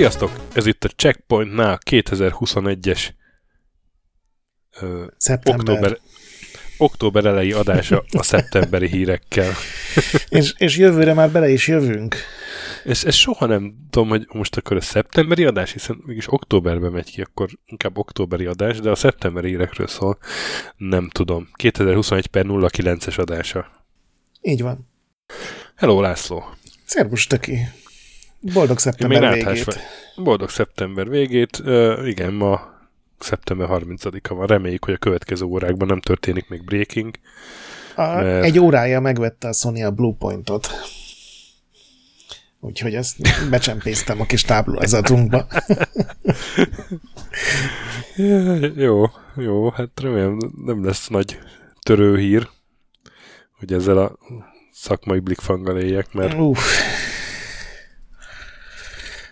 Sziasztok! Ez itt a Checkpointnál 2021-es ö, október, október elejé adása a szeptemberi hírekkel. és, és jövőre már bele is jövünk. És ez soha nem tudom, hogy most akkor a szeptemberi adás, hiszen mégis októberben megy ki, akkor inkább októberi adás, de a szeptemberi hírekről szól, nem tudom. 2021 per 09-es adása. Így van. Hello, László! Szervus, Töki! Boldog szeptember végét. Boldog szeptember végét. Uh, igen, ma szeptember 30-a van. Reméljük, hogy a következő órákban nem történik még breaking. A, mert... Egy órája megvette a Sony a Bluepointot. Úgyhogy ezt becsempésztem a kis táblázatunkba. jó, jó, hát remélem nem lesz nagy törőhír, hogy ezzel a szakmai blikfanggal éljek, mert Uff.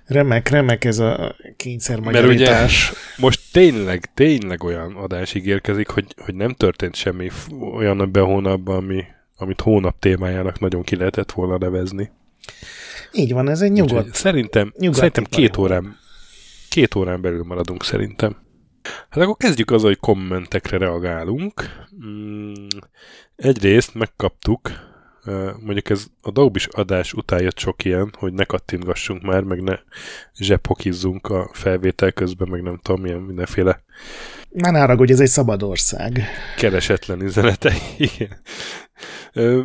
Remek, remek ez a kényszer Mert ugye most tényleg, tényleg olyan adás ígérkezik, hogy, hogy nem történt semmi olyan ebben a hónapban, ami, amit hónap témájának nagyon ki lehetett volna nevezni. Így van, ez egy nyugodt. Úgyhogy szerintem, szerintem két órán, két órán belül maradunk szerintem. Hát akkor kezdjük azzal, hogy kommentekre reagálunk. Mm, egyrészt megkaptuk mondjuk ez a Daubis adás után jött sok ilyen, hogy ne kattintgassunk már, meg ne zsephokizzunk a felvétel közben, meg nem tudom, milyen mindenféle ne hogy ez egy szabad ország. Keresetlen üzenete, igen.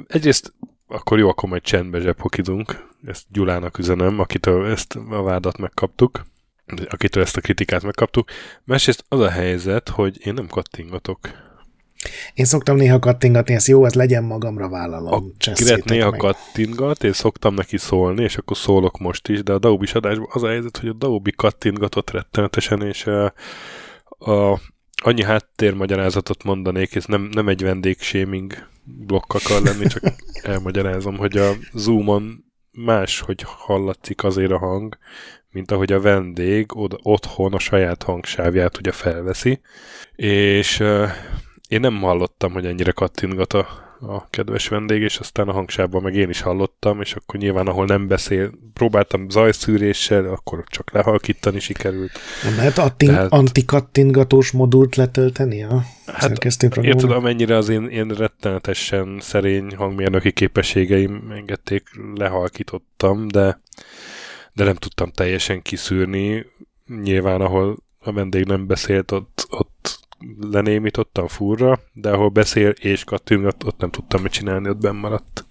Egyrészt akkor jó, akkor majd csendbe zsephokizunk. Ezt Gyulának üzenem, akitől ezt a vádat megkaptuk akitől ezt a kritikát megkaptuk. Másrészt az a helyzet, hogy én nem kattingatok én szoktam néha kattingatni, ez jó, ez legyen magamra vállalom. A Kiret néha meg. kattingat, én szoktam neki szólni, és akkor szólok most is, de a Daubi adásban az a helyzet, hogy a Daubi kattingatott rettenetesen, és a, a, annyi háttérmagyarázatot mondanék, ez nem, nem egy vendégshaming blokk akar lenni, csak elmagyarázom, hogy a Zoomon más, hogy hallatszik azért a hang, mint ahogy a vendég oda, otthon a saját hangsávját ugye felveszi, és én nem hallottam, hogy ennyire kattintgat a, a kedves vendég, és aztán a hangsában meg én is hallottam, és akkor nyilván, ahol nem beszél, próbáltam zajszűréssel, akkor csak lehalkítani sikerült. Nem lehet attin- Tehát... antikattintgatós modult letölteni a hát, Érted, amennyire az én, én rettenetesen szerény hangmérnöki képességeim engedték, lehalkítottam, de, de nem tudtam teljesen kiszűrni. Nyilván, ahol a vendég nem beszélt, ott, ott lenémítottam furra, de ahol beszél és kattint, ott nem tudtam mit csinálni, ott benn maradt.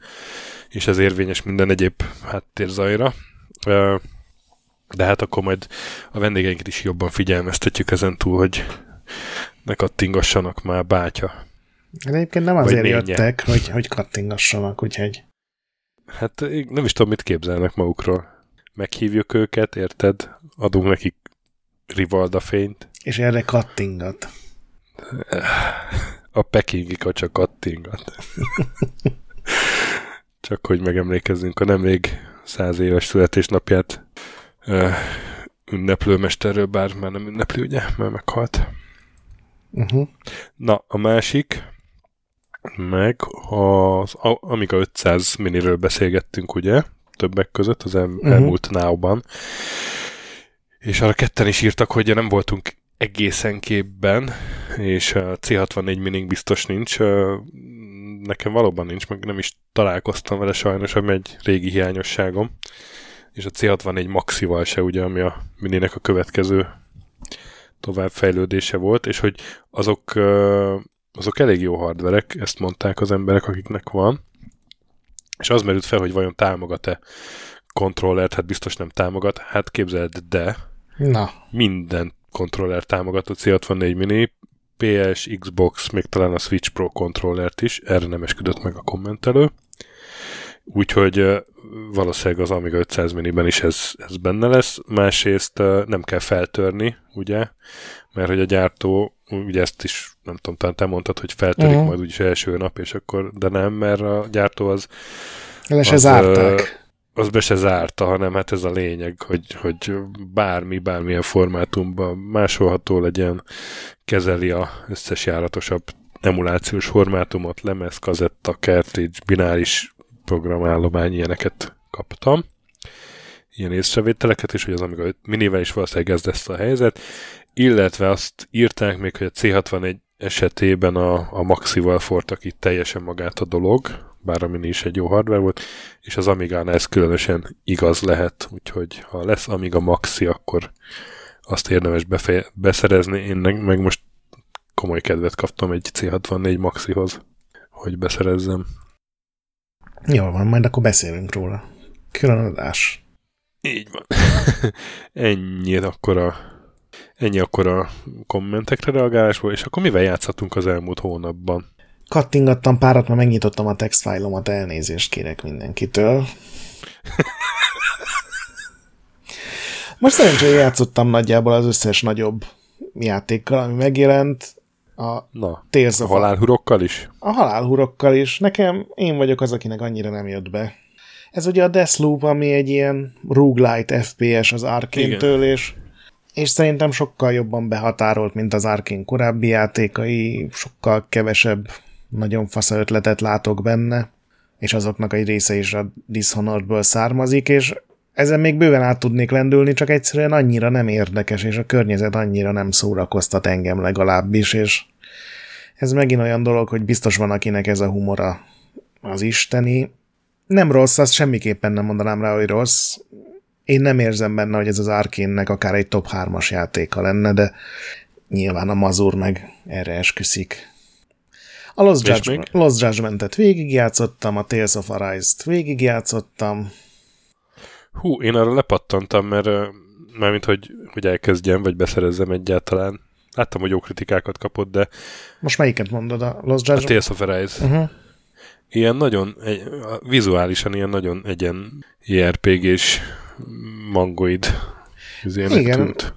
És ez érvényes minden egyéb háttérzajra. De hát akkor majd a vendégeinket is jobban figyelmeztetjük ezen túl, hogy ne kattingassanak már bátya. De egyébként nem azért jöttek, hogy, hogy kattingassanak, úgyhogy... Hát nem is tudom, mit képzelnek magukról. Meghívjuk őket, érted? Adunk nekik rivalda fényt. És erre kattingat. A pekingi kacsa kattingat. Csak hogy megemlékezzünk a nemrég száz éves születésnapját ünneplőmesterről, bár már nem ünneplő, ugye, mert meghalt. Uh-huh. Na, a másik, meg az Amiga 500 miniről beszélgettünk, ugye, többek között az el- uh-huh. elmúlt náuban. És arra ketten is írtak, hogy nem voltunk egészen képben, és a C64 mining biztos nincs. Nekem valóban nincs, meg nem is találkoztam vele sajnos, ami egy régi hiányosságom. És a C64 Maxival se, ugye, ami a mininek a következő továbbfejlődése volt, és hogy azok, azok elég jó hardverek, ezt mondták az emberek, akiknek van. És az merült fel, hogy vajon támogat-e kontrollert, hát biztos nem támogat. Hát képzeld, de Na. minden kontroller támogatott C64 Mini, PS, Xbox, még talán a Switch Pro kontrollert is, erre nem esküdött meg a kommentelő. Úgyhogy valószínűleg az Amiga 500 miniben is ez, ez benne lesz. Másrészt nem kell feltörni, ugye, mert hogy a gyártó, ugye ezt is, nem tudom, talán te mondtad, hogy feltörik uh-huh. majd úgyis első nap, és akkor, de nem, mert a gyártó az... Le se zárták. Az be se zárta, hanem hát ez a lényeg, hogy, hogy bármi, bármilyen formátumban másolható legyen, kezeli a összes járatosabb emulációs formátumot, lemez, kazetta, cartridge, bináris programállomány, ilyeneket kaptam. Ilyen észrevételeket, és hogy az Amiga 5 minivel is valószínűleg ez lesz a helyzet, illetve azt írták még, hogy a C61 esetében a, a Maxival fortak itt teljesen magát a dolog, bár a mini is egy jó hardware volt, és az Amigánál ez különösen igaz lehet, úgyhogy ha lesz Amiga Maxi, akkor azt érdemes befeje- beszerezni. Én meg most komoly kedvet kaptam egy C64 Maxihoz, hogy beszerezzem. Jó van, majd akkor beszélünk róla. Külön adás. Így van. ennyi akkor a ennyi akkor a kommentekre reagálásból, és akkor mivel játszhatunk az elmúlt hónapban? Kattingattam párat, mert megnyitottam a textfájlomat, elnézést kérek mindenkitől. Most szerencsére játszottam nagyjából az összes nagyobb játékkal, ami megjelent. A Na, Tales a halálhurokkal is? A halálhurokkal is. Nekem én vagyok az, akinek annyira nem jött be. Ez ugye a Deathloop, ami egy ilyen roguelite FPS az Arkane-től, és, és szerintem sokkal jobban behatárolt, mint az Arkane korábbi játékai, sokkal kevesebb nagyon fasz ötletet látok benne, és azoknak egy része is a Dishonoredből származik, és ezen még bőven át tudnék lendülni, csak egyszerűen annyira nem érdekes, és a környezet annyira nem szórakoztat engem legalábbis, és ez megint olyan dolog, hogy biztos van, akinek ez a humora az isteni. Nem rossz, azt semmiképpen nem mondanám rá, hogy rossz. Én nem érzem benne, hogy ez az Arkénnek akár egy top 3-as játéka lenne, de nyilván a mazur meg erre esküszik. A Lost, Judgment, Lost Judgment-et végigjátszottam, a Tales of Arise-t végigjátszottam, Hú, én arra lepattantam, mert mármint, hogy, hogy elkezdjem, vagy beszerezzem egyáltalán. Láttam, hogy jó kritikákat kapott, de... Most melyiket mondod? A Lost Judgment? A Tales of Arise. Uh-huh. Ilyen nagyon, egy, vizuálisan ilyen nagyon egyen JRPG-s mangoid Igen. Tűnt.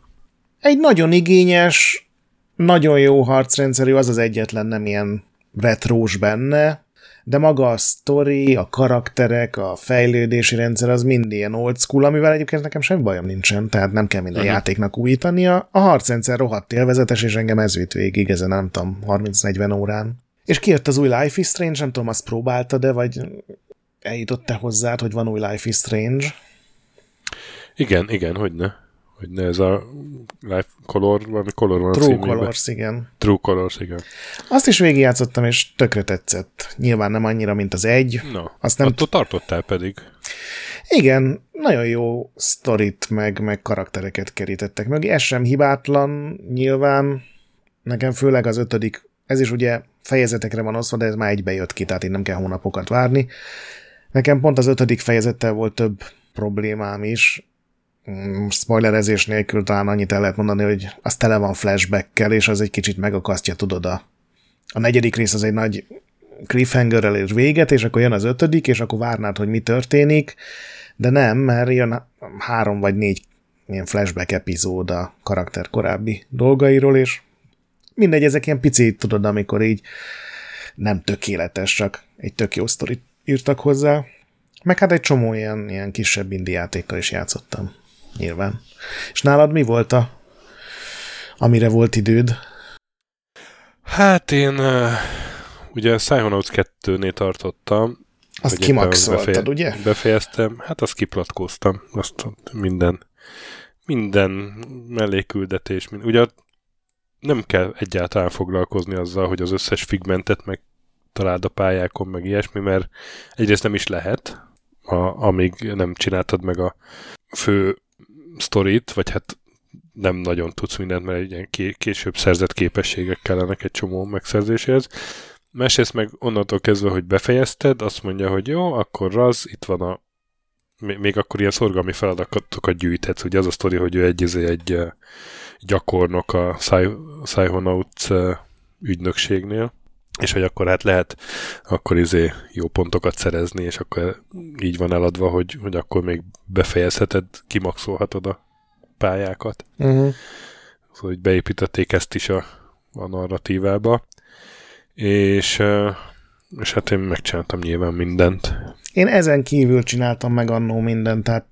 Egy nagyon igényes, nagyon jó harcrendszerű, az az egyetlen nem ilyen retrós benne, de maga a sztori, a karakterek, a fejlődési rendszer az mind ilyen old school, amivel egyébként nekem semmi bajom nincsen, tehát nem kell minden uh-huh. játéknak újítania. A harcrendszer rohadt élvezetes, és engem ez vitt végig ezen, nem tudom, 30-40 órán. És kijött az új Life is Strange, nem tudom, azt próbálta, de vagy eljutott-e hozzád, hogy van új Life is Strange? Igen, igen, hogy ne hogy ne ez a Life Color, valami Color van True a Colors, igen. True Colors, igen. Azt is végigjátszottam, és tökre tetszett. Nyilván nem annyira, mint az egy. No, Azt nem attól tartottál pedig. Igen, nagyon jó sztorit, meg, meg karaktereket kerítettek meg. Ez sem hibátlan, nyilván. Nekem főleg az ötödik, ez is ugye fejezetekre van osztva, de ez már egybe jött ki, tehát én nem kell hónapokat várni. Nekem pont az ötödik fejezettel volt több problémám is, spoilerezés nélkül talán annyit el lehet mondani, hogy az tele van flashbackkel, és az egy kicsit megakasztja, tudod, a, a negyedik rész az egy nagy cliffhangerrel és véget, és akkor jön az ötödik, és akkor várnád, hogy mi történik, de nem, mert jön három vagy négy ilyen flashback epizód a karakter korábbi dolgairól, és mindegy, ezek ilyen pici, tudod, amikor így nem tökéletes, csak egy tök jó sztorit írtak hozzá. Meg hát egy csomó ilyen, ilyen kisebb indi játékkal is játszottam nyilván. És nálad mi volt a, amire volt időd? Hát én ugye Psychonauts 2-nél tartottam. Azt kimaxoltad, befeje- ugye? Befejeztem, hát azt kiplatkóztam, azt minden, minden melléküldetés, mind, ugye nem kell egyáltalán foglalkozni azzal, hogy az összes figmentet meg találd a pályákon, meg ilyesmi, mert egyrészt nem is lehet, a, amíg nem csináltad meg a fő sztorit, vagy hát nem nagyon tudsz mindent, mert egy ilyen később szerzett képességek kellenek egy csomó megszerzéséhez. Másrészt meg onnantól kezdve, hogy befejezted, azt mondja, hogy jó, akkor raz, itt van a még akkor ilyen szorgalmi feladatokat gyűjthetsz. Ugye az a sztori, hogy ő egy, izé, egy gyakornok a Psychonauts ügynökségnél, és hogy akkor hát lehet akkor izé jó pontokat szerezni, és akkor így van eladva, hogy, hogy akkor még befejezheted, kimaxolhatod a pályákat. Uh-huh. Szóval, hogy beépítették ezt is a, a narratívába. És, és hát én megcsináltam nyilván mindent. Én ezen kívül csináltam meg annó mindent, tehát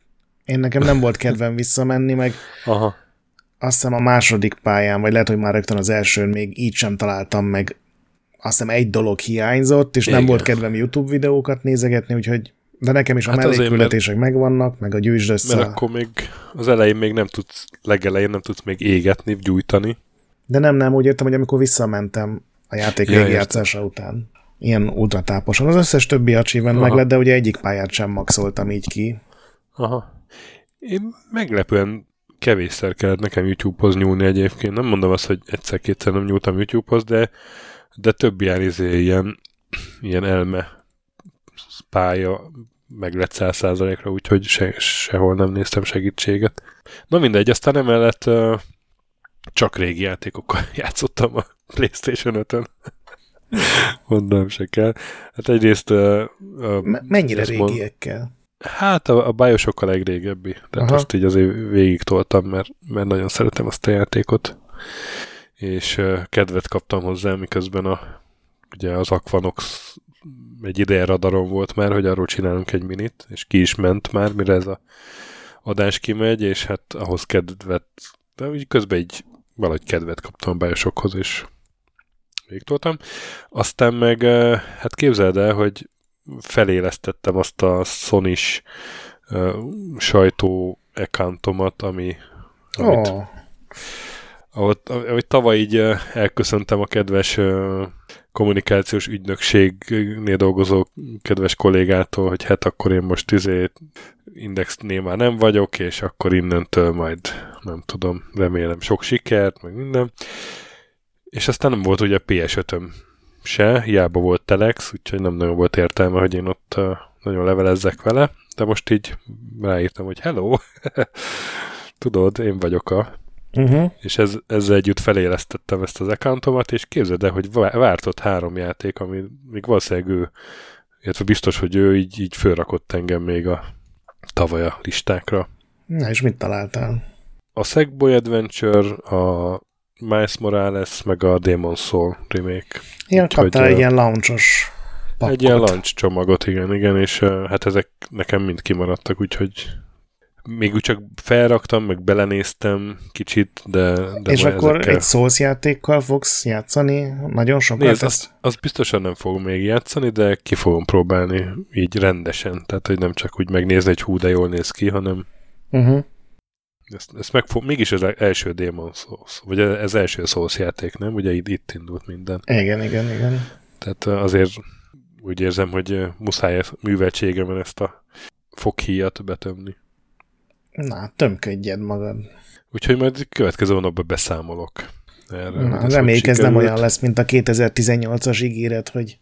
én nekem nem volt kedvem visszamenni, meg Aha. azt hiszem a második pályán, vagy lehet, hogy már rögtön az elsőn még így sem találtam meg. Azt hiszem egy dolog hiányzott, és Igen. nem volt kedvem YouTube videókat nézegetni, úgyhogy de nekem is a hát mellékküldetések mert... megvannak, meg a gyűjtsd össze. Mert akkor még az elején még nem tudsz, legelején nem tudsz még égetni, gyújtani. De nem, nem, úgy értem, hogy amikor visszamentem a játék ja, végigjátszása után, ilyen ultratáposan. Az összes többi achievement meg lett, de ugye egyik pályát sem maxoltam így ki. Aha. Én meglepően kevésszer kellett nekem YouTube-hoz nyúlni egyébként. Nem mondom azt, hogy egyszer-kétszer nem nyúltam YouTube-hoz, de, de több ilyen, izé, ilyen, ilyen elme pálya meg lett száz százalékra, úgyhogy se, sehol nem néztem segítséget. Na mindegy, aztán emellett uh, csak régi játékokkal játszottam a Playstation 5-ön. Mondom se kell. Hát egyrészt... Uh, uh, mennyire régiekkel? Mond, Hát a, a Bioshock a legrégebbi. Tehát Aha. azt így azért végig toltam, mert, mert nagyon szeretem azt a játékot. És kedvet kaptam hozzá, miközben a, ugye az Aquanox egy ideje radaron volt már, hogy arról csinálunk egy minit, és ki is ment már, mire ez a adás kimegy, és hát ahhoz kedvet, de úgy közben így valahogy kedvet kaptam a Bioshockhoz, és végtoltam. Aztán meg, hát képzeld el, hogy felélesztettem azt a sony uh, sajtó accountomat, ami amit, oh. Ahogy, ahogy tavaly így elköszöntem a kedves kommunikációs ügynökségnél dolgozó kedves kollégától, hogy hát akkor én most izé indexnél már nem vagyok, és akkor innentől majd nem tudom, remélem sok sikert, meg minden. És aztán nem volt ugye PS5-öm se, hiába volt Telex, úgyhogy nem nagyon volt értelme, hogy én ott nagyon levelezzek vele, de most így ráírtam, hogy hello, tudod, én vagyok a Uh-huh. És ez, ezzel együtt felélesztettem ezt az accountomat, és képzeld el, hogy vártott három játék, ami még valószínűleg ő, illetve biztos, hogy ő így, így fölrakott engem még a tavaly a listákra. Na, és mit találtál? A Sackboy Adventure, a Miles Morales, meg a Demon Soul remake. Igen, kaptál egy ilyen launchos pakkot. Egy ilyen launch csomagot, igen, igen, és hát ezek nekem mind kimaradtak, úgyhogy még úgy csak felraktam, meg belenéztem kicsit, de... de És akkor ezekkel... egy Souls játékkal fogsz játszani nagyon sokat? Nézd, azt, azt biztosan nem fogom még játszani, de ki fogom próbálni így rendesen. Tehát, hogy nem csak úgy megnézni, hogy hú, de jól néz ki, hanem uh-huh. ezt, ezt meg fog, mégis az első Demon Souls, vagy ez első Souls játék, nem? Ugye itt, itt indult minden. Igen, igen, igen. Tehát azért úgy érzem, hogy muszáj műveltségemben ezt a foghíjat betömni. Na, tömködjed magad. Úgyhogy majd következő hónapban beszámolok. Erre, Na, reméljük ez nem olyan lesz, mint a 2018-as ígéret, hogy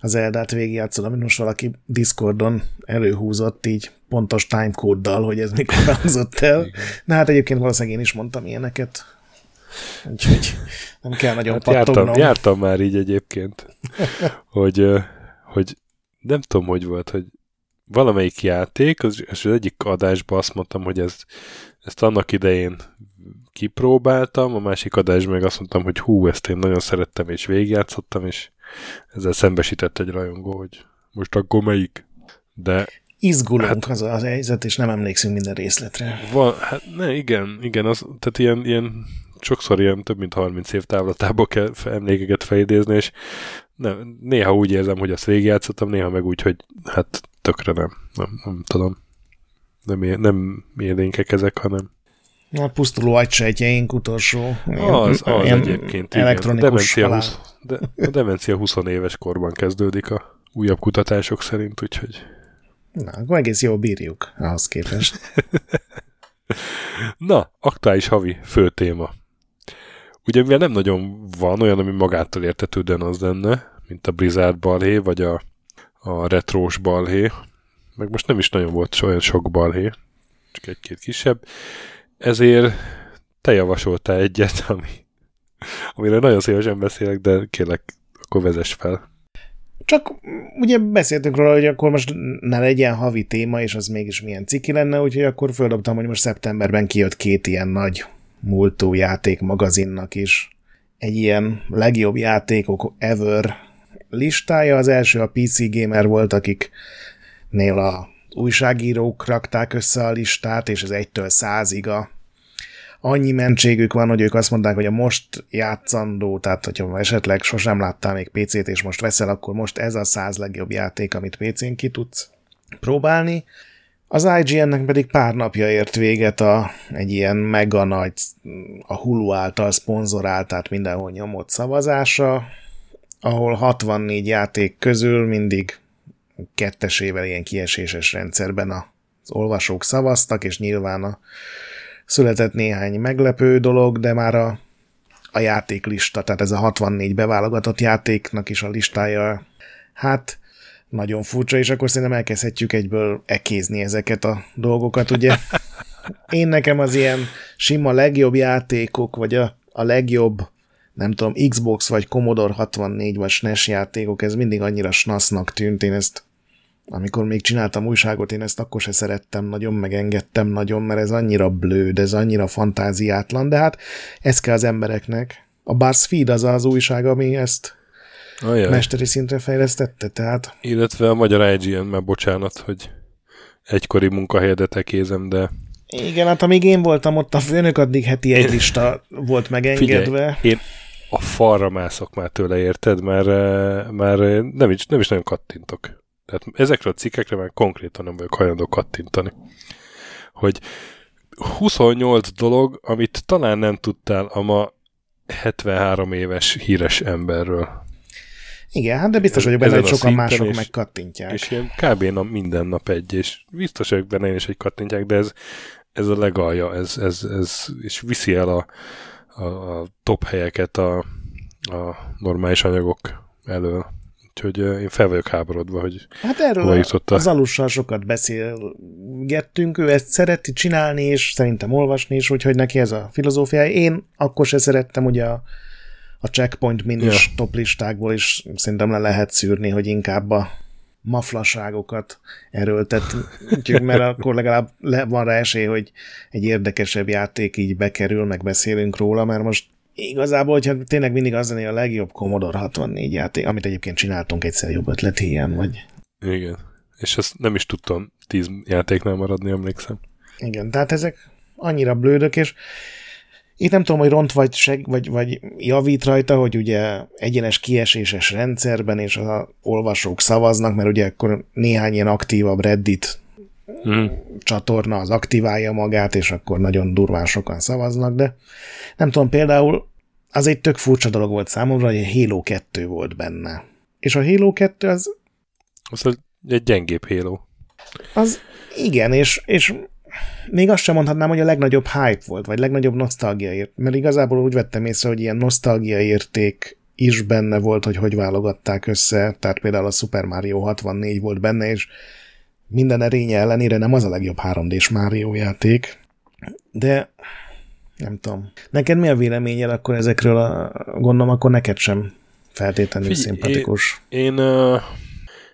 az Eldát végigjátszol, amit most valaki Discordon előhúzott így pontos timecode-dal, hogy ez mikor hangzott el. Na hát egyébként valószínűleg én is mondtam ilyeneket. Úgyhogy nem kell nagyon hát jártam, jártam már így egyébként, hogy, hogy nem tudom, hogy volt, hogy valamelyik játék, az, az egyik adásban azt mondtam, hogy ez, ezt annak idején kipróbáltam, a másik adásban meg azt mondtam, hogy hú, ezt én nagyon szerettem és végigjátszottam, és ezzel szembesített egy rajongó, hogy most akkor melyik. De izgulunk hát, az a helyzet, és nem emlékszünk minden részletre. Van, hát ne, igen, igen, az, tehát ilyen, ilyen sokszor ilyen több mint 30 év távlatából kell emlékeket felidézni, és nem, néha úgy érzem, hogy azt végigjátszottam, néha meg úgy, hogy hát tökre nem. Nem, nem tudom. Nem, nem élénkek ezek, hanem a pusztuló agysejtjeink utolsó az, az ilyen egyébként, elektronikus igen. Demencia 20, de, a demencia 20 éves korban kezdődik a újabb kutatások szerint, úgyhogy... Na, akkor egész jól bírjuk ahhoz képest. Na, aktuális havi fő téma. Ugye mivel nem nagyon van olyan, ami magától értetődően az lenne, mint a Blizzard balhé, vagy a a retrós balhé, meg most nem is nagyon volt olyan sok balhé, csak egy-két kisebb, ezért te javasoltál egyet, ami, amire nagyon szívesen beszélek, de kérlek, akkor vezess fel. Csak ugye beszéltünk róla, hogy akkor most ne legyen havi téma, és az mégis milyen ciki lenne, úgyhogy akkor földobtam, hogy most szeptemberben kijött két ilyen nagy múltú játék magazinnak is. Egy ilyen legjobb játékok ever listája. Az első a PC Gamer volt, akiknél a újságírók rakták össze a listát, és ez egytől százig a annyi mentségük van, hogy ők azt mondták, hogy a most játszandó, tehát hogyha esetleg sosem láttál még PC-t, és most veszel, akkor most ez a száz legjobb játék, amit PC-n ki tudsz próbálni. Az IGN-nek pedig pár napja ért véget a, egy ilyen mega nagy, a Hulu által szponzorált, tehát mindenhol nyomott szavazása, ahol 64 játék közül mindig kettesével ilyen kieséses rendszerben az olvasók szavaztak, és nyilván a született néhány meglepő dolog, de már a, a játéklista, tehát ez a 64 beválogatott játéknak is a listája, hát nagyon furcsa, és akkor szerintem elkezdhetjük egyből ekézni ezeket a dolgokat, ugye? Én nekem az ilyen sima legjobb játékok, vagy a, a legjobb, nem tudom, Xbox, vagy Commodore 64, vagy SNES játékok, ez mindig annyira snasznak tűnt, én ezt amikor még csináltam újságot, én ezt akkor se szerettem nagyon, megengedtem nagyon, mert ez annyira blőd, ez annyira fantáziátlan, de hát ez kell az embereknek. A BuzzFeed az az újság, ami ezt Ajaj. mesteri szintre fejlesztette, tehát... Illetve a magyar IGN, mert bocsánat, hogy egykori munkahelyedet ekézem, de... Igen, hát amíg én voltam ott, a főnök addig heti egy lista volt megengedve. Figyelj, én a falra mászok már tőle, érted? Mert, eh, mert nem, is, nem is nagyon kattintok. Tehát ezekre a cikkekre már konkrétan nem vagyok hajlandó kattintani. Hogy 28 dolog, amit talán nem tudtál a ma 73 éves híres emberről. Igen, hát de biztos vagyok benne, hogy sokan mások és, megkattintják. És ilyen kb. Nap, minden nap egy, és biztos vagyok benne én is, hogy kattintják, de ez, ez a legalja, ez, ez, ez, és viszi el a, a, a top helyeket a, a normális anyagok elől. Úgyhogy én fel vagyok háborodva, hogy Hát erről a, az alussal sokat beszélgettünk, ő ezt szereti csinálni, és szerintem olvasni is, úgyhogy neki ez a filozófiája. Én akkor se szerettem ugye a, a checkpoint minis ja. top listákból is szerintem le lehet szűrni, hogy inkább a maflaságokat erőltet, úgyhogy mert akkor legalább le, van rá esély, hogy egy érdekesebb játék így bekerül, meg beszélünk róla, mert most Igazából, hogyha tényleg mindig az lenni a legjobb Commodore 64 játék, amit egyébként csináltunk egyszer jobb ötlet ilyen, vagy... Igen. És ezt nem is tudtam tíz játéknál maradni, emlékszem. Igen, tehát ezek annyira blődök, és itt nem tudom, hogy ront vagy, seg, vagy, vagy javít rajta, hogy ugye egyenes kieséses rendszerben, és a olvasók szavaznak, mert ugye akkor néhány ilyen aktívabb Reddit mm. csatorna az aktiválja magát, és akkor nagyon durván sokan szavaznak, de nem tudom, például az egy tök furcsa dolog volt számomra, hogy a Halo 2 volt benne. És a Halo 2 az... Az egy gyengébb Halo. Az igen, és, és még azt sem mondhatnám, hogy a legnagyobb hype volt, vagy legnagyobb nosztalgia ért, mert igazából úgy vettem észre, hogy ilyen nosztalgia érték is benne volt, hogy hogy válogatták össze, tehát például a Super Mario 64 volt benne, és minden erénye ellenére nem az a legjobb 3D-s Mario játék, de nem tudom. Neked mi a véleményed akkor ezekről a gondolom, akkor neked sem feltétlenül Figy- szimpatikus. Én, én,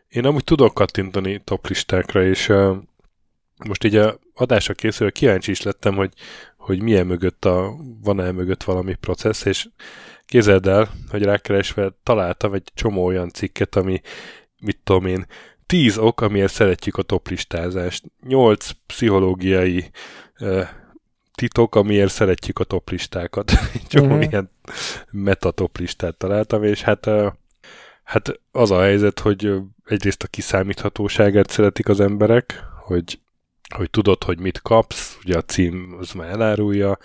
én amúgy tudok kattintani toplistákra, és most így a adásra készülve kíváncsi is lettem, hogy, hogy milyen mögött a, van-e mögött valami processz, és kézeld el, hogy rákeresve találtam egy csomó olyan cikket, ami mit tudom én, tíz ok, amiért szeretjük a toplistázást. Nyolc pszichológiai uh, titok, amiért szeretjük a toplistákat. Csak uh-huh. ilyen meta toplistát találtam, és hát, hát az a helyzet, hogy egyrészt a kiszámíthatóságát szeretik az emberek, hogy, hogy tudod, hogy mit kapsz, ugye a cím az már elárulja,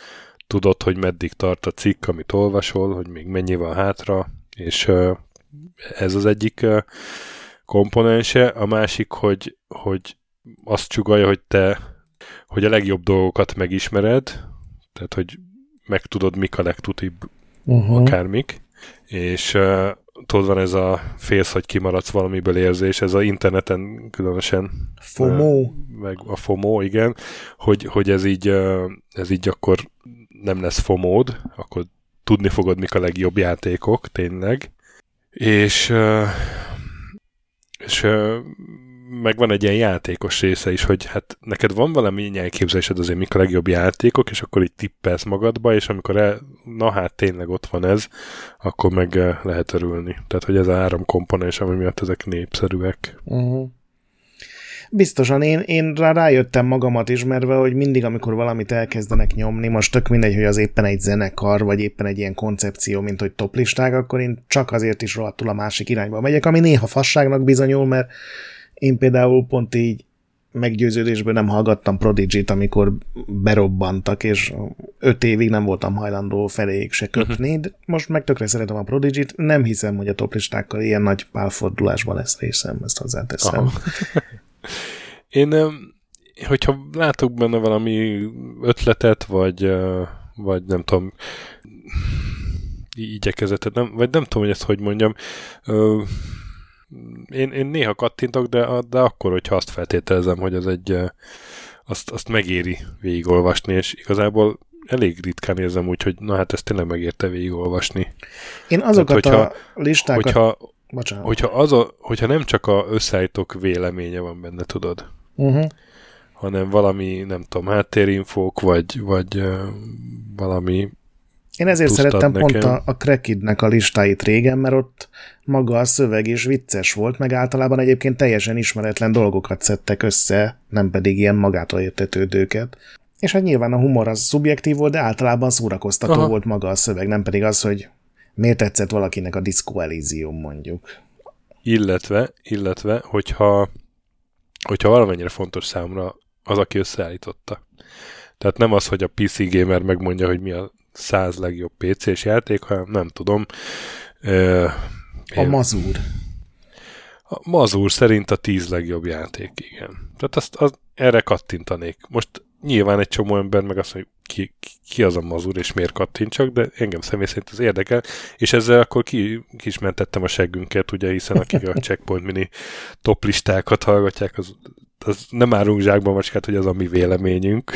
tudod, hogy meddig tart a cikk, amit olvasol, hogy még mennyi van hátra, és ez az egyik komponense, a másik, hogy, hogy azt csugalja, hogy te hogy a legjobb dolgokat megismered, tehát, hogy megtudod, mik a legtutibb uh-huh. akármik, és tudod, van ez a félsz, hogy kimaradsz valamiből érzés, ez a interneten különösen FOMO. Meg a FOMO, igen, hogy, hogy ez így ez így akkor nem lesz FOMOd, akkor tudni fogod, mik a legjobb játékok, tényleg, És, és meg van egy ilyen játékos része is, hogy hát neked van valami elképzelésed azért, mik a legjobb játékok, és akkor így tippelsz magadba, és amikor el, na hát tényleg ott van ez, akkor meg lehet örülni. Tehát, hogy ez a három komponens, ami miatt ezek népszerűek. Uh-huh. Biztosan én, én rá rájöttem magamat ismerve, hogy mindig, amikor valamit elkezdenek nyomni, most tök mindegy, hogy az éppen egy zenekar, vagy éppen egy ilyen koncepció, mint hogy toplisták, akkor én csak azért is rohadtul a másik irányba megyek, ami néha fasságnak bizonyul, mert én például pont így meggyőződésből nem hallgattam Prodigy-t, amikor berobbantak, és öt évig nem voltam hajlandó feléig se kötni, de most meg tökre szeretem a Prodigy-t, nem hiszem, hogy a toplistákkal ilyen nagy pálfordulásban lesz részem, ezt hozzáteszem. Én, hogyha látok benne valami ötletet, vagy, vagy nem tudom, igyekezetet, nem, vagy nem tudom, hogy ezt hogy mondjam, én, én néha kattintok, de, de akkor, hogyha azt feltételezem, hogy az egy, azt, azt megéri végigolvasni, és igazából elég ritkán érzem úgy, hogy na hát ezt tényleg megérte végigolvasni. Én azokat Tehát, hogyha, a listákat... Hogyha, Bocsánat. Hogyha, az a, hogyha nem csak a összeállítók véleménye van benne, tudod, uh-huh. hanem valami, nem tudom, háttérinfók, vagy, vagy uh, valami én ezért szerettem nekem. pont a, a Crackidnek a listáit régen, mert ott maga a szöveg is vicces volt, meg általában egyébként teljesen ismeretlen dolgokat szedtek össze, nem pedig ilyen magától értetődőket. És hát nyilván a humor az szubjektív volt, de általában szórakoztató Aha. volt maga a szöveg, nem pedig az, hogy miért tetszett valakinek a Disco Elysium mondjuk. Illetve, illetve, hogyha, hogyha valamennyire fontos számra az, aki összeállította. Tehát nem az, hogy a PC Gamer megmondja, hogy mi a száz legjobb PC-s játék, hanem nem tudom. Ö, a Mazur. A Mazur szerint a tíz legjobb játék, igen. Tehát azt, azt erre kattintanék. Most nyilván egy csomó ember meg azt mondja, ki, ki az a mazur, és miért kattintsak, de engem személy szerint az érdekel, és ezzel akkor ki, ki is mentettem a seggünket, ugye, hiszen akik a Checkpoint Mini top listákat hallgatják, az, az nem árunk zsákba macskát, hogy az a mi véleményünk.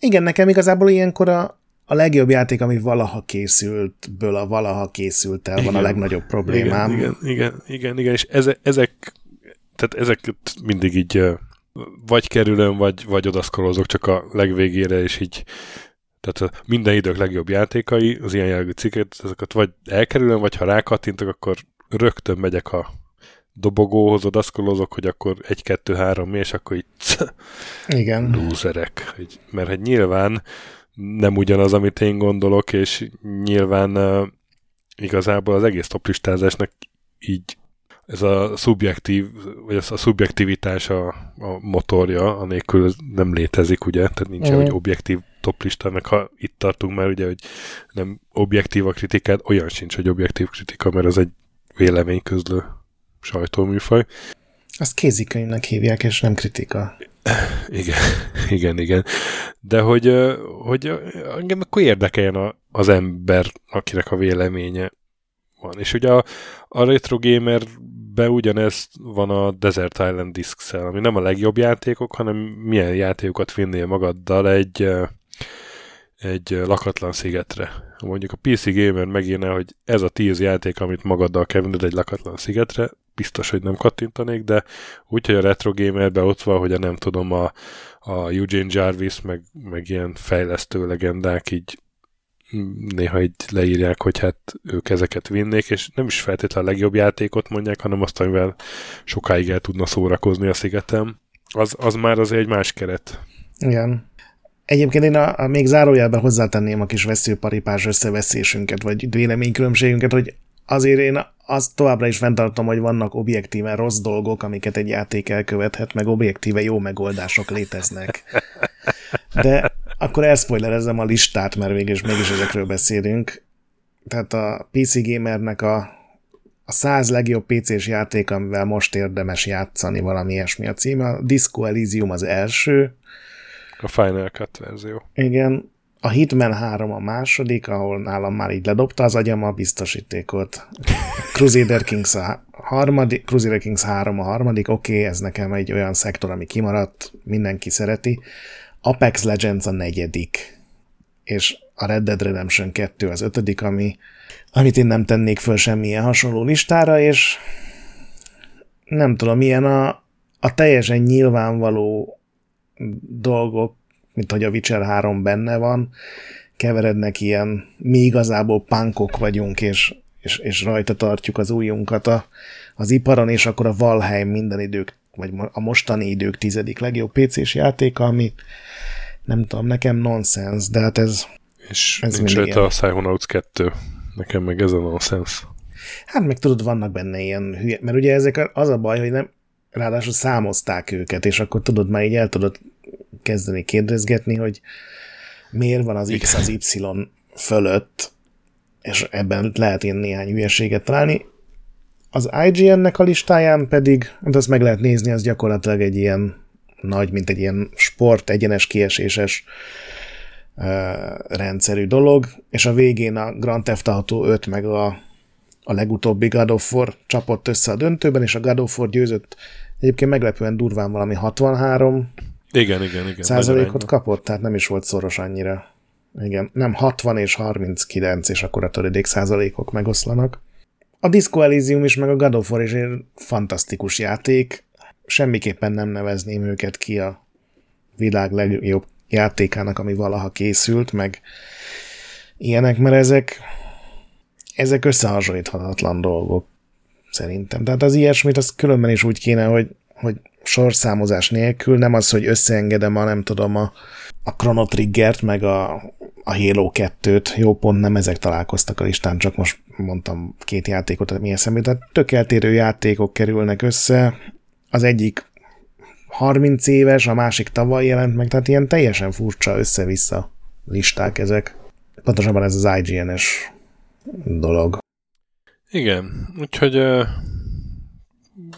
Igen, nekem igazából ilyenkor a, a legjobb játék, ami valaha készült, ből a valaha készült el, van a legnagyobb problémám. Igen, igen, igen, igen, igen és eze, ezek, tehát ezeket mindig így vagy kerülöm, vagy, vagy odaszkolozok csak a legvégére, és így tehát a minden idők legjobb játékai, az ilyen jellegű cikket, ezeket vagy elkerülöm, vagy ha rákattintok, akkor rögtön megyek a dobogóhoz, odaszkolozok, hogy akkor egy, kettő, három, mi, és akkor így Igen. lúzerek. Mert hogy nyilván nem ugyanaz, amit én gondolok, és nyilván uh, igazából az egész toplistázásnak így ez a szubjektív, vagy ez a szubjektivitás a, a motorja, anélkül nem létezik, ugye, tehát nincs mm. hogy objektív toplista, meg ha itt tartunk már, ugye, hogy nem objektív a kritikát, olyan sincs, hogy objektív kritika, mert az egy véleményközlő sajtóműfaj. Azt kézikönyvnek hívják, és nem kritika. Igen, igen, igen. De hogy, hogy engem akkor érdekeljen az ember, akinek a véleménye van. És ugye a, a Retro Gamerbe ugyanez van a Desert Island discs ami nem a legjobb játékok, hanem milyen játékokat vinnél magaddal egy, egy lakatlan szigetre. Mondjuk a PC Gamer megírná, hogy ez a tíz játék, amit magaddal kell vinned egy lakatlan szigetre, biztos, hogy nem kattintanék, de úgy, hogy a Retro Gamerbe ott van, hogy a nem tudom, a, a Eugene Jarvis, meg, meg ilyen fejlesztő legendák így néha így leírják, hogy hát ők ezeket vinnék, és nem is feltétlenül a legjobb játékot mondják, hanem azt, amivel sokáig el tudna szórakozni a szigetem. Az, az már azért egy más keret. Igen. Egyébként én a, a még zárójelben hozzátenném a kis veszőparipás összeveszésünket, vagy véleménykülönbségünket, hogy azért én azt továbbra is fenntartom, hogy vannak objektíven rossz dolgok, amiket egy játék elkövethet, meg objektíve jó megoldások léteznek. De akkor elspoilerezem a listát, mert végül mégis ezekről beszélünk. Tehát a PC Gamernek a, a száz legjobb PC-s játék, amivel most érdemes játszani, valami ilyesmi a címe. A Disco Elysium az első. A Final Cut verzió. Igen, a Hitman 3 a második, ahol nálam már így ledobta az agyam a biztosítékot. Crusader Kings a harmadik, Crusader Kings 3 a harmadik, oké, okay, ez nekem egy olyan szektor, ami kimaradt, mindenki szereti. Apex Legends a negyedik, és a Red Dead Redemption 2 az ötödik, ami, amit én nem tennék föl semmilyen hasonló listára, és nem tudom, milyen a, a teljesen nyilvánvaló dolgok, mint hogy a Witcher 3 benne van, keverednek ilyen, mi igazából pánkok vagyunk, és, és, és rajta tartjuk az újunkat a, az iparon, és akkor a Valheim minden idők, vagy a mostani idők tizedik legjobb PC-s játéka, ami nem tudom, nekem nonsens, de hát ez És ez nincs rajta a Psychonauts 2. Nekem meg ez a nonsens. Hát meg tudod, vannak benne ilyen hülye, mert ugye ezek az a baj, hogy nem, ráadásul számozták őket, és akkor tudod, már így el tudod kezdeni kérdezgetni, hogy miért van az X az Y fölött, és ebben lehet ilyen néhány hülyeséget találni. Az IGN-nek a listáján pedig, hát azt meg lehet nézni, az gyakorlatilag egy ilyen nagy, mint egy ilyen sport, egyenes kieséses uh, rendszerű dolog, és a végén a Grand Theft Auto 5 meg a, a legutóbbi God of War csapott össze a döntőben, és a God of War győzött egyébként meglepően durván valami 63 igen, igen, igen. Százalékot kapott, tehát nem is volt szoros annyira. Igen, nem 60 és 39, és akkor a töredék százalékok megoszlanak. A Disco Elysium is, meg a God of War is egy fantasztikus játék. Semmiképpen nem nevezném őket ki a világ legjobb játékának, ami valaha készült, meg ilyenek, mert ezek, ezek összehasonlíthatatlan dolgok szerintem. Tehát az ilyesmit az különben is úgy kéne, hogy, hogy sorszámozás nélkül, nem az, hogy összeengedem a, nem tudom, a, a Chrono Triggert, meg a, a Halo 2-t, jó pont nem ezek találkoztak a listán, csak most mondtam két játékot, mi eszembe, tehát tök eltérő játékok kerülnek össze, az egyik 30 éves, a másik tavaly jelent meg, tehát ilyen teljesen furcsa össze-vissza listák ezek. Pontosabban ez az IGN-es dolog. Igen, úgyhogy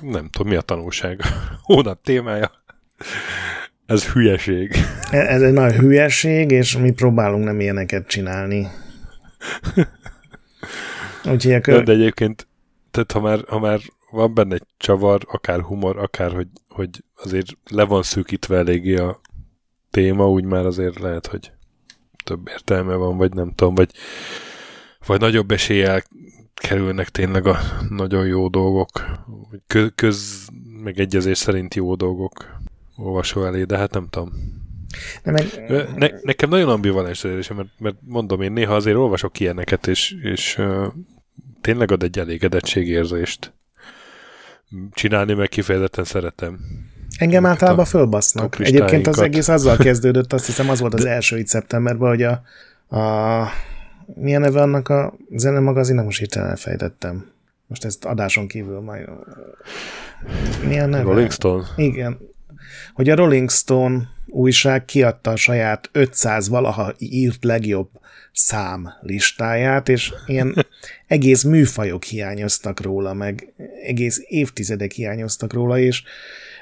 nem tudom, mi a tanulság. Hónap témája. Ez hülyeség. Ez egy nagy hülyeség, és mi próbálunk nem ilyeneket csinálni. Úgyhogy akkor... De egyébként, tehát ha már, ha már van benne egy csavar, akár humor, akár hogy, hogy azért le van szűkítve eléggé a téma, úgy már azért lehet, hogy több értelme van, vagy nem tudom, vagy, vagy nagyobb eséllyel kerülnek tényleg a nagyon jó dolgok, köz megegyezés szerint jó dolgok olvasó elé, de hát nem tudom. De meg... ne, nekem nagyon ambivalens érzésem, mert, mert mondom, én néha azért olvasok ilyeneket, és, és uh, tényleg ad egy elégedettségérzést. Csinálni meg kifejezetten szeretem. Engem általában fölbasznak. Egyébként az egész azzal kezdődött, azt hiszem az volt az első itt szeptemberben, hogy a, a milyen neve annak a zenemagazinnak, most hirtelen elfejtettem. Most ezt adáson kívül majd... Milyen neve? Rolling Stone? Igen. Hogy a Rolling Stone újság kiadta a saját 500 valaha írt legjobb szám listáját, és ilyen egész műfajok hiányoztak róla, meg egész évtizedek hiányoztak róla, és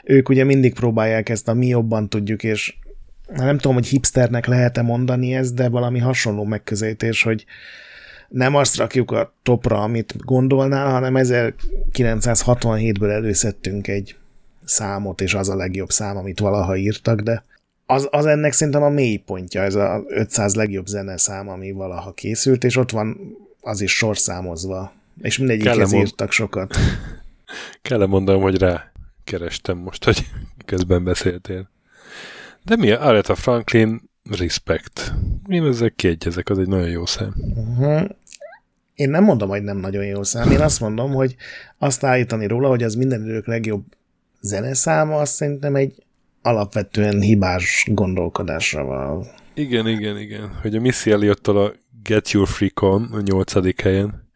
ők ugye mindig próbálják ezt a mi jobban tudjuk, és nem tudom, hogy hipsternek lehet-e mondani ezt, de valami hasonló megközelítés, hogy nem azt rakjuk a topra, amit gondolnál, hanem 1967-ből előszedtünk egy számot, és az a legjobb szám, amit valaha írtak, de az, az ennek szerintem a mély pontja, ez a 500 legjobb szám, ami valaha készült, és ott van az is sorszámozva, és mindegyikhez írtak sokat. Kell mondanom, hogy rá kerestem most, hogy közben beszéltél. De mi? Aretha Franklin, Respect. Én ezzel kiegyezek, az egy nagyon jó szám. Uh-huh. Én nem mondom, hogy nem nagyon jó szám. Én azt mondom, hogy azt állítani róla, hogy az minden idők legjobb zeneszáma, azt szerintem egy alapvetően hibás gondolkodásra van. Igen, igen, igen. Hogy a Missy elliott a Get Your Freak On a nyolcadik helyen,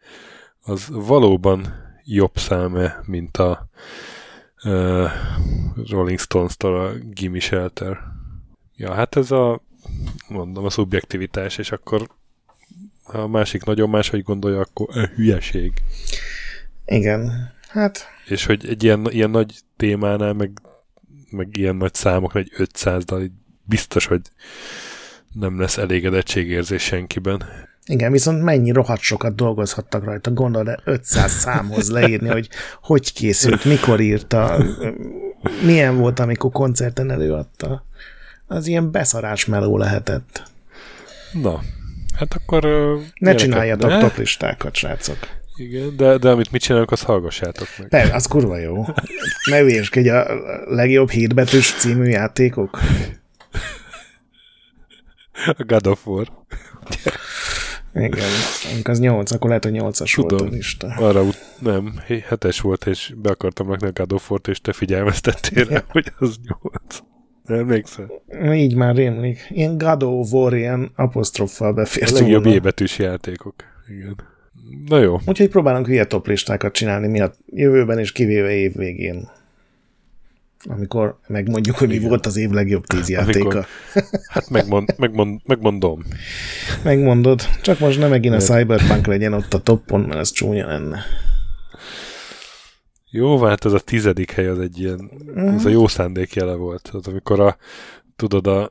az valóban jobb száme, mint a uh, Rolling Stones-tól a Gimme Shelter. Ja, hát ez a mondom, a szubjektivitás, és akkor ha a másik nagyon máshogy gondolja, akkor a hülyeség. Igen, hát... És hogy egy ilyen, ilyen nagy témánál, meg, meg ilyen nagy számok, egy 500 dal, biztos, hogy nem lesz elégedettségérzés senkiben. Igen, viszont mennyi rohadt sokat dolgozhattak rajta, gondol, de 500 számhoz leírni, hogy hogy készült, mikor írta, milyen volt, amikor koncerten előadta az ilyen beszarás meló lehetett. Na, hát akkor... Ne gyerekek, csináljatok ne? toplistákat, srácok. Igen, de, de amit mit csinálunk, azt hallgassátok meg. De, az kurva jó. Ne egy a legjobb hírbetűs című játékok. A God of War. Igen, amikor az 8, akkor lehet, hogy 8-as Tudom, volt a lista. arra ut- nem, 7-es volt, és be akartam megnek a God of War-t, és te figyelmeztettél rá, ja. hogy az 8 emlékszel? Így már rémlik. Ilyen God of War, ilyen apostroffal befért A legjobb ébetűs játékok. Igen. Na jó. Úgyhogy próbálunk hülye top listákat csinálni mi a jövőben, és kivéve év végén. Amikor megmondjuk, hogy mi volt az év legjobb tíz játéka. Amikor, hát megmond, megmond, megmondom. Megmondod. Csak most nem megint a Cyberpunk legyen ott a toppon, mert ez csúnya lenne. Jó, hát ez a tizedik hely az egy ilyen, ez a jó szándék jele volt. Az amikor a, tudod, a,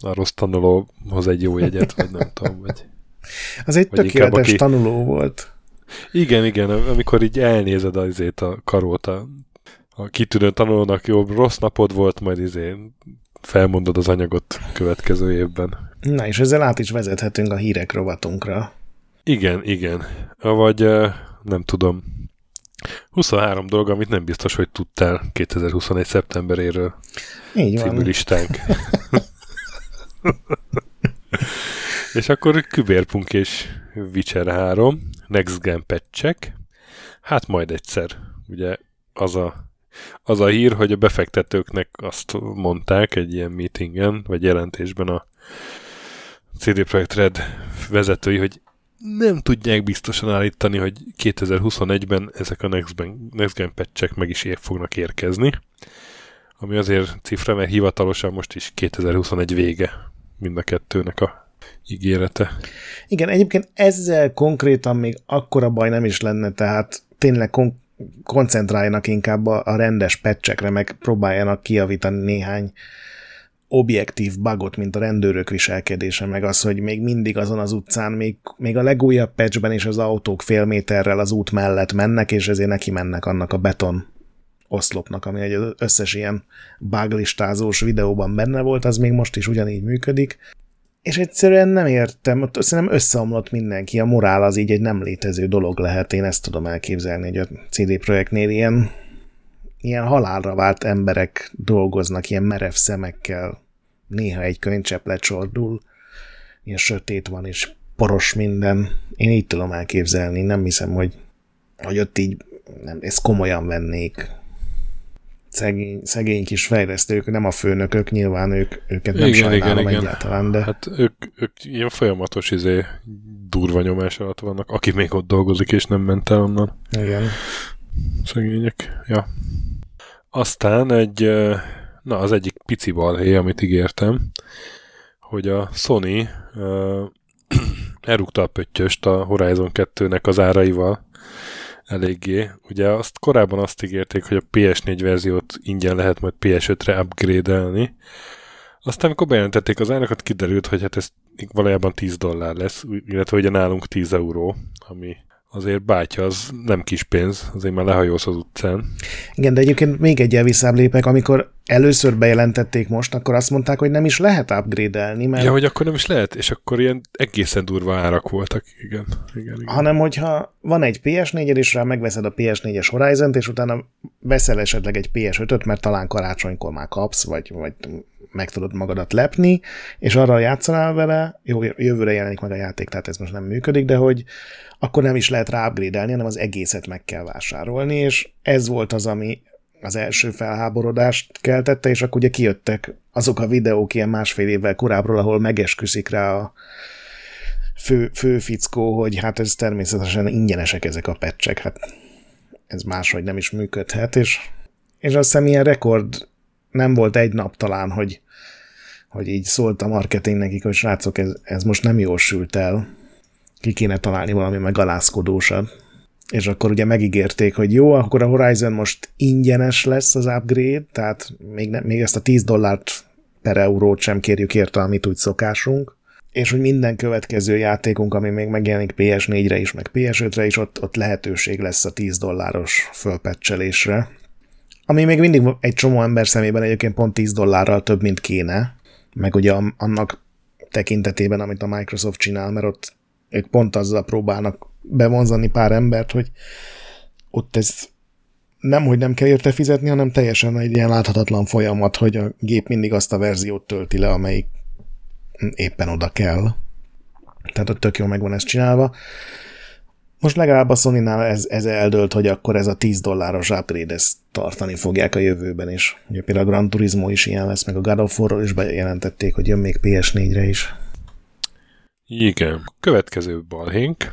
a rossz tanulóhoz egy jó jegyet, vagy nem tudom, vagy... Az egy vagy tökéletes aki... tanuló volt. Igen, igen, amikor így elnézed azért a karót a, a kitűnő tanulónak, jobb rossz napod volt, majd izé felmondod az anyagot következő évben. Na, és ezzel át is vezethetünk a hírek rovatunkra. Igen, igen. Vagy nem tudom, 23 dolog, amit nem biztos, hogy tudtál 2021. szeptemberéről. Így van. Című listánk. és akkor Kübérpunk és Witcher 3, Next Gen patchek. Hát majd egyszer. Ugye az a, az a hír, hogy a befektetőknek azt mondták egy ilyen meetingen, vagy jelentésben a CD Projekt Red vezetői, hogy nem tudják biztosan állítani, hogy 2021-ben ezek a Next Gen, Next Gen patchek meg is ér fognak érkezni, ami azért cifra, mert hivatalosan most is 2021 vége mind a kettőnek a ígérete. Igen, egyébként ezzel konkrétan még akkora baj nem is lenne, tehát tényleg kon- koncentráljanak inkább a, a rendes patchekre, meg próbáljanak kiavítani néhány objektív bugot, mint a rendőrök viselkedése, meg az, hogy még mindig azon az utcán, még, még a legújabb patchben is az autók fél méterrel az út mellett mennek, és ezért neki mennek annak a beton oszlopnak, ami egy összes ilyen buglistázós videóban benne volt, az még most is ugyanígy működik. És egyszerűen nem értem, ott szerintem összeomlott mindenki, a morál az így egy nem létező dolog lehet, én ezt tudom elképzelni, hogy a CD Projektnél ilyen, ilyen halálra vált emberek dolgoznak, ilyen merev szemekkel, néha egy könycsepp lecsordul, ilyen sötét van, és poros minden. Én így tudom elképzelni, nem hiszem, hogy, hogy ott így nem, ezt komolyan vennék. Szegény, szegény kis fejlesztők, nem a főnökök, nyilván ők, őket nem igen, sajnálom igen, igen. egyáltalán, de... Hát ők, ők ilyen folyamatos izé, durva nyomás alatt vannak, aki még ott dolgozik, és nem ment el onnan. Igen. Szegények, ja. Aztán egy Na, az egyik pici balhé, amit ígértem, hogy a Sony uh, elrúgta a pöttyöst a Horizon 2-nek az áraival eléggé. Ugye azt korábban azt ígérték, hogy a PS4 verziót ingyen lehet majd PS5-re upgrade-elni. Aztán, amikor bejelentették az árakat, kiderült, hogy hát ez valójában 10 dollár lesz, illetve ugye nálunk 10 euró, ami azért bátya az nem kis pénz, azért már lehajolsz az utcán. Igen, de egyébként még egy elvisszább lépek, amikor először bejelentették most, akkor azt mondták, hogy nem is lehet upgrade-elni. Mert... Ja, hogy akkor nem is lehet, és akkor ilyen egészen durva árak voltak, igen. igen, igen. Hanem, hogyha van egy PS4-ed, és rá megveszed a PS4-es Horizon-t, és utána veszel esetleg egy PS5-öt, mert talán karácsonykor már kapsz, vagy, vagy meg tudod magadat lepni, és arra játszanál vele, jó, jövőre jelenik meg a játék, tehát ez most nem működik, de hogy akkor nem is lehet rá upgrade hanem az egészet meg kell vásárolni, és ez volt az, ami az első felháborodást keltette, és akkor ugye kijöttek azok a videók ilyen másfél évvel korábbról, ahol megesküszik rá a fő, fő fickó, hogy hát ez természetesen ingyenesek ezek a pecsek, hát ez máshogy nem is működhet, és, és azt hiszem ilyen rekord nem volt egy nap talán, hogy, hogy így szólt a marketing nekik, hogy srácok, ez, ez most nem jól sült el, ki kéne találni valami megalázkodósat. És akkor ugye megígérték, hogy jó, akkor a Horizon most ingyenes lesz az upgrade, tehát még, ne, még ezt a 10 dollárt per eurót sem kérjük érte, amit úgy szokásunk. És hogy minden következő játékunk, ami még megjelenik PS4-re is, meg PS5-re is, ott, ott lehetőség lesz a 10 dolláros fölpecselésre. Ami még mindig egy csomó ember szemében egyébként pont 10 dollárral több, mint kéne. Meg ugye annak tekintetében, amit a Microsoft csinál, mert ott ők pont azzal próbálnak bevonzani pár embert, hogy ott ez nem, hogy nem kell érte fizetni, hanem teljesen egy ilyen láthatatlan folyamat, hogy a gép mindig azt a verziót tölti le, amelyik éppen oda kell. Tehát ott tök jó meg van ez csinálva. Most legalább a sony ez, ez eldőlt, hogy akkor ez a 10 dolláros upgrade ezt tartani fogják a jövőben is. Ugye például a Gran Turismo is ilyen lesz, meg a God of War-ról is bejelentették, hogy jön még PS4-re is. Igen. Következő balhénk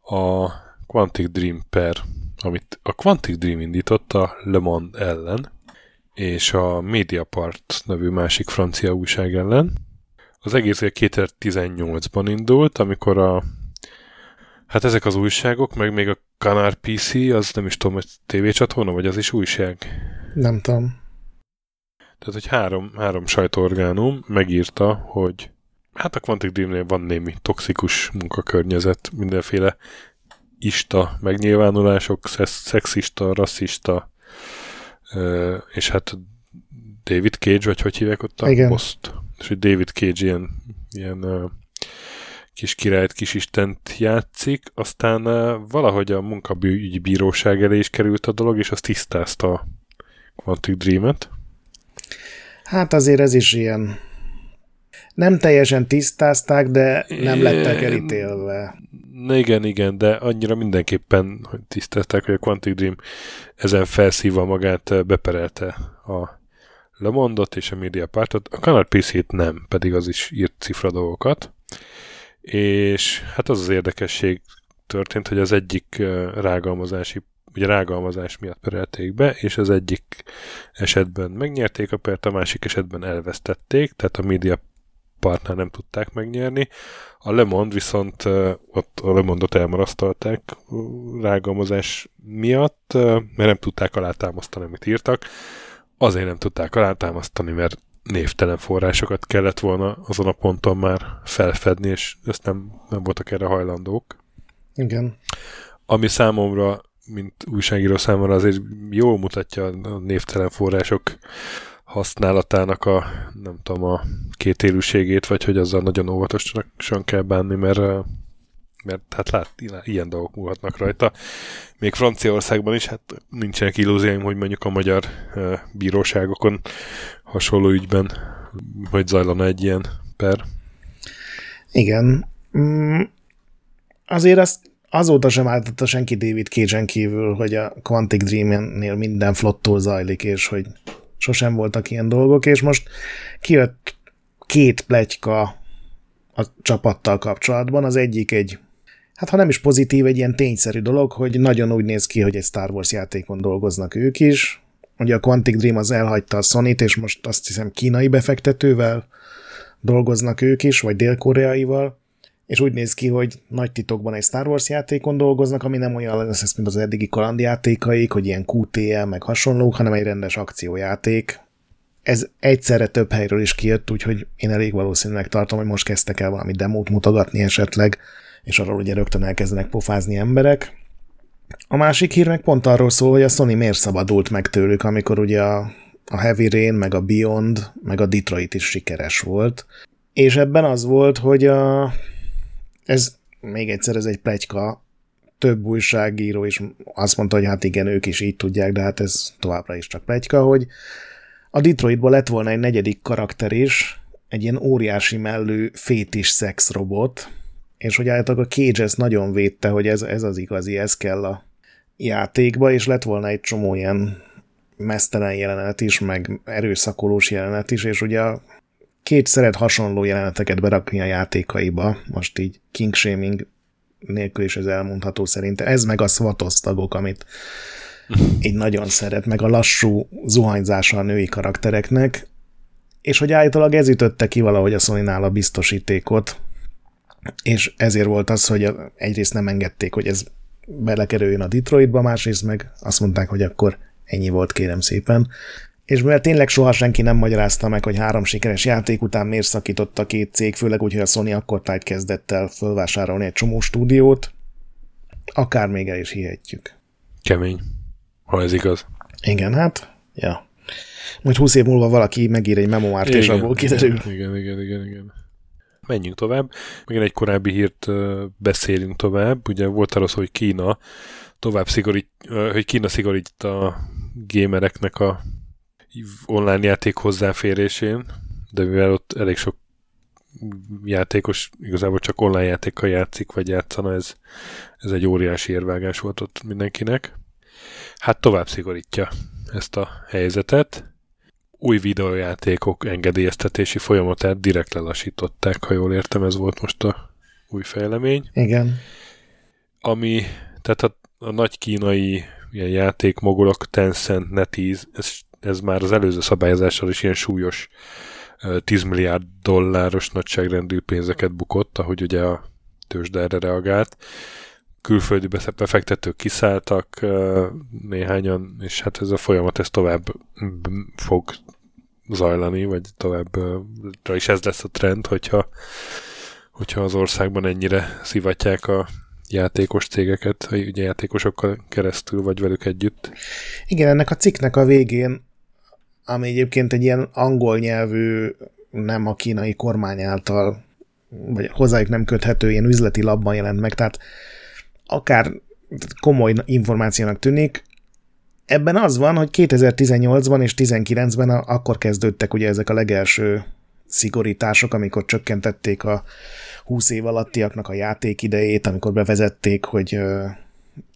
a Quantic Dream per, amit a Quantic Dream indította Le Monde ellen, és a Mediapart nevű másik francia újság ellen. Az egész 2018-ban indult, amikor a Hát ezek az újságok, meg még a Canard PC, az nem is tudom, hogy tévécsatorna, vagy az is újság? Nem tudom. Tehát, hogy három, három sajtóorgánum megírta, hogy hát a Quantic Dreamnél van némi toxikus munkakörnyezet, mindenféle ista megnyilvánulások, szexista, rasszista, és hát David Cage, vagy hogy hívják ott a Igen. poszt? És hogy David Cage ilyen, ilyen kis királyt, kis istent játszik, aztán valahogy a munkabűgyi bíróság elé is került a dolog, és azt tisztázta a Quantic Dream-et. Hát azért ez is ilyen nem teljesen tisztázták, de nem lettek elítélve. Igen, igen, de annyira mindenképpen hogy tisztázták, hogy a Quantic Dream ezen felszívva magát beperelte a Le Monde-ot és a Mediapart-ot. A Canal PC-t nem, pedig az is írt cifra dolgokat. És hát az az érdekesség történt, hogy az egyik rágalmazási ugye rágalmazás miatt perelték be, és az egyik esetben megnyerték a pert, a másik esetben elvesztették, tehát a média partner nem tudták megnyerni. A Le viszont ott a Le Monde-ot elmarasztalták rágalmazás miatt, mert nem tudták alátámasztani, amit írtak. Azért nem tudták alátámasztani, mert névtelen forrásokat kellett volna azon a ponton már felfedni, és ezt nem, nem voltak erre hajlandók. Igen. Ami számomra, mint újságíró számára azért jól mutatja a névtelen források használatának a, nem tudom, a kétélűségét, vagy hogy azzal nagyon óvatosan kell bánni, mert mert hát lát, ilyen dolgok múlhatnak rajta. Még Franciaországban is, hát nincsenek illúzióim, hogy mondjuk a magyar bíróságokon hasonló ügyben, hogy zajlana egy ilyen per. Igen. Mm, azért azt azóta sem álltatta senki David cage kívül, hogy a Quantic Dream-nél minden flottól zajlik, és hogy sosem voltak ilyen dolgok, és most kijött két pletyka a csapattal kapcsolatban. Az egyik egy hát ha nem is pozitív, egy ilyen tényszerű dolog, hogy nagyon úgy néz ki, hogy egy Star Wars játékon dolgoznak ők is. Ugye a Quantic Dream az elhagyta a sony és most azt hiszem kínai befektetővel dolgoznak ők is, vagy dél-koreaival, és úgy néz ki, hogy nagy titokban egy Star Wars játékon dolgoznak, ami nem olyan lesz, mint az eddigi kalandjátékaik, hogy ilyen QTL meg hasonlók, hanem egy rendes akciójáték. Ez egyszerre több helyről is kijött, úgyhogy én elég valószínűleg tartom, hogy most kezdtek el valami demót mutogatni esetleg, és arról ugye rögtön elkezdenek pofázni emberek. A másik hír meg pont arról szól, hogy a Sony miért szabadult meg tőlük, amikor ugye a, a Heavy Rain, meg a Beyond, meg a Detroit is sikeres volt. És ebben az volt, hogy a, ez még egyszer ez egy plegyka, több újságíró is azt mondta, hogy hát igen, ők is így tudják, de hát ez továbbra is csak plegyka, hogy a Detroitból lett volna egy negyedik karakter is, egy ilyen óriási mellő fétis szexrobot, és hogy általában a Cage ezt nagyon védte, hogy ez, ez az igazi, ez kell a játékba, és lett volna egy csomó ilyen mesztelen jelenet is, meg erőszakolós jelenet is, és ugye a két szeret hasonló jeleneteket berakni a játékaiba, most így king shaming nélkül is ez elmondható szerintem. Ez meg a SWATOS tagok, amit így nagyon szeret, meg a lassú zuhanyzása a női karaktereknek, és hogy állítólag ez ütötte ki valahogy a sony a biztosítékot, és ezért volt az, hogy egyrészt nem engedték, hogy ez belekerüljön a Detroitba, másrészt meg azt mondták, hogy akkor ennyi volt, kérem szépen. És mivel tényleg soha senki nem magyarázta meg, hogy három sikeres játék után miért szakított a két cég, főleg úgy, hogy a Sony akkor tájt kezdett el fölvásárolni egy csomó stúdiót, akár még el is hihetjük. Kemény, ha ez igaz. Igen, hát, ja. Majd húsz év múlva valaki megír egy memoárt, igen, és abból kiderül. Igen, igen, igen, igen. Menjünk tovább. Megint egy korábbi hírt beszélünk tovább. Ugye volt arról hogy Kína tovább szigorít, hogy Kína szigorít a gamereknek a online játék hozzáférésén, de mivel ott elég sok játékos igazából csak online játékkal játszik, vagy játszana, ez, ez egy óriási érvágás volt ott mindenkinek. Hát tovább szigorítja ezt a helyzetet. Új videójátékok engedélyeztetési folyamatát direkt lelassították, ha jól értem, ez volt most a új fejlemény. Igen. Ami, tehát a, a nagy kínai ilyen játékmogulok, Tencent, NetEase, ez, ez már az előző szabályozással is ilyen súlyos 10 milliárd dolláros nagyságrendű pénzeket bukott, ahogy ugye a tőzsde erre reagált. Külföldi befektetők kiszálltak néhányan, és hát ez a folyamat ez tovább fog zajlani, vagy továbbra is ez lesz a trend, hogyha, hogyha az országban ennyire szivatják a játékos cégeket, ugye játékosokkal keresztül, vagy velük együtt. Igen, ennek a cikknek a végén ami egyébként egy ilyen angol nyelvű, nem a kínai kormány által, vagy hozzájuk nem köthető ilyen üzleti labban jelent meg, tehát akár komoly információnak tűnik, Ebben az van, hogy 2018-ban és 2019-ben akkor kezdődtek ugye ezek a legelső szigorítások, amikor csökkentették a 20 év alattiaknak a játékidejét, amikor bevezették, hogy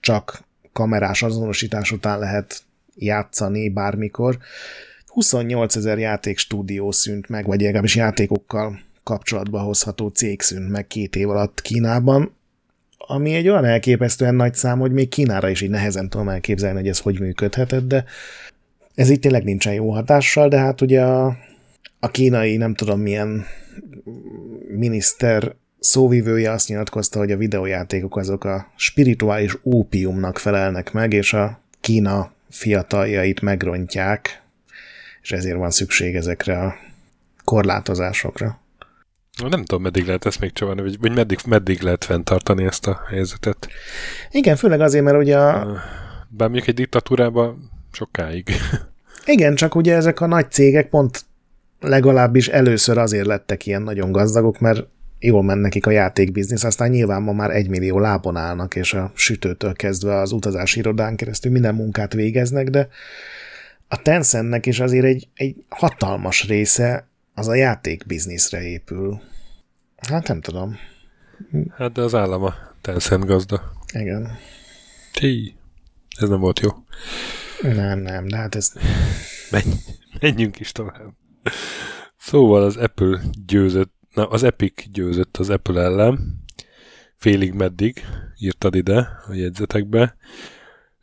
csak kamerás azonosítás után lehet játszani bármikor. 28 ezer játékstúdió szűnt meg, vagy legalábbis játékokkal kapcsolatba hozható cég szűnt meg két év alatt Kínában, ami egy olyan elképesztően nagy szám, hogy még Kínára is így nehezen tudom elképzelni, hogy ez hogy működhetett, de ez itt tényleg nincsen jó hatással, de hát ugye a, a kínai, nem tudom milyen miniszter szóvivője azt nyilatkozta, hogy a videójátékok azok a spirituális ópiumnak felelnek meg, és a Kína fiataljait megrontják, és ezért van szükség ezekre a korlátozásokra. Nem tudom, meddig lehet ezt még csavarni, vagy, vagy meddig, meddig lehet fenntartani ezt a helyzetet. Igen, főleg azért, mert ugye a... Bár mondjuk egy diktatúrában sokáig. Igen, csak ugye ezek a nagy cégek pont legalábbis először azért lettek ilyen nagyon gazdagok, mert jól mennek nekik a játékbiznisz, aztán nyilván ma már egy millió lábon állnak, és a sütőtől kezdve az utazási irodán keresztül minden munkát végeznek, de a Tencentnek is azért egy, egy hatalmas része az a játékbizniszre épül. Hát nem tudom. Hát de az állam a Tencent gazda. Igen. Tí. Ez nem volt jó. Nem, nem, de hát ez... Menj, menjünk is tovább. Szóval az Apple győzött, na, az Epic győzött az Apple ellen. Félig meddig, írtad ide a jegyzetekbe.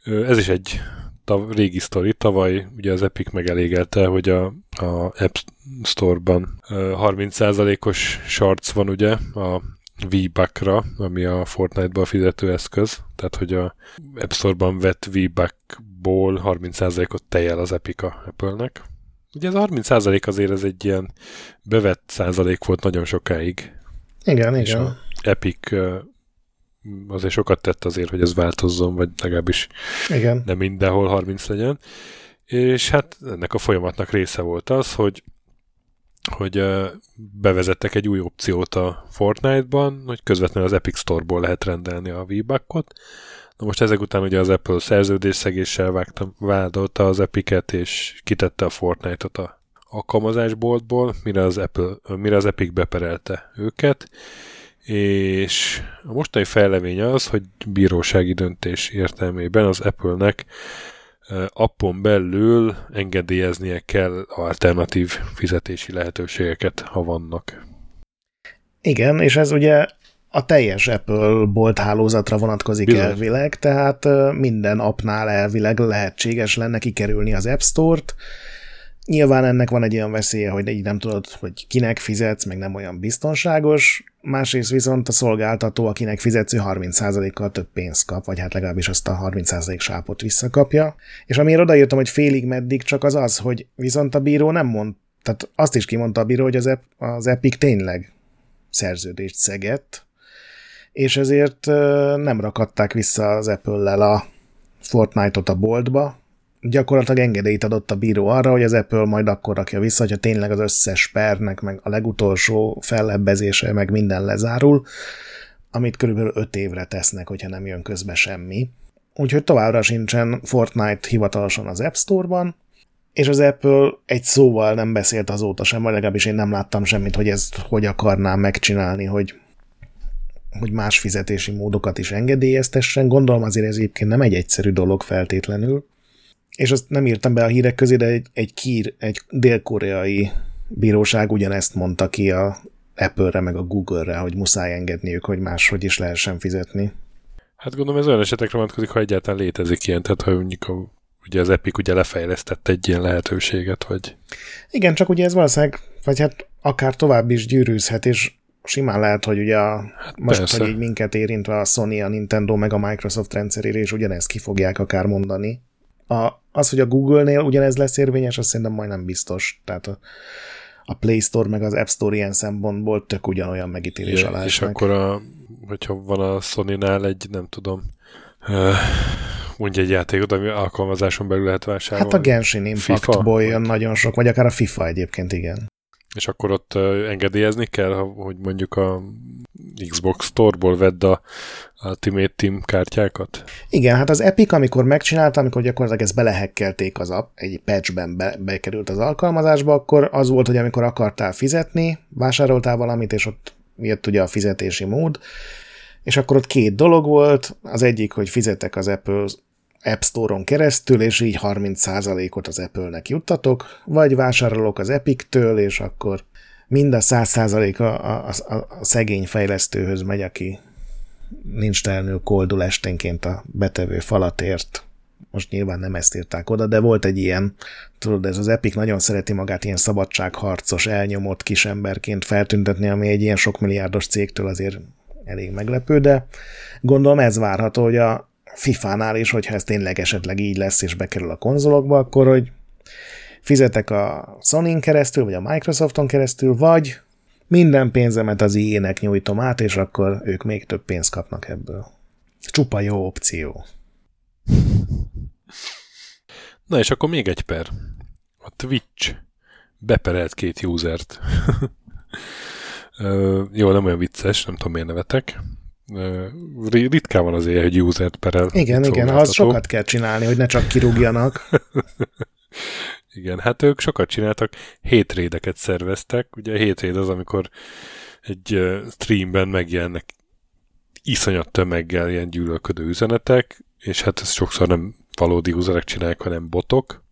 Ez is egy tav, régi sztori, tavaly ugye az Epic megelégelte, hogy a, a App Store-ban 30%-os shorts van ugye a V-Buckra, ami a Fortnite-ban fizető eszköz, tehát hogy a App Store-ban vett V-Buckból 30%-ot tejel az Epic a Apple-nek. Ugye ez a 30% azért ez egy ilyen bevett százalék volt nagyon sokáig. Igen, és igen. A Epic azért sokat tett azért, hogy ez változzon, vagy legalábbis Igen. nem mindenhol 30 legyen. És hát ennek a folyamatnak része volt az, hogy hogy bevezettek egy új opciót a Fortnite-ban, hogy közvetlenül az Epic Store-ból lehet rendelni a v -ot. Na most ezek után ugye az Apple szerződésszegéssel vágta, vádolta az Epic-et, és kitette a Fortnite-ot a alkalmazásboltból, mire az, Apple, mire az Epic beperelte őket, és a mostani fejlemény az, hogy bírósági döntés értelmében az Apple-nek appon belül engedélyeznie kell alternatív fizetési lehetőségeket, ha vannak. Igen, és ez ugye a teljes Apple bolt hálózatra vonatkozik Bizony. elvileg, tehát minden appnál elvileg lehetséges lenne kikerülni az App Store-t, Nyilván ennek van egy olyan veszélye, hogy így nem tudod, hogy kinek fizetsz, meg nem olyan biztonságos, másrészt viszont a szolgáltató, akinek fizetsz, ő 30%-kal több pénzt kap, vagy hát legalábbis azt a 30% sápot visszakapja. És amiért odaírtam, hogy félig meddig csak az az, hogy viszont a bíró nem mond, tehát azt is kimondta a bíró, hogy az, az Epic tényleg szerződést szegett, és ezért nem rakadták vissza az Apple-lel a Fortnite-ot a boltba, gyakorlatilag engedélyt adott a bíró arra, hogy az Apple majd akkor rakja vissza, hogyha tényleg az összes pernek, meg a legutolsó fellebbezése, meg minden lezárul, amit körülbelül öt évre tesznek, hogyha nem jön közbe semmi. Úgyhogy továbbra sincsen Fortnite hivatalosan az App Store-ban, és az Apple egy szóval nem beszélt azóta sem, vagy legalábbis én nem láttam semmit, hogy ezt hogy akarná megcsinálni, hogy, hogy más fizetési módokat is engedélyeztessen. Gondolom azért ez egyébként nem egy egyszerű dolog feltétlenül. És azt nem írtam be a hírek közé, de egy, egy kír, egy dél-koreai bíróság ugyanezt mondta ki a Apple-re, meg a Google-re, hogy muszáj engedniük, hogy máshogy is lehessen fizetni. Hát gondolom ez olyan esetekre vonatkozik, ha egyáltalán létezik ilyen, tehát ha mondjuk a, ugye az Epic ugye lefejlesztett egy ilyen lehetőséget, vagy... Igen, csak ugye ez valószínűleg, vagy hát akár tovább is gyűrűzhet, és simán lehet, hogy ugye a, hát most, persze. hogy így minket érintve a Sony, a Nintendo, meg a Microsoft rendszerére is ugyanezt ki fogják akár mondani. A, az, hogy a Google-nél ugyanez lesz érvényes, azt szerintem majdnem biztos. Tehát a, a Play Store meg az App Store ilyen szempontból tök ugyanolyan megítélés alá És akkor, a, hogyha van a Sony-nál egy, nem tudom, uh, mondja egy játékot, ami alkalmazáson belül lehet vásárolni. Hát a Genshin Impact-ból jön nagyon sok, vagy akár a FIFA egyébként, igen. És akkor ott engedélyezni kell, hogy mondjuk a Xbox Store-ból vedd a Ultimate Team kártyákat? Igen, hát az Epic, amikor megcsinálta, amikor gyakorlatilag ezt belehekkelték az app, egy patchben be, bekerült az alkalmazásba, akkor az volt, hogy amikor akartál fizetni, vásároltál valamit, és ott jött ugye a fizetési mód, és akkor ott két dolog volt, az egyik, hogy fizetek az Apple App Store-on keresztül, és így 30%-ot az Apple-nek juttatok, vagy vásárolok az Epic-től, és akkor mind a 100% a, a, a, a szegény fejlesztőhöz megy, aki nincs telenül koldul esténként a betevő falatért. Most nyilván nem ezt írták oda, de volt egy ilyen, tudod, ez az Epic nagyon szereti magát ilyen szabadságharcos, elnyomott kisemberként feltüntetni, ami egy ilyen sok milliárdos cégtől azért elég meglepő, de gondolom ez várható, hogy a FIFA-nál is, hogyha ez tényleg esetleg így lesz és bekerül a konzolokba, akkor hogy fizetek a Sony-n keresztül, vagy a Microsofton keresztül, vagy minden pénzemet az ilyenek nyújtom át, és akkor ők még több pénzt kapnak ebből. Csupa jó opció. Na és akkor még egy per. A Twitch beperelt két usert. jó, nem olyan vicces, nem tudom miért nevetek. ritkán van azért, hogy usert perel. Igen, igen, az sokat kell csinálni, hogy ne csak kirúgjanak. Igen, hát ők sokat csináltak, hétrédeket szerveztek. Ugye a hétréd az, amikor egy streamben megjelennek iszonyat tömeggel ilyen gyűlölködő üzenetek, és hát ez sokszor nem valódi userek csinálják, hanem botok.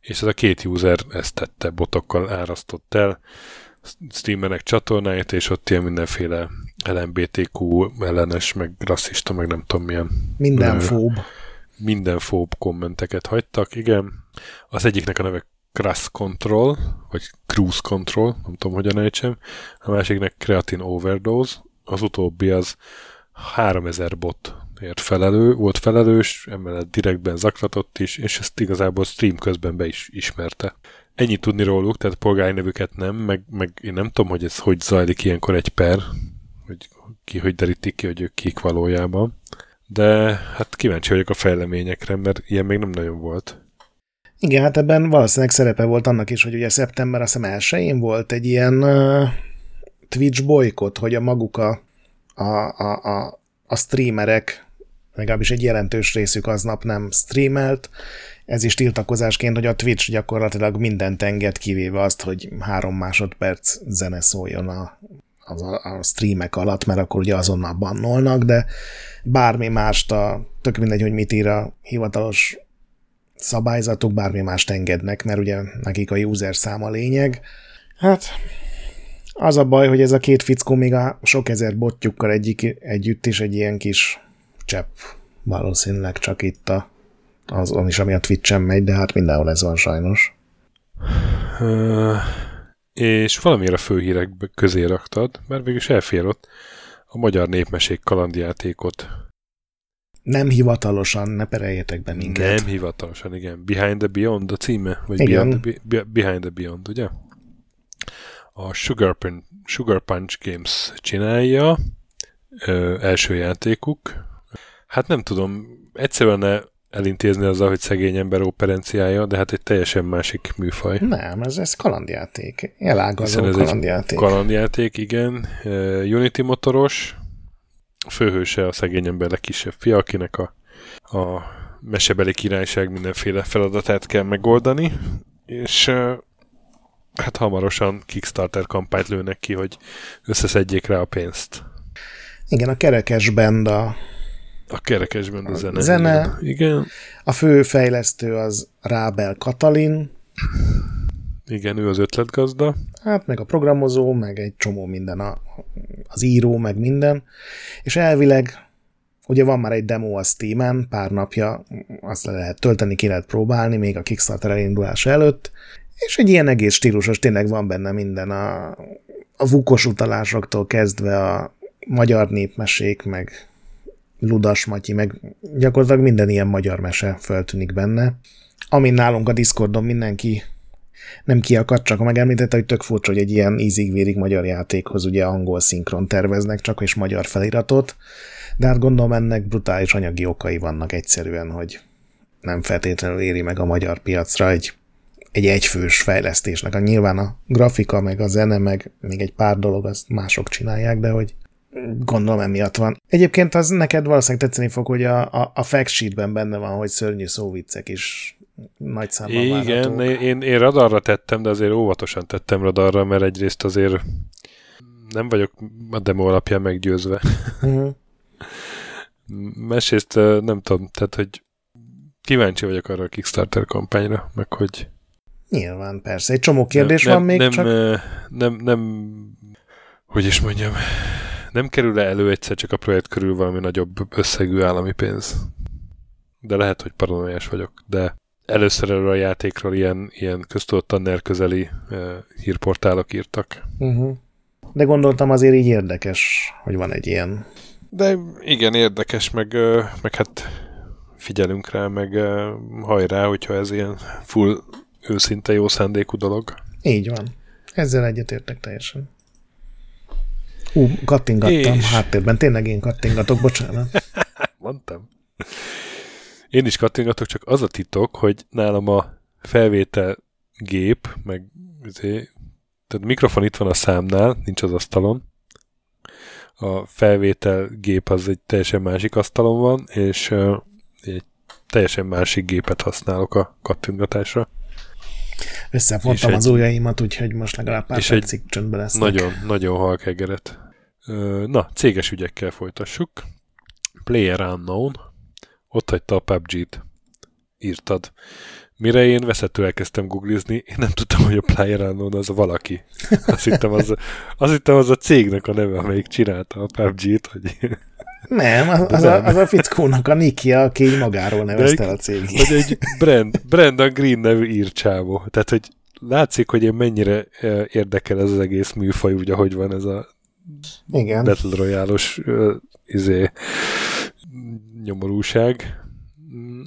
És ez a két user ezt tette, botokkal árasztott el streamernek csatornáját, és ott ilyen mindenféle LMBTQ ellenes, meg rasszista, meg nem tudom milyen. Minden fób. Minden fób kommenteket hagytak, igen. Az egyiknek a neve Crass Control, vagy Cruise Control, nem tudom, hogyan ejtsem. A másiknek Creatine Overdose, az utóbbi az 3000 bot ért felelő, volt felelős, emellett direktben zaklatott is, és ezt igazából stream közben be is ismerte. Ennyit tudni róluk, tehát polgári nevüket nem, meg, meg én nem tudom, hogy ez hogy zajlik ilyenkor egy per, hogy ki hogy derítik ki, hogy ők kik valójában. De hát kíváncsi vagyok a fejleményekre, mert ilyen még nem nagyon volt. Igen, hát ebben valószínűleg szerepe volt annak is, hogy ugye szeptember azt hiszem elsőjén volt egy ilyen uh, Twitch bolykot, hogy a maguk a, a, a, a, a streamerek, legalábbis egy jelentős részük aznap nem streamelt, ez is tiltakozásként, hogy a Twitch gyakorlatilag mindent enged, kivéve azt, hogy három másodperc zene szóljon a, a, a streamek alatt, mert akkor ugye azonnal bannolnak, de bármi mást, a, tök mindegy, hogy mit ír a hivatalos szabályzatok bármi mást engednek, mert ugye nekik a user száma lényeg. Hát az a baj, hogy ez a két fickó még a sok ezer botjukkal egyik, együtt is egy ilyen kis csepp valószínűleg csak itt a, az is, ami a Twitch-en megy, de hát mindenhol ez van sajnos. Uh, és valamiért a főhírek közé raktad, mert végül is elfér ott a magyar népmesék kalandjátékot nem hivatalosan, ne pereljetek be minket. Nem hivatalosan, igen. Behind the Beyond a címe? Vagy igen. Beyond the, Behind the Beyond, ugye? A Sugar, Punch, Sugar Punch Games csinálja, ö, első játékuk. Hát nem tudom, egyszerűen elintézni azzal, hogy szegény ember operenciája, de hát egy teljesen másik műfaj. Nem, ez, ez kalandjáték. Elágazó ez kalandjáték. Kalandjáték, igen. Unity motoros, főhőse a szegény ember legkisebb fia, akinek a, a mesebeli királyság mindenféle feladatát kell megoldani, és hát hamarosan Kickstarter kampányt lőnek ki, hogy összeszedjék rá a pénzt. Igen, a kerekes band a a kerekesben a zene. zene. Igen. A fő fejlesztő az Rábel Katalin. Igen, ő az ötletgazda. Hát meg a programozó, meg egy csomó minden, a, az író, meg minden. És elvileg, ugye van már egy demo a Steam-en, pár napja, azt le lehet tölteni, ki lehet próbálni, még a Kickstarter elindulása előtt, és egy ilyen egész stílusos, tényleg van benne minden, a, a vukos utalásoktól kezdve a magyar népmesék, meg Ludas Matyi, meg gyakorlatilag minden ilyen magyar mese feltűnik benne. Amin nálunk a Discordon mindenki nem kiakadt, csak megemlítette, hogy tök furcsa, hogy egy ilyen ízig-vérig magyar játékhoz ugye angol szinkron terveznek, csak és magyar feliratot, de hát gondolom ennek brutális anyagi okai vannak egyszerűen, hogy nem feltétlenül éri meg a magyar piacra egy, egy egyfős fejlesztésnek. A nyilván a grafika, meg a zene, meg még egy pár dolog, azt mások csinálják, de hogy Gondolom emiatt van. Egyébként az neked valószínűleg tetszeni fog, hogy a, a, a fact sheetben benne van, hogy szörnyű szóviccek is nagy számban Igen, én, én radarra tettem, de azért óvatosan tettem radarra, mert egyrészt azért nem vagyok a demo alapján meggyőzve. Uh-huh. Másrészt nem tudom, tehát hogy kíváncsi vagyok arra a Kickstarter kampányra, meg hogy Nyilván, persze. Egy csomó kérdés nem, van még, nem, csak... Nem, nem, nem, hogy is mondjam, nem kerül elő egyszer csak a projekt körül valami nagyobb összegű állami pénz? De lehet, hogy paranoiás vagyok, de először erről a játékról ilyen, ilyen köztudottan NER közeli uh, hírportálok írtak. Uh-huh. De gondoltam azért így érdekes, hogy van egy ilyen. De igen, érdekes, meg, meg hát figyelünk rá, meg hajrá, hogyha ez ilyen full őszinte jó szándékú dolog. Így van. Ezzel egyetértek teljesen. Hú, kattingattam és... háttérben. Tényleg én kattingatok, bocsánat. Mondtam. Én is kattingatok, csak az a titok, hogy nálam a felvétel gép, meg azért, tehát a mikrofon itt van a számnál, nincs az asztalon. A felvétel gép az egy teljesen másik asztalon van, és uh, egy teljesen másik gépet használok a kattingatásra. Összefontam az egy, ujjaimat, úgyhogy most legalább pár percig csöndbe lesznek. Nagyon, nagyon halk egeret. Na, céges ügyekkel folytassuk. Player Unknown. Ott hagyta a PUBG-t. Írtad. Mire én veszető elkezdtem googlizni, én nem tudtam, hogy a Player Unknown az a valaki. Azt hittem az, a, azt hittem az a cégnek a neve, amelyik csinálta a PUBG-t, hogy... Nem, az, az, nem. A, az a fickónak a Nikia, aki így magáról nevezte a cégét. Hogy egy Brand, Brandon Green nevű írcsávó. Tehát, hogy látszik, hogy én mennyire érdekel ez az egész műfaj, úgy, ahogy van ez a igen. Battle Royale-os uh, izé, nyomorúság.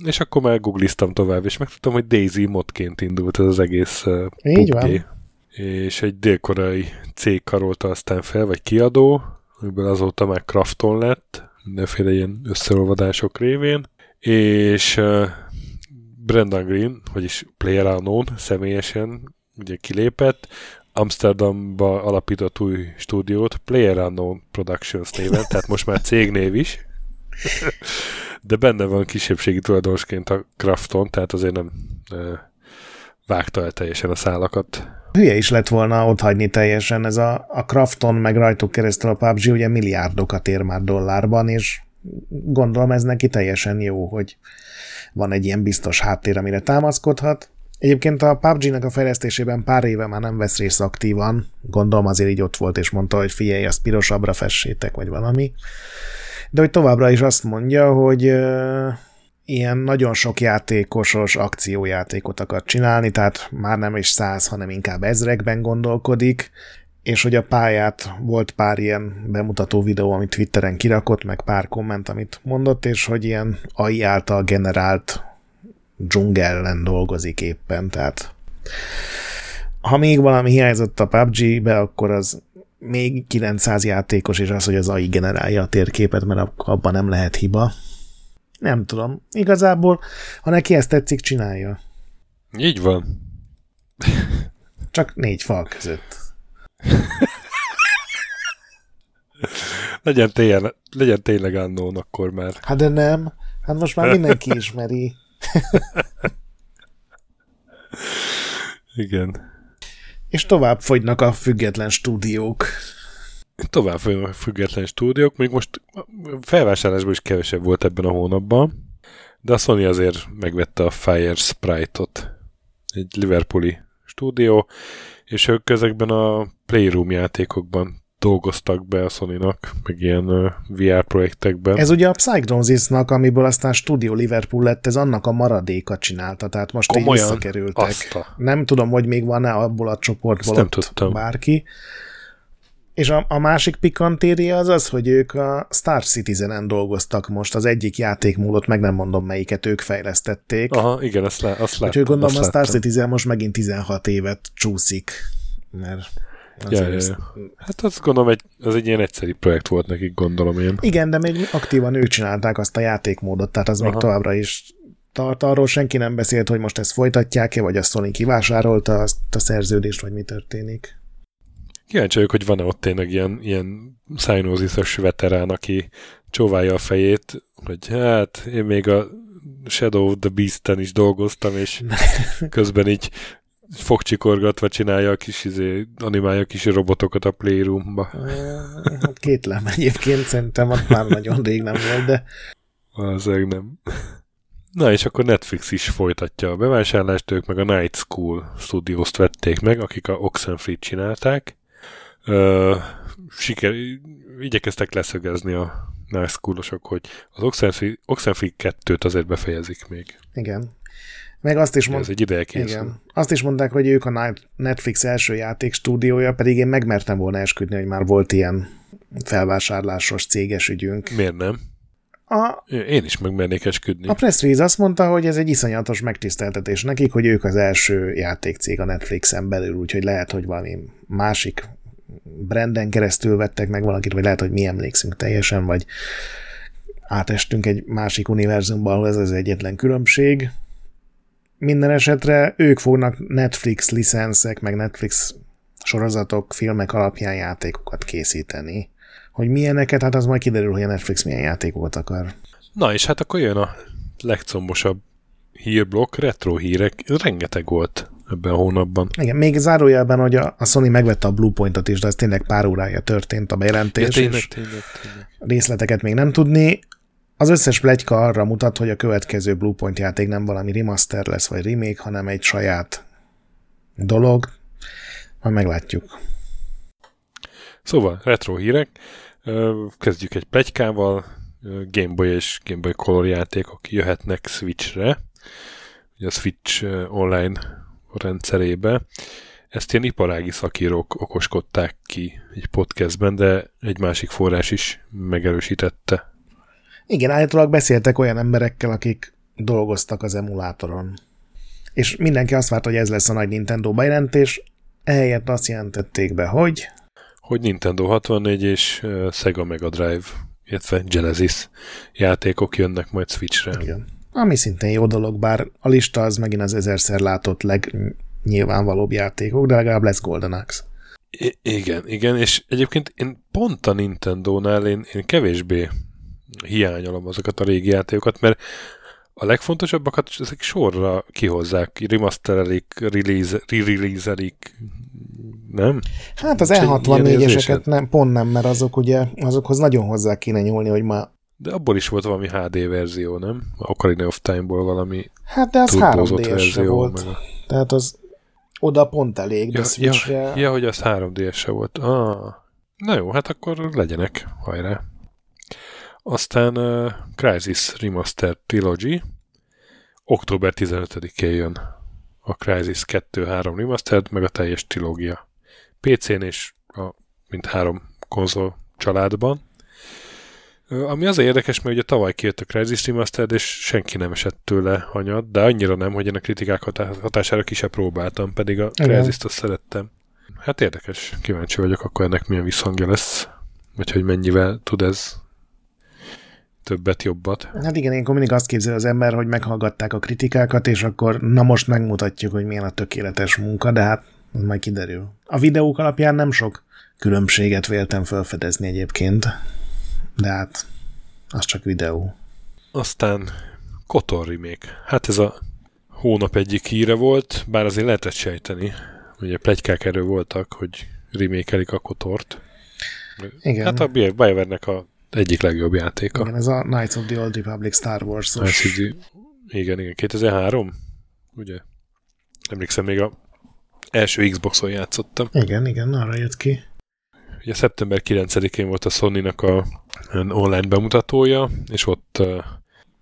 És akkor már googliztam tovább, és megtudtam, hogy Daisy modként indult ez az egész Így van. És egy dél-koreai cég karolta aztán fel, vagy kiadó, amiből azóta már Krafton lett, mindenféle ilyen összeolvadások révén, és uh, Brendan Green, vagyis Player Unknown személyesen ugye kilépett, Amsterdamba alapított új stúdiót, Player Unknown Productions néven, tehát most már cégnév is, de benne van kisebbségi tulajdonosként a Krafton, tehát azért nem vágta el teljesen a szálakat. Hülye is lett volna ott hagyni teljesen, ez a, a Krafton meg rajtuk keresztül a PUBG ugye milliárdokat ér már dollárban, és gondolom ez neki teljesen jó, hogy van egy ilyen biztos háttér, amire támaszkodhat, Egyébként a PUBG-nek a fejlesztésében pár éve már nem vesz részt aktívan, gondolom azért így ott volt, és mondta, hogy figyelj, azt pirosabbra fessétek, vagy valami. De hogy továbbra is azt mondja, hogy ilyen nagyon sok játékosos akciójátékot akar csinálni, tehát már nem is száz, hanem inkább ezrekben gondolkodik, és hogy a pályát volt pár ilyen bemutató videó, amit Twitteren kirakott, meg pár komment, amit mondott, és hogy ilyen AI által generált dzsungellen dolgozik éppen, tehát ha még valami hiányzott a PUBG-be, akkor az még 900 játékos, és az, hogy az AI generálja a térképet, mert abban nem lehet hiba. Nem tudom. Igazából, ha neki ezt tetszik, csinálja. Így van. Csak négy fal között. legyen, tényleg, legyen tényleg annón akkor már. Hát de nem. Hát most már mindenki ismeri. Igen. És tovább fogynak a független stúdiók. Tovább fogynak a független stúdiók, még most felvásárlásból is kevesebb volt ebben a hónapban, de a Sony azért megvette a Fire Sprite-ot, egy Liverpooli stúdió, és ők ezekben a Playroom játékokban dolgoztak be a sony meg ilyen VR projektekben. Ez ugye a Psychnosis-nak, amiből aztán Studio Liverpool lett, ez annak a maradéka csinálta, tehát most Komolyan? így visszakerültek. A... Nem tudom, hogy még van-e abból a csoportból nem tudtam. bárki. És a, a másik pikantéria az az, hogy ők a Star Citizen-en dolgoztak most, az egyik játékmódot, meg nem mondom melyiket, ők fejlesztették. Aha, igen, azt, lá, azt láttam. Úgyhogy gondolom azt a Star láttam. Citizen most megint 16 évet csúszik, mert Ja, ja, ja. Hát azt gondolom, egy, az egy ilyen egyszerű projekt volt nekik, gondolom én. Igen, de még aktívan ők csinálták azt a játékmódot, tehát az Aha. még továbbra is tart. Arról senki nem beszélt, hogy most ezt folytatják-e, vagy a Sony kivásárolta azt a szerződést, vagy mi történik. Kíváncsi vagyok, hogy van-e ott tényleg ilyen, ilyen szájnóziszos veterán, aki csóválja a fejét, hogy hát én még a Shadow of the Beast-en is dolgoztam, és közben így fogcsikorgatva csinálja a kis, izé, animálja a kis robotokat a Playroomba. Hát kétlem egyébként, szerintem ott már nagyon rég nem volt, de... Valószínűleg nem. Na és akkor Netflix is folytatja a bevásárlást, ők meg a Night School Studios-t vették meg, akik a Oxenfree-t csinálták. Ö, siker, igyekeztek leszögezni a Night School-osok, hogy az Oxenfree, Oxenfree 2-t azért befejezik még. Igen. Meg azt is mondták, Ez egy ideje készül. Igen. Azt is mondták, hogy ők a Netflix első játék stúdiója, pedig én megmertem volna esküdni, hogy már volt ilyen felvásárlásos céges ügyünk. Miért nem? A, Én is megmernék esküdni. A press release azt mondta, hogy ez egy iszonyatos megtiszteltetés nekik, hogy ők az első játékcég a Netflixen belül, úgyhogy lehet, hogy valami másik branden keresztül vettek meg valakit, vagy lehet, hogy mi emlékszünk teljesen, vagy átestünk egy másik univerzumban, ahol ez az egyetlen különbség. Minden esetre ők fognak Netflix licenszek, meg Netflix sorozatok, filmek alapján játékokat készíteni. Hogy milyeneket, hát az majd kiderül, hogy a Netflix milyen játékokat akar. Na és hát akkor jön a legcombosabb hírblokk, retro hírek, rengeteg volt ebben a hónapban. Igen, még zárójelben, hogy a, a Sony megvette a Bluepointot is, de ez tényleg pár órája történt a bejelentés. Ja, tényleg, tényleg, tényleg. Részleteket még nem tudni. Az összes plegyka arra mutat, hogy a következő Bluepoint játék nem valami remaster lesz, vagy remake, hanem egy saját dolog. Majd meglátjuk. Szóval, retro hírek. Kezdjük egy plegykával. Game Boy és Game Boy Color játékok jöhetnek Switchre. Ugye a Switch online rendszerébe. Ezt ilyen iparági szakírók okoskodták ki egy podcastben, de egy másik forrás is megerősítette igen, állítólag beszéltek olyan emberekkel, akik dolgoztak az emulátoron. És mindenki azt várta, hogy ez lesz a nagy Nintendo bejelentés, ehelyett azt jelentették be, hogy... Hogy Nintendo 64 és Sega Mega Drive, illetve Genesis játékok jönnek majd Switchre. Igen. Ami szintén jó dolog, bár a lista az megint az ezerszer látott legnyilvánvalóbb játékok, de legalább lesz Golden Axe. I- igen, igen, és egyébként én pont a Nintendo-nál én, én kevésbé hiányolom azokat a régi játékokat, mert a legfontosabbakat ezek sorra kihozzák, remasterelik, release, re-releaselik, nem? Hát az E64-eseket nem, pont nem, mert azok ugye, azokhoz nagyon hozzá kéne nyúlni, hogy ma de abból is volt valami HD verzió, nem? A Ocarina of Time-ból valami Hát de az 3 d volt. Meg a... Tehát az oda pont elég, de ja, ja, ja, hogy az 3 d volt. Ah. Na jó, hát akkor legyenek, hajrá. Aztán uh, Crysis Remaster Trilogy október 15-én jön a Crysis 2-3 Remastered, meg a teljes trilógia. PC-n és a mint három konzol családban. Uh, ami az érdekes, mert ugye tavaly kijött a Crysis Remastered, és senki nem esett tőle hanyat, de annyira nem, hogy ennek kritikák hatására ki se próbáltam, pedig a Crysis-t azt szerettem. Hát érdekes, kíváncsi vagyok, akkor ennek milyen visszhangja lesz, vagy hogy mennyivel tud ez többet, jobbat. Hát igen, én mindig azt képzel az ember, hogy meghallgatták a kritikákat, és akkor na most megmutatjuk, hogy milyen a tökéletes munka, de hát majd kiderül. A videók alapján nem sok különbséget véltem felfedezni egyébként, de hát az csak videó. Aztán Kotor remake. Hát ez a hónap egyik híre volt, bár azért lehetett sejteni. Ugye plegykák erről voltak, hogy remékelik a Kotort. Igen. Hát a BioWare-nek a egyik legjobb játéka. Igen, ez a Knights of the Old Republic Star wars the... Igen, igen, 2003, ugye? Emlékszem, még a első Xboxon játszottam. Igen, igen, arra jött ki. Ugye szeptember 9-én volt a Sony-nak a online bemutatója, és ott uh,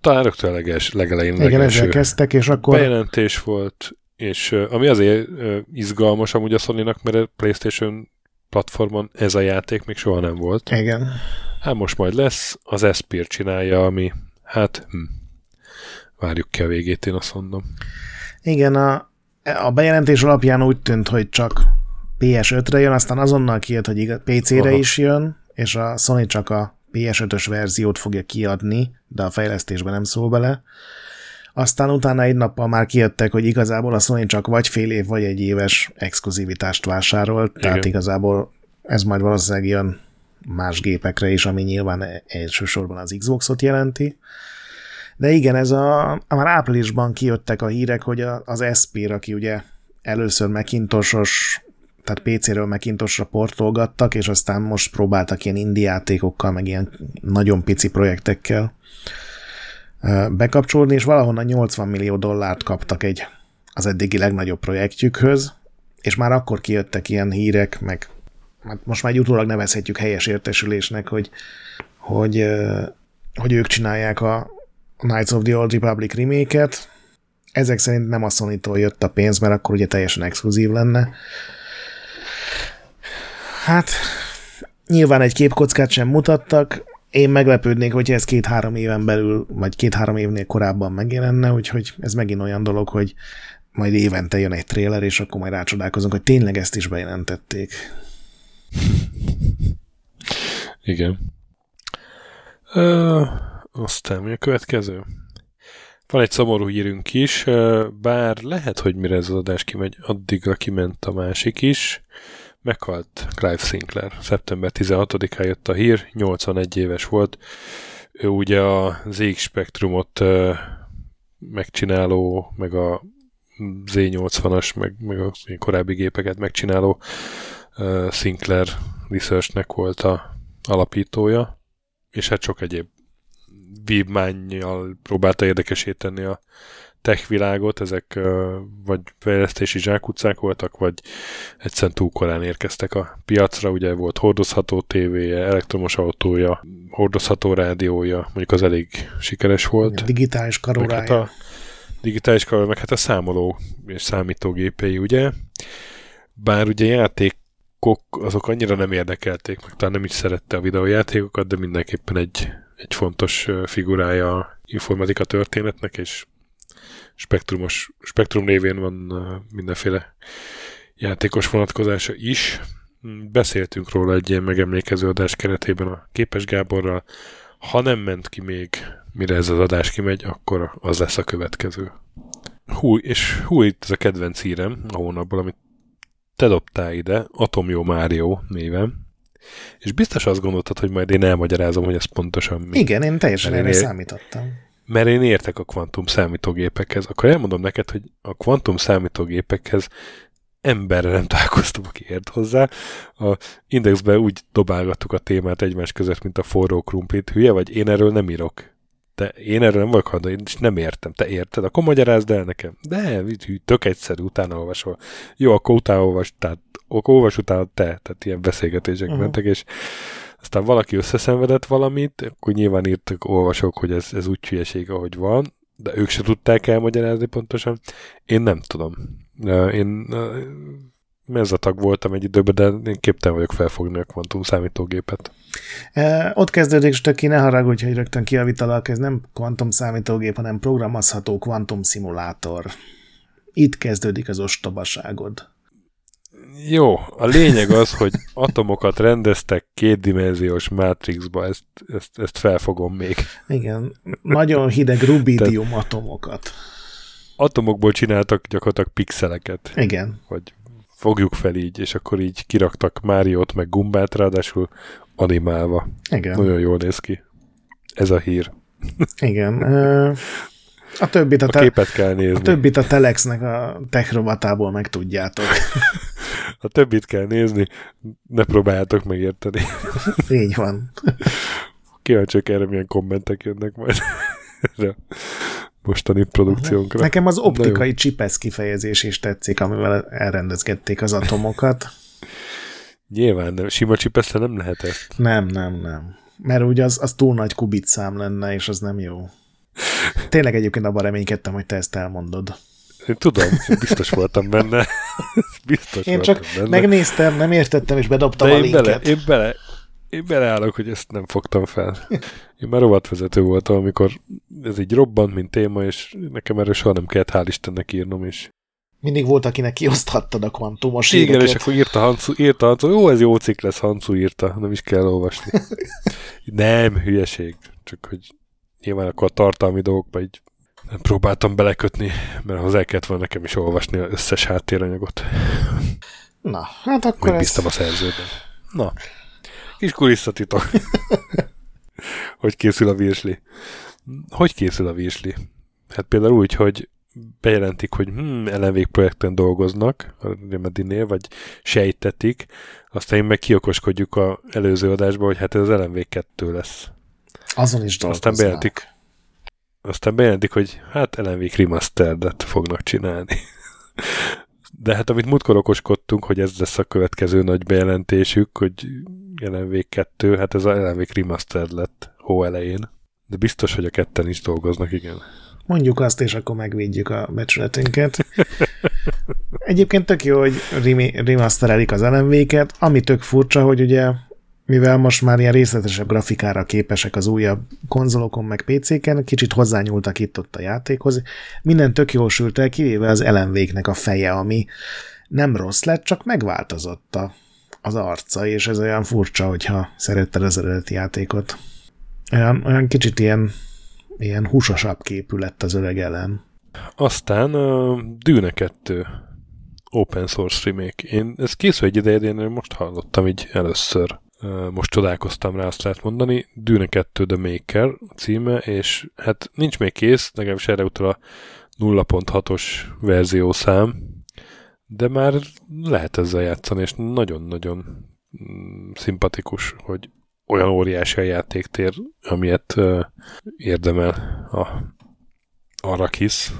talán rögtön leges, legelején Igen, ezzel kezdtek, és akkor... Bejelentés volt, és uh, ami azért uh, izgalmas amúgy a sony mert a PlayStation platformon ez a játék még soha nem volt. Igen. Hát most majd lesz, az Espir csinálja, ami hát hm, várjuk ki a végét, én azt mondom. Igen, a, a bejelentés alapján úgy tűnt, hogy csak PS5-re jön, aztán azonnal kijött, hogy PC-re Aha. is jön, és a Sony csak a PS5-ös verziót fogja kiadni, de a fejlesztésben nem szól bele. Aztán utána egy nappal már kijöttek, hogy igazából a Sony csak vagy fél év, vagy egy éves exkluzivitást vásárolt, Igen. tehát igazából ez majd valószínűleg jön más gépekre is, ami nyilván elsősorban az Xboxot jelenti. De igen, ez a, már áprilisban kijöttek a hírek, hogy az Espir, aki ugye először Macintosos, tehát PC-ről Macintosra portolgattak, és aztán most próbáltak ilyen indie játékokkal, meg ilyen nagyon pici projektekkel bekapcsolódni, és valahonnan 80 millió dollárt kaptak egy az eddigi legnagyobb projektjükhöz, és már akkor kijöttek ilyen hírek, meg hát most már utólag nevezhetjük helyes értesülésnek, hogy, hogy, hogy ők csinálják a Knights of the Old Republic remake-et. Ezek szerint nem a sony jött a pénz, mert akkor ugye teljesen exkluzív lenne. Hát, nyilván egy képkockát sem mutattak, én meglepődnék, hogyha ez két-három éven belül, vagy két-három évnél korábban megjelenne, úgyhogy ez megint olyan dolog, hogy majd évente jön egy tréler, és akkor majd rácsodálkozunk, hogy tényleg ezt is bejelentették. Igen. Ö, aztán mi a következő? Van egy szomorú hírünk is, bár lehet, hogy mire ez az adás kimegy, addigra kiment a másik is. Meghalt Clive Sinclair. Szeptember 16-án jött a hír, 81 éves volt. Ő ugye a ZX Spectrumot megcsináló, meg a Z80-as, meg, meg a korábbi gépeket megcsináló Sinclair Researchnek volt a alapítója, és hát sok egyéb vívmányjal próbálta érdekesíteni a tech világot, ezek vagy fejlesztési zsákutcák voltak, vagy egyszerűen túl korán érkeztek a piacra, ugye volt hordozható tévéje, elektromos autója, hordozható rádiója, mondjuk az elég sikeres volt. A digitális karórája. Meg hát a digitális karórája, meg hát a számoló és számítógépei, ugye. Bár ugye játék azok annyira nem érdekelték, meg talán nem is szerette a videójátékokat, de mindenképpen egy, egy fontos figurája a informatika történetnek, és spektrumos, spektrum révén van mindenféle játékos vonatkozása is. Beszéltünk róla egy ilyen megemlékező adás keretében a Képes Gáborral. Ha nem ment ki még, mire ez az adás kimegy, akkor az lesz a következő. Hú, és hú, itt ez a kedvenc hírem a hónapból, amit te dobtál ide, Atomjó Mário néven, és biztos azt gondoltad, hogy majd én elmagyarázom, hogy ez pontosan mi. Igen, én teljesen erre számítottam. Mert én értek a kvantum számítógépekhez. Akkor elmondom neked, hogy a kvantum számítógépekhez emberre nem találkoztam, aki ért hozzá. A indexben úgy dobálgattuk a témát egymás között, mint a forró krumplit. Hülye vagy? Én erről nem írok. De én erről nem vagyok hajlandó, én is nem értem. Te érted? Akkor magyarázd el nekem. De, tök egyszerű, utána olvasol. Jó, akkor utána olvas, tehát olvas utána te, tehát ilyen beszélgetések uh-huh. mentek, és aztán valaki összeszenvedett valamit, akkor nyilván írtak olvasók, hogy ez, ez úgy hülyeség, ahogy van, de ők se tudták elmagyarázni pontosan. Én nem tudom. Én mezzatag voltam egy időben, de én képtelen vagyok felfogni a kvantum számítógépet. E, ott kezdődik, Stöki, ne haragudj, hogy rögtön kiavítalak, ez nem kvantum számítógép, hanem programozható kvantum szimulátor. Itt kezdődik az ostobaságod. Jó, a lényeg az, hogy atomokat rendeztek kétdimenziós mátrixba, ezt, ezt, ezt felfogom még. Igen, nagyon hideg rubidium atomokat. Atomokból csináltak gyakorlatilag pixeleket. Igen. Vagy fogjuk fel így, és akkor így kiraktak Máriót meg Gumbát, ráadásul animálva. Igen. Nagyon jól néz ki. Ez a hír. Igen. A többit a, a képet kell nézni. A többit a Telexnek a techrovatából meg tudjátok. A többit kell nézni, ne próbáljátok megérteni. Így van. Kíváncsiak erre milyen kommentek jönnek majd mostani produkciónkra. Nekem az optikai csipesz kifejezés is tetszik, amivel elrendezgették az atomokat. Nyilván, nem. sima csipeszre nem lehet ezt. Nem, nem, nem. Mert ugye az, az túl nagy kubitszám lenne, és az nem jó. Tényleg egyébként abban reménykedtem, hogy te ezt elmondod. Én tudom, biztos voltam benne. Biztos én csak benne. megnéztem, nem értettem, és bedobtam De a linket. Bele, én, bele, én beleállok, hogy ezt nem fogtam fel. Én már rovatvezető voltam, amikor ez így robbant, mint téma, és nekem erről soha nem kellett hál' Istennek írnom is. Mindig volt, akinek kioszthattad a kvantumos Igen, híreket. és akkor írta Hancu, írta Hancu, jó, ez jó cikk lesz, Hancu írta, nem is kell olvasni. nem, hülyeség, csak hogy nyilván akkor a tartalmi dolgokba így nem próbáltam belekötni, mert hozzá kellett volna nekem is olvasni az összes háttéranyagot. Na, hát akkor Még ez... a szerzőben. Na, kis kulisszatitok. hogy készül a virsli? Hogy készül a virsli? Hát például úgy, hogy bejelentik, hogy hm, ellenvég projekten dolgoznak a Remedinél, vagy sejtetik, aztán én meg kiokoskodjuk a előző adásba, hogy hát ez az ellenvég kettő lesz. Azon is dolgoznak. Aztán bejelentik, aztán bejelentik, hogy hát LMV Remastered-et fognak csinálni. De hát amit múltkor okoskodtunk, hogy ez lesz a következő nagy bejelentésük, hogy LMV 2, hát ez a LMV Remastered lett hó elején. De biztos, hogy a ketten is dolgoznak, igen. Mondjuk azt, és akkor megvédjük a becsületünket. Egyébként tök jó, hogy remasterelik az LMV-ket, ami tök furcsa, hogy ugye mivel most már ilyen részletesebb grafikára képesek az újabb konzolokon meg PC-ken, kicsit hozzányúltak itt-ott a játékhoz. Minden tök jól sült el, kivéve az ellenvéknek a feje, ami nem rossz lett, csak megváltozott a, az arca, és ez olyan furcsa, hogyha szeretted az eredeti játékot. Olyan, olyan kicsit ilyen, ilyen húsosabb képű lett az öreg ellen. Aztán a Dűne 2 open source remake. Én, ez készül egy ideje, én most hallottam így először most csodálkoztam rá, azt lehet mondani. Dűne 2 The Maker címe, és hát nincs még kész, legalábbis erre utal a 0.6-os verziószám, de már lehet ezzel játszani, és nagyon-nagyon mm, szimpatikus, hogy olyan óriási a játéktér, amilyet uh, érdemel a Arrakis,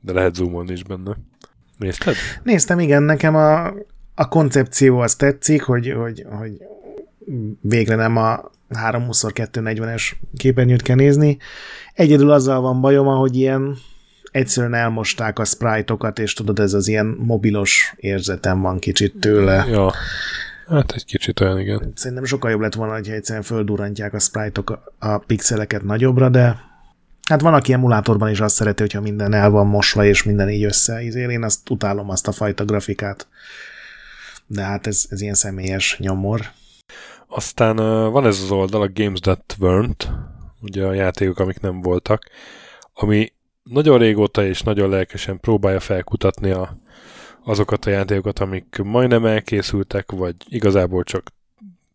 de lehet zoomolni is benne. Nézted? Néztem, igen, nekem a, a koncepció az tetszik, hogy, hogy, hogy végre nem a 320x240-es képernyőt kell nézni. Egyedül azzal van bajom, hogy ilyen egyszerűen elmosták a sprite-okat, és tudod, ez az ilyen mobilos érzetem van kicsit tőle. Ja, hát egy kicsit olyan, igen. Szerintem sokkal jobb lett volna, hogyha egyszerűen földurrantják a sprite-ok a pixeleket nagyobbra, de hát van, aki emulátorban is azt szereti, hogyha minden el van mosva, és minden így össze. Én azt utálom, azt a fajta grafikát. De hát ez, ez ilyen személyes nyomor. Aztán van ez az oldal, a Games That Weren't, ugye a játékok, amik nem voltak, ami nagyon régóta és nagyon lelkesen próbálja felkutatni a, azokat a játékokat, amik majdnem elkészültek, vagy igazából csak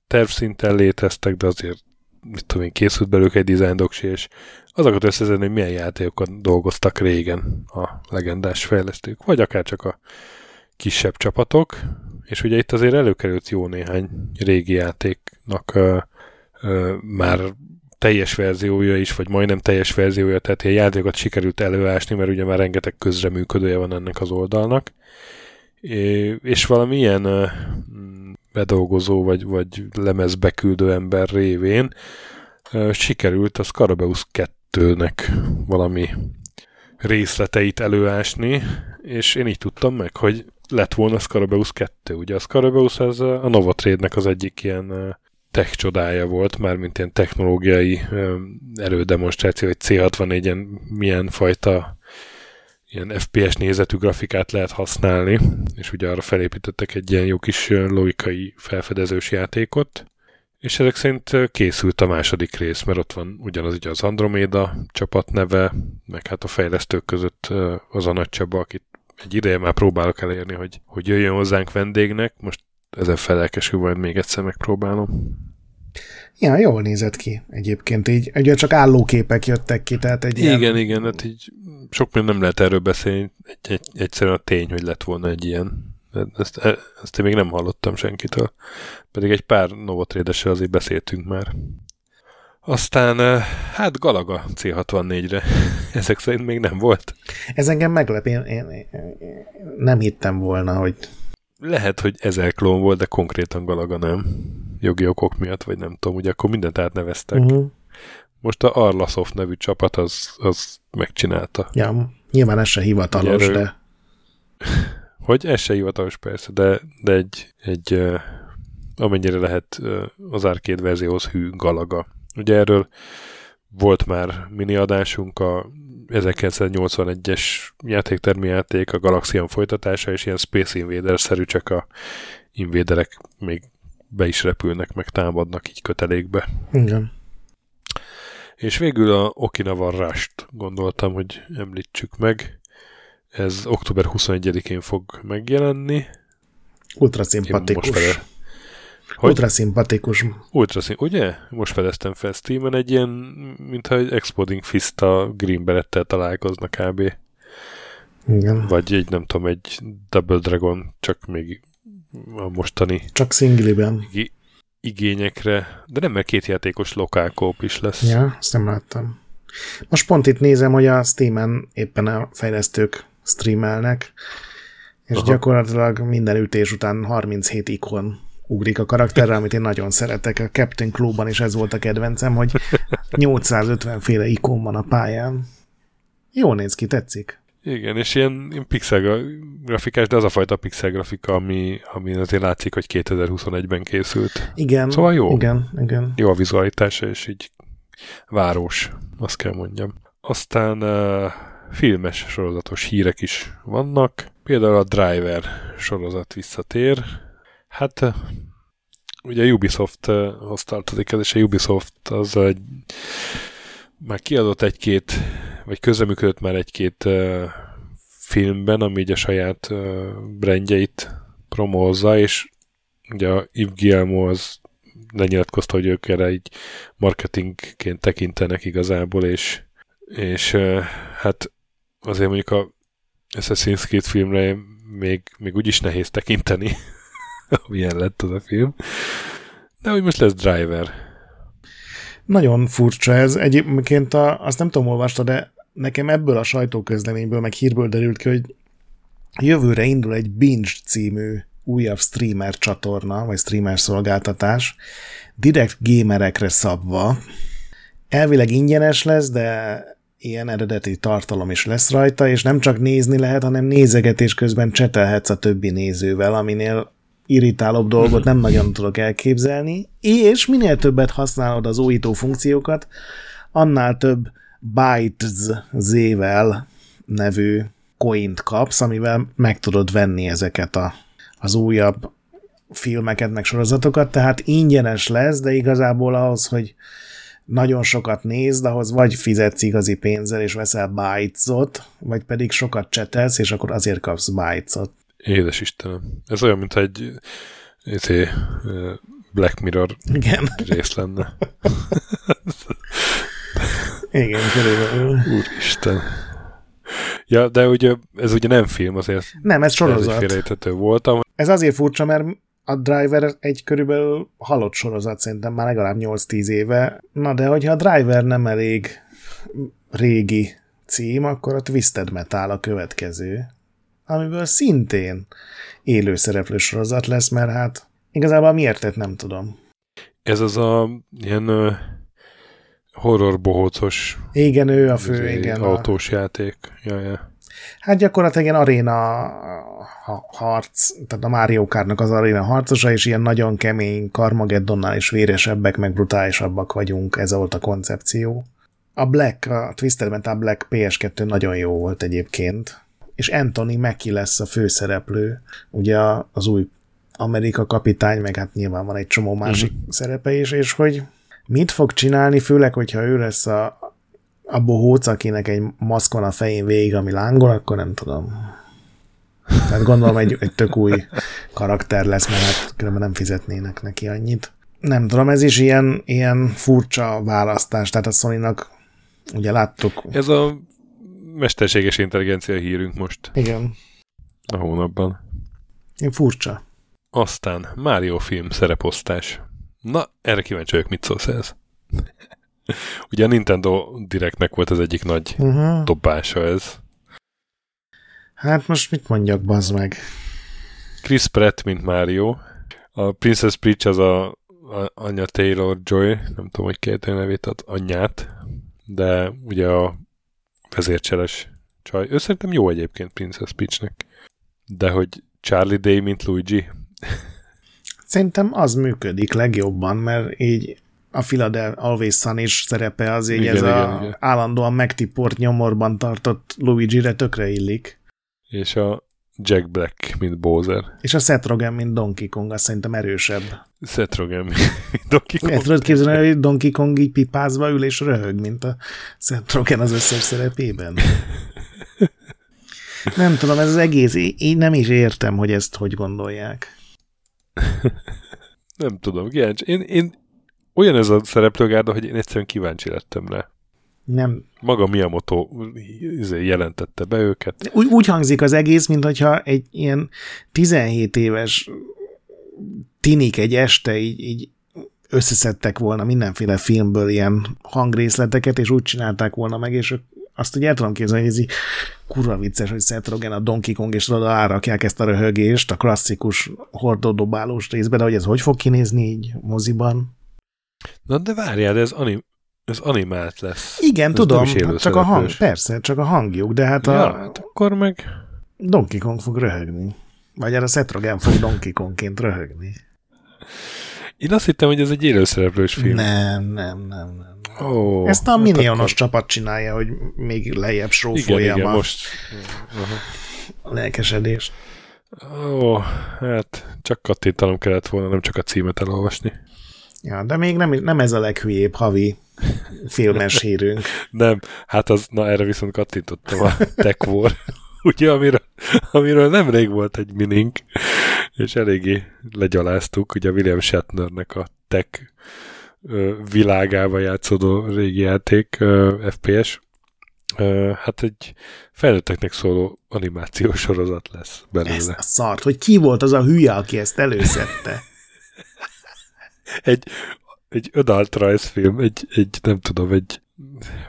tervszinten léteztek, de azért mit tudom én, készült belőlük egy design doksi, és azokat összezedni, hogy milyen játékokat dolgoztak régen a legendás fejlesztők, vagy akár csak a kisebb csapatok, és ugye itt azért előkerült jó néhány régi játéknak ö, már teljes verziója is, vagy majdnem teljes verziója, tehát ilyen játékokat sikerült előásni, mert ugye már rengeteg közreműködője van ennek az oldalnak. És valami ilyen ö, bedolgozó, vagy, vagy lemezbeküldő ember révén sikerült a Scarabeus 2-nek valami részleteit előásni, és én így tudtam meg, hogy lett volna Scarabeus 2. Ugye a Scarabeus az a Novotrade-nek az egyik ilyen tech csodája volt, mármint ilyen technológiai elődemonstráció, hogy C64-en milyen fajta ilyen FPS nézetű grafikát lehet használni, és ugye arra felépítettek egy ilyen jó kis logikai felfedezős játékot, és ezek szerint készült a második rész, mert ott van ugyanaz ugye az Andromeda csapat neve, meg hát a fejlesztők között az a nagy Csaba, akit egy ideje már próbálok elérni, hogy, hogy jöjjön hozzánk vendégnek, most ezen felelkesül, majd még egyszer megpróbálom. Ja, jól nézett ki egyébként, így ugye csak állóképek jöttek ki, tehát egy Igen, ilyen... igen, hát így sok minden nem lehet erről beszélni, egy, egy, egyszerűen a tény, hogy lett volna egy ilyen. Ezt, e, ezt én még nem hallottam senkitől. Pedig egy pár novotrédessel azért beszéltünk már. Aztán, e, hát Galaga C64-re. Ezek szerint még nem volt. Ez engem meglep, én, én, én nem hittem volna, hogy... Lehet, hogy ezer klón volt, de konkrétan Galaga nem. Jogi okok miatt, vagy nem tudom, ugye akkor mindent átneveztek. Uh-huh. Most a Arlasoft nevű csapat az, az megcsinálta. Ja, nyilván ez se hivatalos, erről... de... Hogy ez se hivatalos persze, de, de egy, egy amennyire lehet az arcade verzióhoz hű galaga. Ugye erről volt már mini adásunk a 1981-es játéktermi játék, a Galaxian folytatása, és ilyen Space Invader-szerű, csak a invéderek még be is repülnek, meg támadnak így kötelékbe. Igen. És végül a Okinawa Rush-t gondoltam, hogy említsük meg. Ez október 21-én fog megjelenni. Ultra szimpatikus. Fele... Ultra szimpatikus. Ultra szim... Ugye? Most fedeztem fel Steam-en egy ilyen, mintha egy Exploding Fist a Green Berettel találkozna kb. Igen. Vagy egy, nem tudom, egy Double Dragon, csak még a mostani... Csak szingliben igényekre, de nem, mert két játékos lokálkóp is lesz. Ja, azt nem láttam. Most pont itt nézem, hogy a Steam-en éppen a fejlesztők streamelnek, és Aha. gyakorlatilag minden ütés után 37 ikon ugrik a karakterre, amit én nagyon szeretek. A Captain Clubban is ez volt a kedvencem, hogy 850 féle ikon van a pályán. Jó néz ki, tetszik. Igen, és ilyen, pixel grafikás, de az a fajta pixel grafika, ami, ami azért látszik, hogy 2021-ben készült. Igen. Szóval jó. Igen, igen. Jó a vizualitása, és így város, azt kell mondjam. Aztán uh, filmes sorozatos hírek is vannak. Például a Driver sorozat visszatér. Hát ugye Ubisofthoz tartozik ez, és a Ubisoft az egy már kiadott egy-két vagy közreműködött már egy-két uh, filmben, ami így a saját uh, brandjeit promózza, és ugye a Yves Guillemot az lenyilatkozta, hogy ők erre így marketingként tekintenek igazából, és, és uh, hát azért mondjuk a Assassin's Creed filmre még, még úgyis nehéz tekinteni, milyen lett az a film. De hogy most lesz Driver. Nagyon furcsa ez. Egyébként a, azt nem tudom, olvasta, de nekem ebből a sajtóközleményből, meg hírből derült ki, hogy jövőre indul egy Binge című újabb streamer csatorna, vagy streamer szolgáltatás, direkt gamerekre szabva. Elvileg ingyenes lesz, de ilyen eredeti tartalom is lesz rajta, és nem csak nézni lehet, hanem nézegetés közben csetelhetsz a többi nézővel, aminél irritálóbb dolgot nem nagyon tudok elképzelni, és minél többet használod az újító funkciókat, annál több Bytes Z-vel nevű coint kapsz, amivel meg tudod venni ezeket a, az újabb filmeket, meg sorozatokat, tehát ingyenes lesz, de igazából ahhoz, hogy nagyon sokat nézd, ahhoz vagy fizetsz igazi pénzzel, és veszel bytes vagy pedig sokat csetelsz, és akkor azért kapsz bytes Édes Istenem. Ez olyan, mint egy ezé, Black Mirror Igen. rész lenne. Igen, körülbelül. Úristen. Ja, de ugye ez ugye nem film, azért nem, ez sorozat. Ez voltam. Ez azért furcsa, mert a Driver egy körülbelül halott sorozat, szerintem már legalább 8-10 éve. Na de hogyha a Driver nem elég régi cím, akkor a Twisted Metal a következő, amiből szintén élő szereplő sorozat lesz, mert hát igazából miért nem tudom. Ez az a ilyen horror bohócos. Igen, ő a fő, igen. Autós a... játék. Ja, ja. Hát gyakorlatilag ilyen aréna harc, tehát a Mario Kartnak az aréna harcosa, és ilyen nagyon kemény Carmageddonnál is véresebbek, meg brutálisabbak vagyunk, ez volt a koncepció. a Black, a Twisted Metal Black PS2 nagyon jó volt egyébként, és Anthony Mackie lesz a főszereplő, ugye az új Amerika kapitány, meg hát nyilván van egy csomó másik uh-huh. szerepe is, és hogy mit fog csinálni, főleg, hogyha ő lesz a, a bohóc, akinek egy maszkon a fején végig, ami lángol, akkor nem tudom. Tehát gondolom egy, egy tök új karakter lesz, mert hát különben nem fizetnének neki annyit. Nem tudom, ez is ilyen, ilyen furcsa választás, tehát a sony ugye láttuk. Ez a mesterséges intelligencia hírünk most. Igen. A hónapban. Én furcsa. Aztán Mario film szereposztás. Na, erre kíváncsi vagyok, mit szólsz ez? Ugye a Nintendo Directnek volt az egyik nagy uh-huh. dobása ez. Hát most mit mondjak, bazd meg? Chris Pratt, mint Mario. A Princess Peach az a, anya Taylor Joy, nem tudom, hogy két nevét ad, anyját, de ugye a vezércseles csaj. Ő szerintem jó egyébként Princess Peachnek. De hogy Charlie Day, mint Luigi, Szerintem az működik legjobban, mert így a Philadelphia Always Sun is szerepe az így igen, ez igen, a igen. állandóan megtiport nyomorban tartott Luigi-re tökre illik. És a Jack Black, mint Bowser. És a Seth Rogen, mint Donkey Kong, azt szerintem erősebb. Seth Rogen, mint Donkey Kong. Ezt tudod képzelni, hogy Donkey Kong így pipázva ül és röhög, mint a Seth Rogen az összes szerepében. nem tudom, ez az egész, én nem is értem, hogy ezt hogy gondolják. nem tudom, kíváncsi. Én, én olyan ez a szereplőgárda, hogy én egyszerűen kíváncsi lettem rá. Nem. Maga Miyamoto izé, jelentette be őket. Úgy, úgy hangzik az egész, mintha egy ilyen 17 éves tinik egy este így, így összeszedtek volna mindenféle filmből ilyen hangrészleteket, és úgy csinálták volna meg, és azt ugye el tudom képzelni, hogy ez így kurva vicces, hogy Seth Rogen, a Donkey Kong, és oda árakják ezt a röhögést a klasszikus hordódobálós részbe, de hogy ez hogy fog kinézni így moziban? Na de várjál, ez, anim, ez animált lesz. Igen, ez tudom, hát csak a hang, persze, csak a hangjuk, de hát ja, a... hát akkor meg... Donkey Kong fog röhögni. Vagy erre Seth Rogen fog Donkey Kongként röhögni. Én azt hittem, hogy ez egy élőszereplős film. Nem, nem, nem, nem. Oh, Ezt a hát minionos akkor... csapat csinálja, hogy még lejjebb srófolja igen, most. Uh-huh. a lelkesedést. Ó, oh, hát csak kattintanom kellett volna, nem csak a címet elolvasni. Ja, de még nem, nem ez a leghülyébb havi filmes hírünk. nem, hát az, na erre viszont kattintottam a Tech War, ugye, amiről, amiről nemrég volt egy minink, és eléggé legyaláztuk, ugye William Shatnernek a Tech világába játszódó régi játék, FPS. Hát egy felnőtteknek szóló animációs sorozat lesz belőle. Ezt a szart, hogy ki volt az a hülye, aki ezt előszedte? egy, egy adult rajzfilm, egy, egy, nem tudom, egy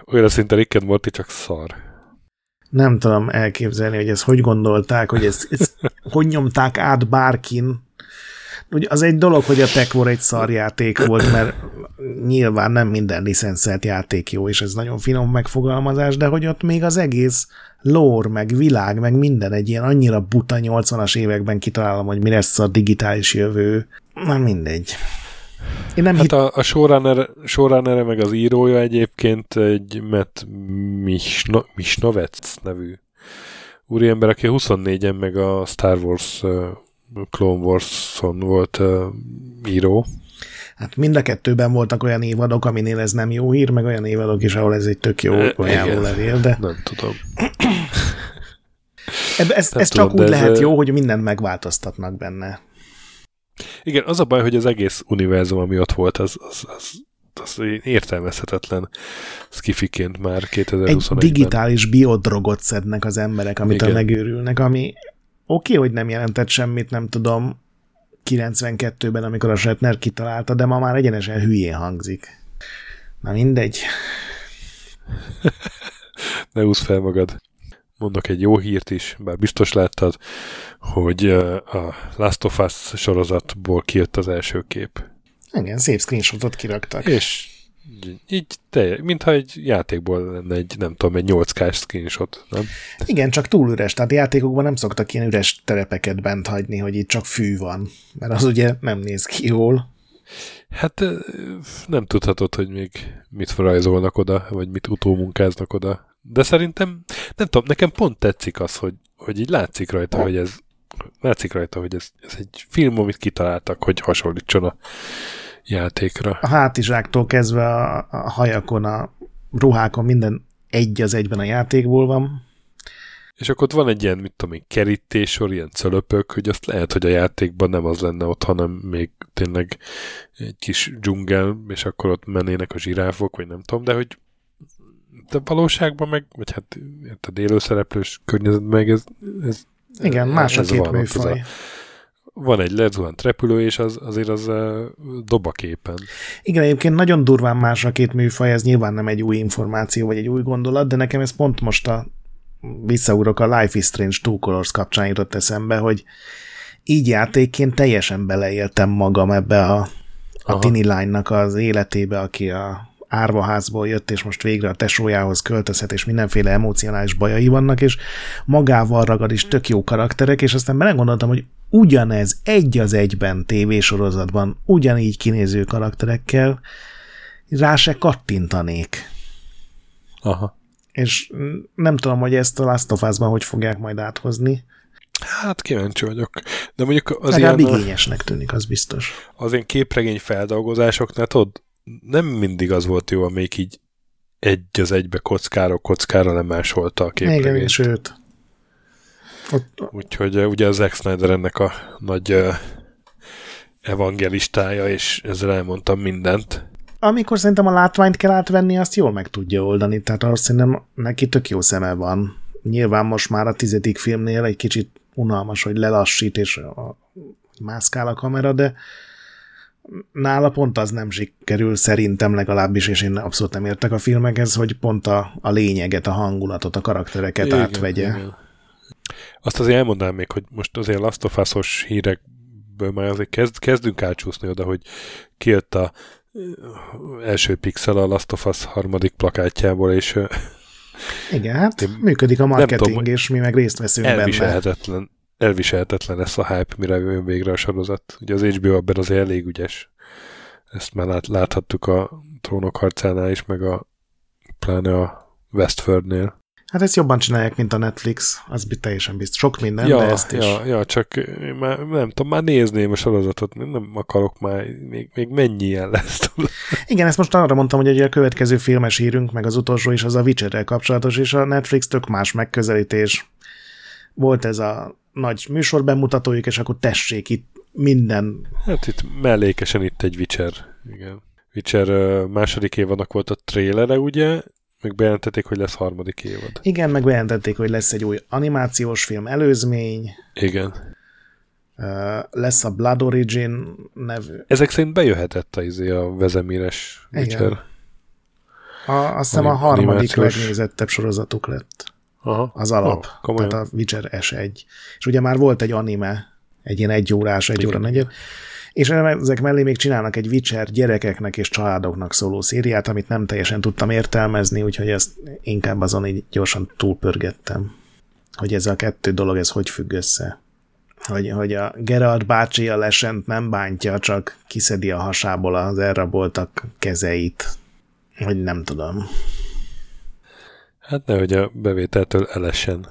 olyan szinte Rick and Morty, csak szar. Nem tudom elképzelni, hogy ezt hogy gondolták, hogy ezt, ezt hogy nyomták át bárkin, Ugye az egy dolog, hogy a War egy szarjáték volt, mert nyilván nem minden licenszelt játék jó, és ez nagyon finom megfogalmazás, de hogy ott még az egész lore, meg világ, meg minden egy ilyen annyira buta 80-as években kitalálom, hogy mi lesz a digitális jövő. Na mindegy. Én nem hát hit... a, a showrunner, showrunner meg az írója egyébként egy Matt Misno, Misnovec nevű úriember, aki 24-en meg a Star Wars Clone Wars-on volt uh, író. Hát mind a kettőben voltak olyan évadok, aminél ez nem jó hír, meg olyan évadok is, ahol ez egy tök jó levél, de... Nem tudom. ez ez, ez csak úgy lehet ez... jó, hogy mindent megváltoztatnak benne. Igen, az a baj, hogy az egész univerzum, ami ott volt, az, az, az, az értelmezhetetlen skifiként már 2021-ben. Egy digitális biodrogot szednek az emberek, amit megőrülnek, ami Oké, okay, hogy nem jelentett semmit, nem tudom, 92-ben, amikor a Shatner kitalálta, de ma már egyenesen hülyén hangzik. Na mindegy. ne úsz fel magad. Mondok egy jó hírt is, bár biztos láttad, hogy a Last of Us sorozatból kijött az első kép. Igen, szép screenshotot kiraktak. És így te, mintha egy játékból lenne egy, nem tudom, egy 8K screenshot, nem? Igen, csak túl üres, tehát játékokban nem szoktak ilyen üres terepeket bent hagyni, hogy itt csak fű van, mert az ugye nem néz ki jól. Hát nem tudhatod, hogy még mit rajzolnak oda, vagy mit utómunkáznak oda. De szerintem, nem tudom, nekem pont tetszik az, hogy, hogy így látszik rajta, hogy ez látszik rajta, hogy ez, ez egy film, amit kitaláltak, hogy hasonlítson a játékra. A hátizsáktól kezdve a, a hajakon, a ruhákon minden egy az egyben a játékból van. És akkor ott van egy ilyen, mit tudom én, kerítésor, ilyen cölöpök, hogy azt lehet, hogy a játékban nem az lenne ott, hanem még tényleg egy kis dzsungel, és akkor ott mennének a zsiráfok, vagy nem tudom, de hogy de valóságban meg, vagy hát a élőszereplős környezetben meg ez, ez Igen, más a két műfaj. A, van egy lezuhant repülő, és az, azért az dob a képen. Igen, egyébként nagyon durván más a két műfaj, ez nyilván nem egy új információ, vagy egy új gondolat, de nekem ez pont most a visszaúrok a Life is Strange Two Colors kapcsán jutott eszembe, hogy így játékként teljesen beleéltem magam ebbe a, a tini lánynak az életébe, aki a árvaházból jött, és most végre a tesójához költözhet, és mindenféle emocionális bajai vannak, és magával ragad is tök jó karakterek, és aztán belegondoltam, hogy ugyanez egy az egyben tévésorozatban, ugyanígy kinéző karakterekkel rá se kattintanék. Aha. És nem tudom, hogy ezt a Last of Us-ban hogy fogják majd áthozni. Hát kíváncsi vagyok. De mondjuk az Legalább ilyen... igényesnek tűnik, az biztos. Az én képregény feldolgozásoknál tudod, nem mindig az volt jó, amelyik így egy az egybe kockára, kockára nem másolta a képregényt. Igen, sőt. Ott... Úgyhogy ugye az Zack Snyder ennek a nagy uh, evangelistája, és ezzel elmondtam mindent. Amikor szerintem a látványt kell átvenni, azt jól meg tudja oldani, tehát azt szerintem neki tök jó szeme van. Nyilván most már a tizedik filmnél egy kicsit unalmas, hogy lelassít, és a, mászkál a kamera, de nála pont az nem sikerül, szerintem legalábbis, és én abszolút nem értek a filmekhez, hogy pont a, a lényeget, a hangulatot, a karaktereket igen, átvegye. Igen. Azt azért elmondanám még, hogy most azért Last of Us-os hírekből már azért kezd, kezdünk átcsúszni oda, hogy kijött a első pixel a Last of Us harmadik plakátjából, és igen, hát működik a marketing, tudom, és mi meg részt veszünk elviselhetetlen, benne elviselhetetlen lesz a hype, mire jön végre a sorozat. Ugye az HBO ebben azért elég ügyes. Ezt már lát, láthattuk a trónok harcánál is, meg a pláne a Westfordnél. Hát ezt jobban csinálják, mint a Netflix, az teljesen biztos. Sok minden, ja, de ezt is. Ja, ja, csak már, nem tudom, már nézném a sorozatot, nem akarok már, még, még mennyi ilyen lesz. Igen, ezt most arra mondtam, hogy a következő filmes hírünk, meg az utolsó is az a Witcherrel kapcsolatos, és a Netflix tök más megközelítés. Volt ez a nagy műsor bemutatójuk, és akkor tessék itt minden. Hát itt mellékesen itt egy Witcher. Igen. Witcher második évadnak volt a trélere, ugye? Meg bejelentették, hogy lesz harmadik évad. Igen, meg bejelentették, hogy lesz egy új animációs film előzmény. Igen. Uh, lesz a Blood Origin nevű. Ezek szerint bejöhetett a, izé a vezemíres Witcher. Igen. A, azt hiszem a harmadik animációs... legnézettebb sorozatuk lett. Aha. Az alap. Oh, tehát a Witcher S1. És ugye már volt egy anime, egy ilyen egy órás, egy Igen. óra negyed, és ezek mellé még csinálnak egy Witcher gyerekeknek és családoknak szóló szériát, amit nem teljesen tudtam értelmezni, úgyhogy ezt inkább azon így gyorsan túlpörgettem, hogy ez a kettő dolog, ez hogy függ össze. Hogy, hogy a Gerard bácsi a lesent nem bántja, csak kiszedi a hasából az elraboltak kezeit. Hogy nem tudom. Hát nehogy a bevételtől elesen.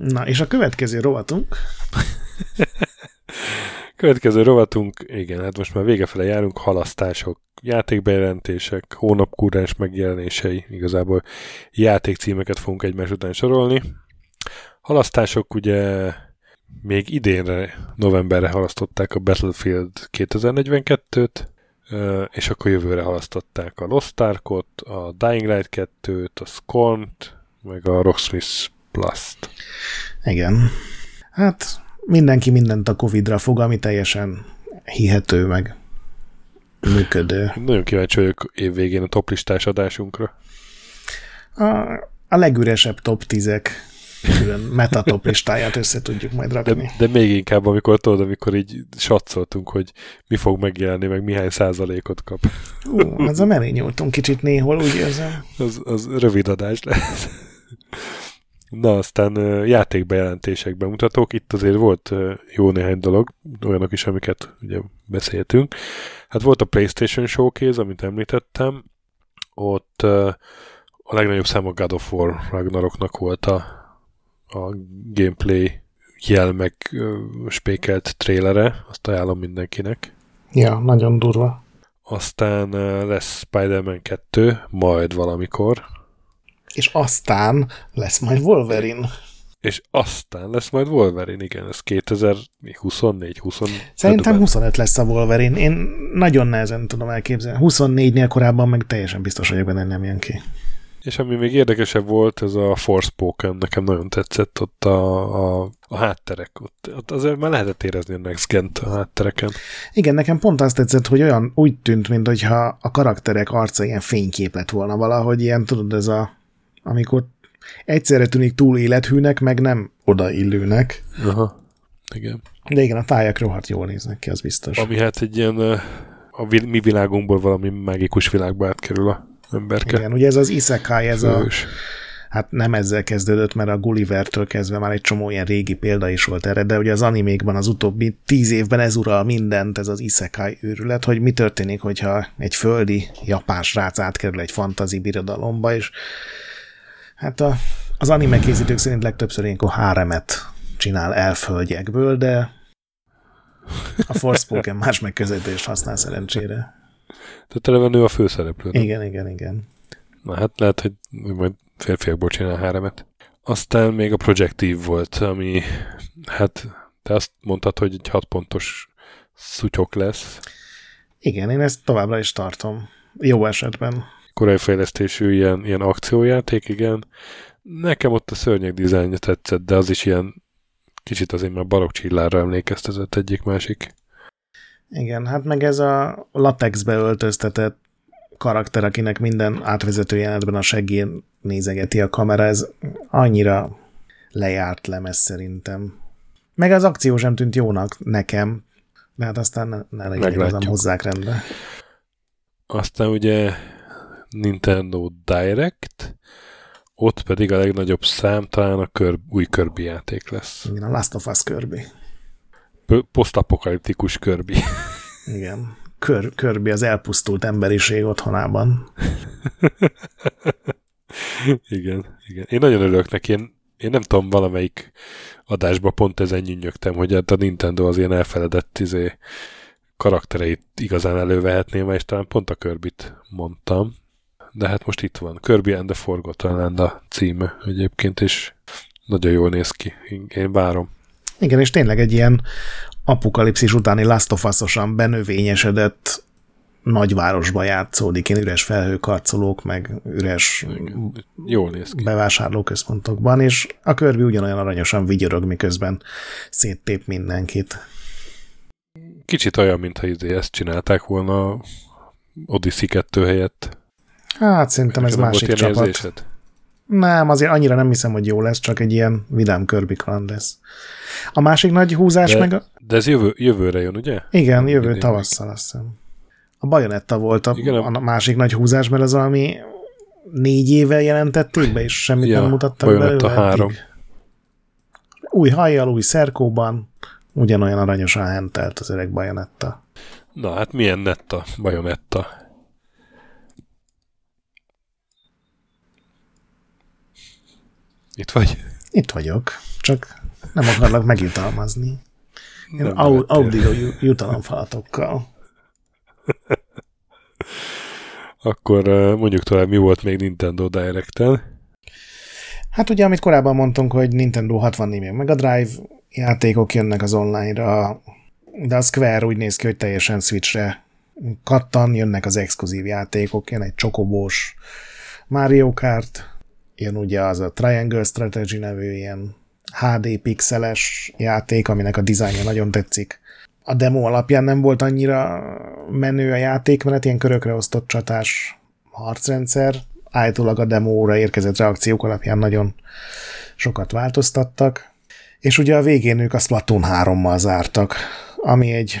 Na, és a következő rovatunk? következő rovatunk, igen, hát most már végefele járunk, halasztások, játékbejelentések, hónapkúrás megjelenései, igazából játékcímeket fogunk egymás után sorolni. Halasztások ugye még idénre, novemberre halasztották a Battlefield 2042-t, és akkor jövőre halasztották a Lost Arkot, a Dying Light 2-t, a Scorn-t, meg a Rocksmith Plus-t. Igen. Hát mindenki mindent a Covid-ra fog, ami teljesen hihető meg működő. Nagyon kíváncsi vagyok évvégén a toplistás adásunkra. A, a legüresebb top 10-ek külön metatop listáját össze tudjuk majd rakni. De, de még inkább, amikor tudod, amikor így satszoltunk, hogy mi fog megjelenni, meg mihány százalékot kap. Ú, ez a mellé nyúltunk kicsit néhol, úgy érzem. Az, az rövid adás lesz. Na, aztán játékbejelentésekben mutatók. Itt azért volt jó néhány dolog, olyanok is, amiket ugye beszéltünk. Hát volt a PlayStation Showcase, amit említettem. Ott a legnagyobb számú God of War Ragnaroknak volt a, a gameplay jel meg spékelt trélere, azt ajánlom mindenkinek. Ja, nagyon durva. Aztán lesz Spider-Man 2, majd valamikor. És aztán lesz majd Wolverine. És aztán lesz majd Wolverine, igen, ez 2024 25 Szerintem 25 lesz a Wolverine. Én nagyon nehezen tudom elképzelni. 24-nél korábban meg teljesen biztos vagyok benne, nem jön ki. És ami még érdekesebb volt, ez a Forspoken, nekem nagyon tetszett ott a, a, a hátterek. Ott, ott azért már lehetett érezni a Next gen a háttereken. Igen, nekem pont azt tetszett, hogy olyan úgy tűnt, mintha a karakterek arca ilyen fénykép lett volna valahogy, ilyen tudod, ez a amikor egyszerre tűnik túl élethűnek, meg nem odaillőnek. Aha, igen. De igen, a tájak rohadt jól néznek ki, az biztos. Ami hát egy ilyen a mi világunkból valami mágikus világba átkerül a emberke. Igen, ugye ez az isekai, ez Fős. a hát nem ezzel kezdődött, mert a Gullivertől kezdve már egy csomó ilyen régi példa is volt erre, de ugye az animékban az utóbbi tíz évben ez ural mindent, ez az isekai őrület, hogy mi történik, hogyha egy földi japán srác átkerül egy fantazi birodalomba, és hát a, az anime készítők szerint legtöbbször ilyenkor háremet csinál elföldjekből, de a Forspoken más megközelítést használ szerencsére. Tehát eleve nő a főszereplő. Nem? Igen, igen, igen. Na hát lehet, hogy majd férfiakból csinál háremet. Aztán még a Projective volt, ami hát te azt mondtad, hogy egy hat pontos szutyok lesz. Igen, én ezt továbbra is tartom. Jó esetben. Korai fejlesztésű ilyen, ilyen akciójáték, igen. Nekem ott a szörnyek dizájnja tetszett, de az is ilyen kicsit azért már barok csillára emlékeztetett egyik-másik. Igen, hát meg ez a latexbe öltöztetett karakter, akinek minden átvezető jelenetben a segén nézegeti a kamera, ez annyira lejárt lemez szerintem. Meg az akció sem tűnt jónak nekem, de hát aztán ne, ne legyen az hozzák rendbe. Aztán ugye Nintendo Direct, ott pedig a legnagyobb szám talán a kör, új Kirby játék lesz. Igen, a Last of Us Kirby. Posztapokaliptikus Kirby. Igen. Kör, Kirby az elpusztult emberiség otthonában. igen, igen. Én nagyon örülök neki. Én, én nem tudom, valamelyik adásban pont ezen nyűnyögtem, hogy hát a Nintendo az ilyen elfeledett izé, karaktereit igazán elővehetném, és talán pont a Körbit mondtam. De hát most itt van. Kirby and the Forgotten Land a címe egyébként, és nagyon jól néz ki. Én várom. Igen, és tényleg egy ilyen apokalipszis utáni Last of Us-osan benövényesedett nagyvárosba játszódik, ilyen üres felhőkarcolók, meg üres Jól néz ki. bevásárlóközpontokban, és a körbi ugyanolyan aranyosan vigyorog, miközben széttép mindenkit. Kicsit olyan, mintha izé ezt csinálták volna Odyssey 2 helyett. Hát szerintem ez másik csapat. Érzésed? Nem, azért annyira nem hiszem, hogy jó lesz, csak egy ilyen vidám körbi kaland lesz. A másik nagy húzás de, meg... A... De ez jövő, jövőre jön, ugye? Igen, jövő Idén tavasszal azt hiszem. A Bajonetta volt a, Igen, a másik nagy húzás, mert az valami négy éve jelentették be, és semmit ja, nem mutattak Bajonetta belőle. három. Új hajjal, új szerkóban, ugyanolyan aranyosan hentelt az öreg Bajonetta. Na hát milyen netta Bajonetta? Itt vagy? Itt vagyok, csak nem akarlak megjutalmazni. Én au- audio jutalomfalatokkal. Akkor mondjuk tovább, mi volt még Nintendo Direct-en? Hát ugye, amit korábban mondtunk, hogy Nintendo 64 még Mega Drive játékok jönnek az online-ra, de a Square úgy néz ki, hogy teljesen Switchre kattan, jönnek az exkluzív játékok, jön egy Csokobós Mario Kart, jön ugye az a Triangle Strategy nevű ilyen HD pixeles játék, aminek a dizájnja nagyon tetszik. A demo alapján nem volt annyira menő a játékmenet, ilyen körökre osztott csatás harcrendszer. Állítólag a demóra érkezett reakciók alapján nagyon sokat változtattak. És ugye a végén ők a Splatoon 3-mal zártak, ami egy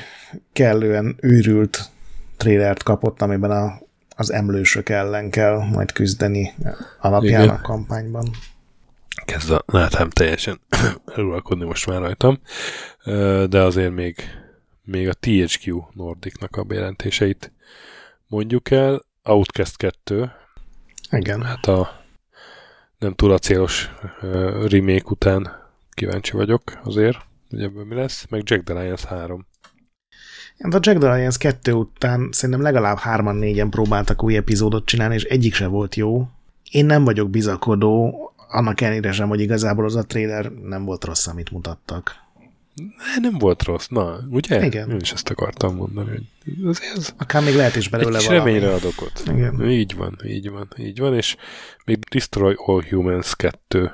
kellően őrült trélert kapott, amiben a, az emlősök ellen kell majd küzdeni alapján Igen. a kampányban. kezd a láthám teljesen eluralkodni most már rajtam, de azért még, még a THQ Nordicnak a bejelentéseit mondjuk el. Outcast 2. Igen. Hát a nem túl a célos remake után kíváncsi vagyok azért, hogy ebből mi lesz, meg Jack the Lions 3. Hát a Jack the Lions 2 után szerintem legalább hárman négyen próbáltak új epizódot csinálni, és egyik se volt jó. Én nem vagyok bizakodó, annak ellenére sem, hogy igazából az a trailer nem volt rossz, amit mutattak. Ne, nem volt rossz, na, ugye? Igen. Én is ezt akartam mondani, hogy azért ez Akár még lehet is belőle egy valami. reményre adok ott. Igen. Így van, így van, így van, és még Destroy All Humans 2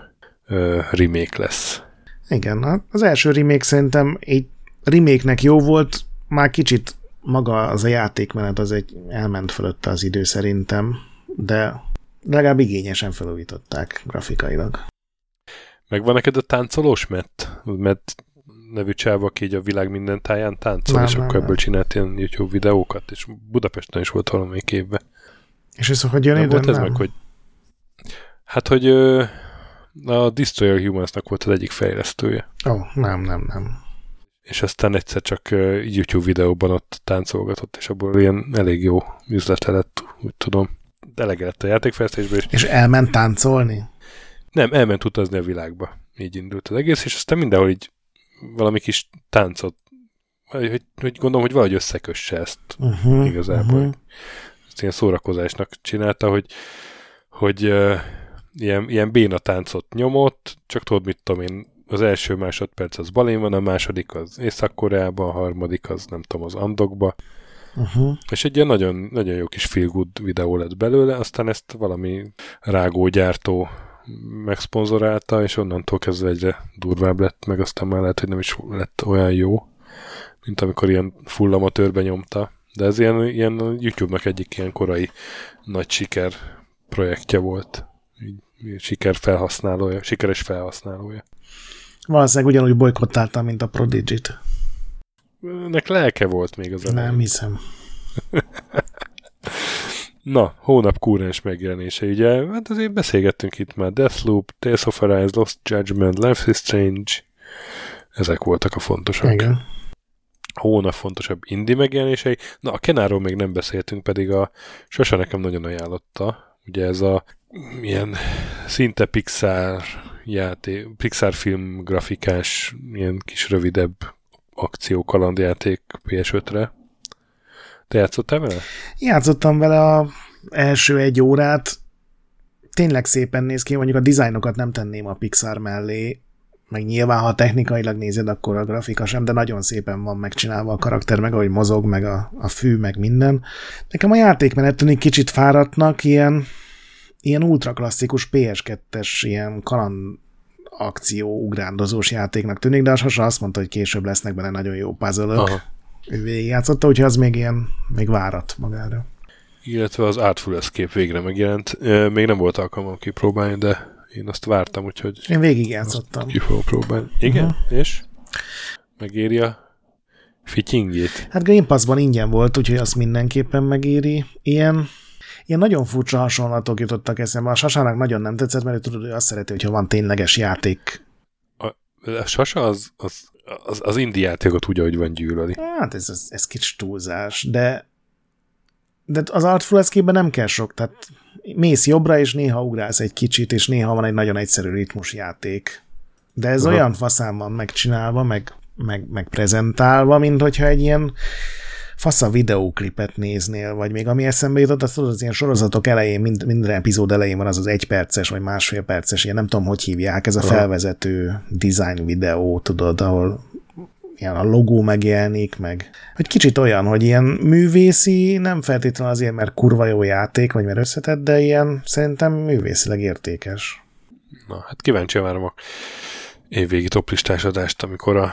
uh, remake lesz. Igen, hát az első remake szerintem egy remake-nek jó volt, már kicsit maga az a játékmenet az egy elment fölötte az idő szerintem, de legalább igényesen felújították grafikailag. Megvan neked a táncolós Matt? Matt nevű csáv, aki így a világ minden táján táncol, Nem, és nem, akkor ebből csinált ilyen YouTube videókat, és Budapesten is volt valamelyik évben. És ez hogy jön ide? volt ez Nem. meg, hogy Hát, hogy a Destroyer Humansnak volt az egyik fejlesztője. Ó, oh, nem, nem, nem. És aztán egyszer csak YouTube videóban ott táncolgatott, és abból ilyen elég jó üzlete lett, úgy tudom. Elege lett a játékfejlesztésből, és És elment táncolni? nem, elment utazni a világba. Így indult az egész, és aztán mindenhol így valami kis táncot, hogy, hogy gondolom, hogy valahogy összekösse ezt Uh-huh, igazából. Uh-huh. Ezt ilyen szórakozásnak csinálta, hogy, hogy uh, ilyen, ilyen béna táncot nyomott, csak tudod, mit tudom én, az első másodperc az Balén van, a második az Észak-Koreában, a harmadik az nem tudom, az Andokba, Uh-huh. és egy ilyen nagyon, nagyon jó kis feel good videó lett belőle, aztán ezt valami rágógyártó megszponzorálta, és onnantól kezdve egyre durvább lett, meg aztán már lehet, hogy nem is lett olyan jó, mint amikor ilyen full amatőrbe nyomta. De ez ilyen, ilyen YouTube-nak egyik ilyen korai nagy siker projektje volt. Siker felhasználója, sikeres felhasználója. Valószínűleg ugyanúgy bolykottáltam, mint a Prodigy-t. Nek lelke volt még az elején. Nem hiszem. Na, hónap kúrens megjelenése, ugye? Hát azért beszélgettünk itt már. Deathloop, Tales of Arise, Lost Judgment, Life is Strange. Ezek voltak a fontosak. Igen. Hónap fontosabb indie megjelenései. Na, a Kenáról még nem beszéltünk, pedig a Sasa nekem nagyon ajánlotta. Ugye ez a ilyen szinte Pixar játék, Pixar film grafikás, ilyen kis rövidebb akció kalandjáték PS5-re. Te játszottál vele? Játszottam vele a első egy órát, tényleg szépen néz ki, mondjuk a dizájnokat nem tenném a Pixar mellé, meg nyilván, ha technikailag nézed, akkor a grafika sem, de nagyon szépen van megcsinálva a karakter, meg ahogy mozog, meg a, a fű, meg minden. Nekem a játékmenet tűnik kicsit fáradtnak, ilyen, ilyen ultra klasszikus PS2-es, ilyen kaland akció ugrándozós játéknak tűnik, de Sasa azt mondta, hogy később lesznek benne nagyon jó puzzle. Ő végigjátszotta, úgyhogy az még ilyen, még várat magára. Illetve az Artful Escape végre megjelent. Még nem volt alkalmam kipróbálni, de én azt vártam, úgyhogy Én végigjátszottam. ki fogom próbálni. Igen? Aha. És? Megéri a fityingét? Hát Game Pass-ban ingyen volt, úgyhogy azt mindenképpen megéri. Ilyen, ilyen nagyon furcsa hasonlatok jutottak eszembe. A Sasának nagyon nem tetszett, mert ő tudod, hogy azt szereti, hogyha van tényleges játék. A, a Sasa az, az, az, az indie játékot úgy, ahogy van gyűlöli. Hát ez, ez, ez kicsit túlzás, de de az Artful escape nem kell sok, tehát mész jobbra, és néha ugrálsz egy kicsit, és néha van egy nagyon egyszerű ritmus játék. De ez Aha. olyan faszán van megcsinálva, meg, meg, meg prezentálva, mint hogyha egy ilyen fasza videóklipet néznél, vagy még ami eszembe jutott, az tudod, az ilyen sorozatok elején, mind, minden epizód elején van az az egy perces, vagy másfél perces, ilyen nem tudom, hogy hívják, ez a felvezető design videó, tudod, ahol ilyen a logó megjelenik, meg hogy kicsit olyan, hogy ilyen művészi, nem feltétlenül azért, mert kurva jó játék, vagy mert összetett, de ilyen szerintem művészileg értékes. Na, hát kíváncsi várom a évvégi toplistás adást, amikor, a,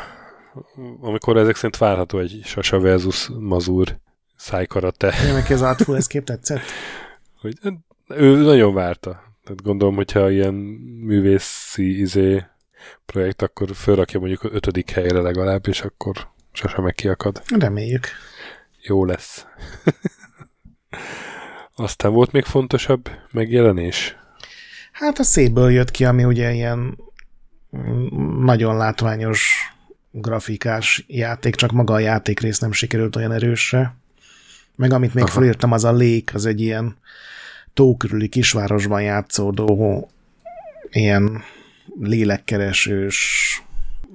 amikor ezek szerint várható egy Sasa versus Mazur szájkarate. Én neki az Artful Escape tetszett? Hogy ő nagyon várta. Tehát gondolom, hogyha ilyen művészi izé projekt, akkor fölrakja mondjuk a ötödik helyre legalább, és akkor sosem meg kiakad. Reméljük. Jó lesz. Aztán volt még fontosabb megjelenés? Hát a szépből jött ki, ami ugye ilyen mm, nagyon látványos grafikás játék, csak maga a játékrész nem sikerült olyan erősre. Meg amit még Aha. felírtam, az a lék, az egy ilyen tó körüli kisvárosban játszódó ilyen lélekkeresős,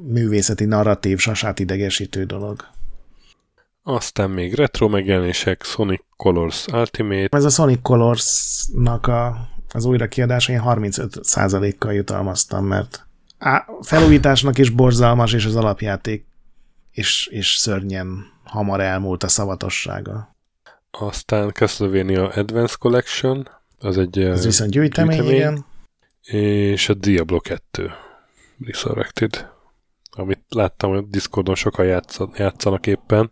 művészeti narratív, sasát idegesítő dolog. Aztán még retro megjelenések, Sonic Colors Ultimate. Ez a Sonic Colors-nak a, az újra kiadása, én 35%-kal jutalmaztam, mert á, felújításnak is borzalmas, és az alapjáték is, is szörnyen hamar elmúlt a szavatossága. Aztán Castlevania Advance Collection, az egy Ez viszont gyűjtemény, gyűjtemény, igen. És a Diablo 2 Resurrected, amit láttam, hogy Discordon sokan játszanak éppen,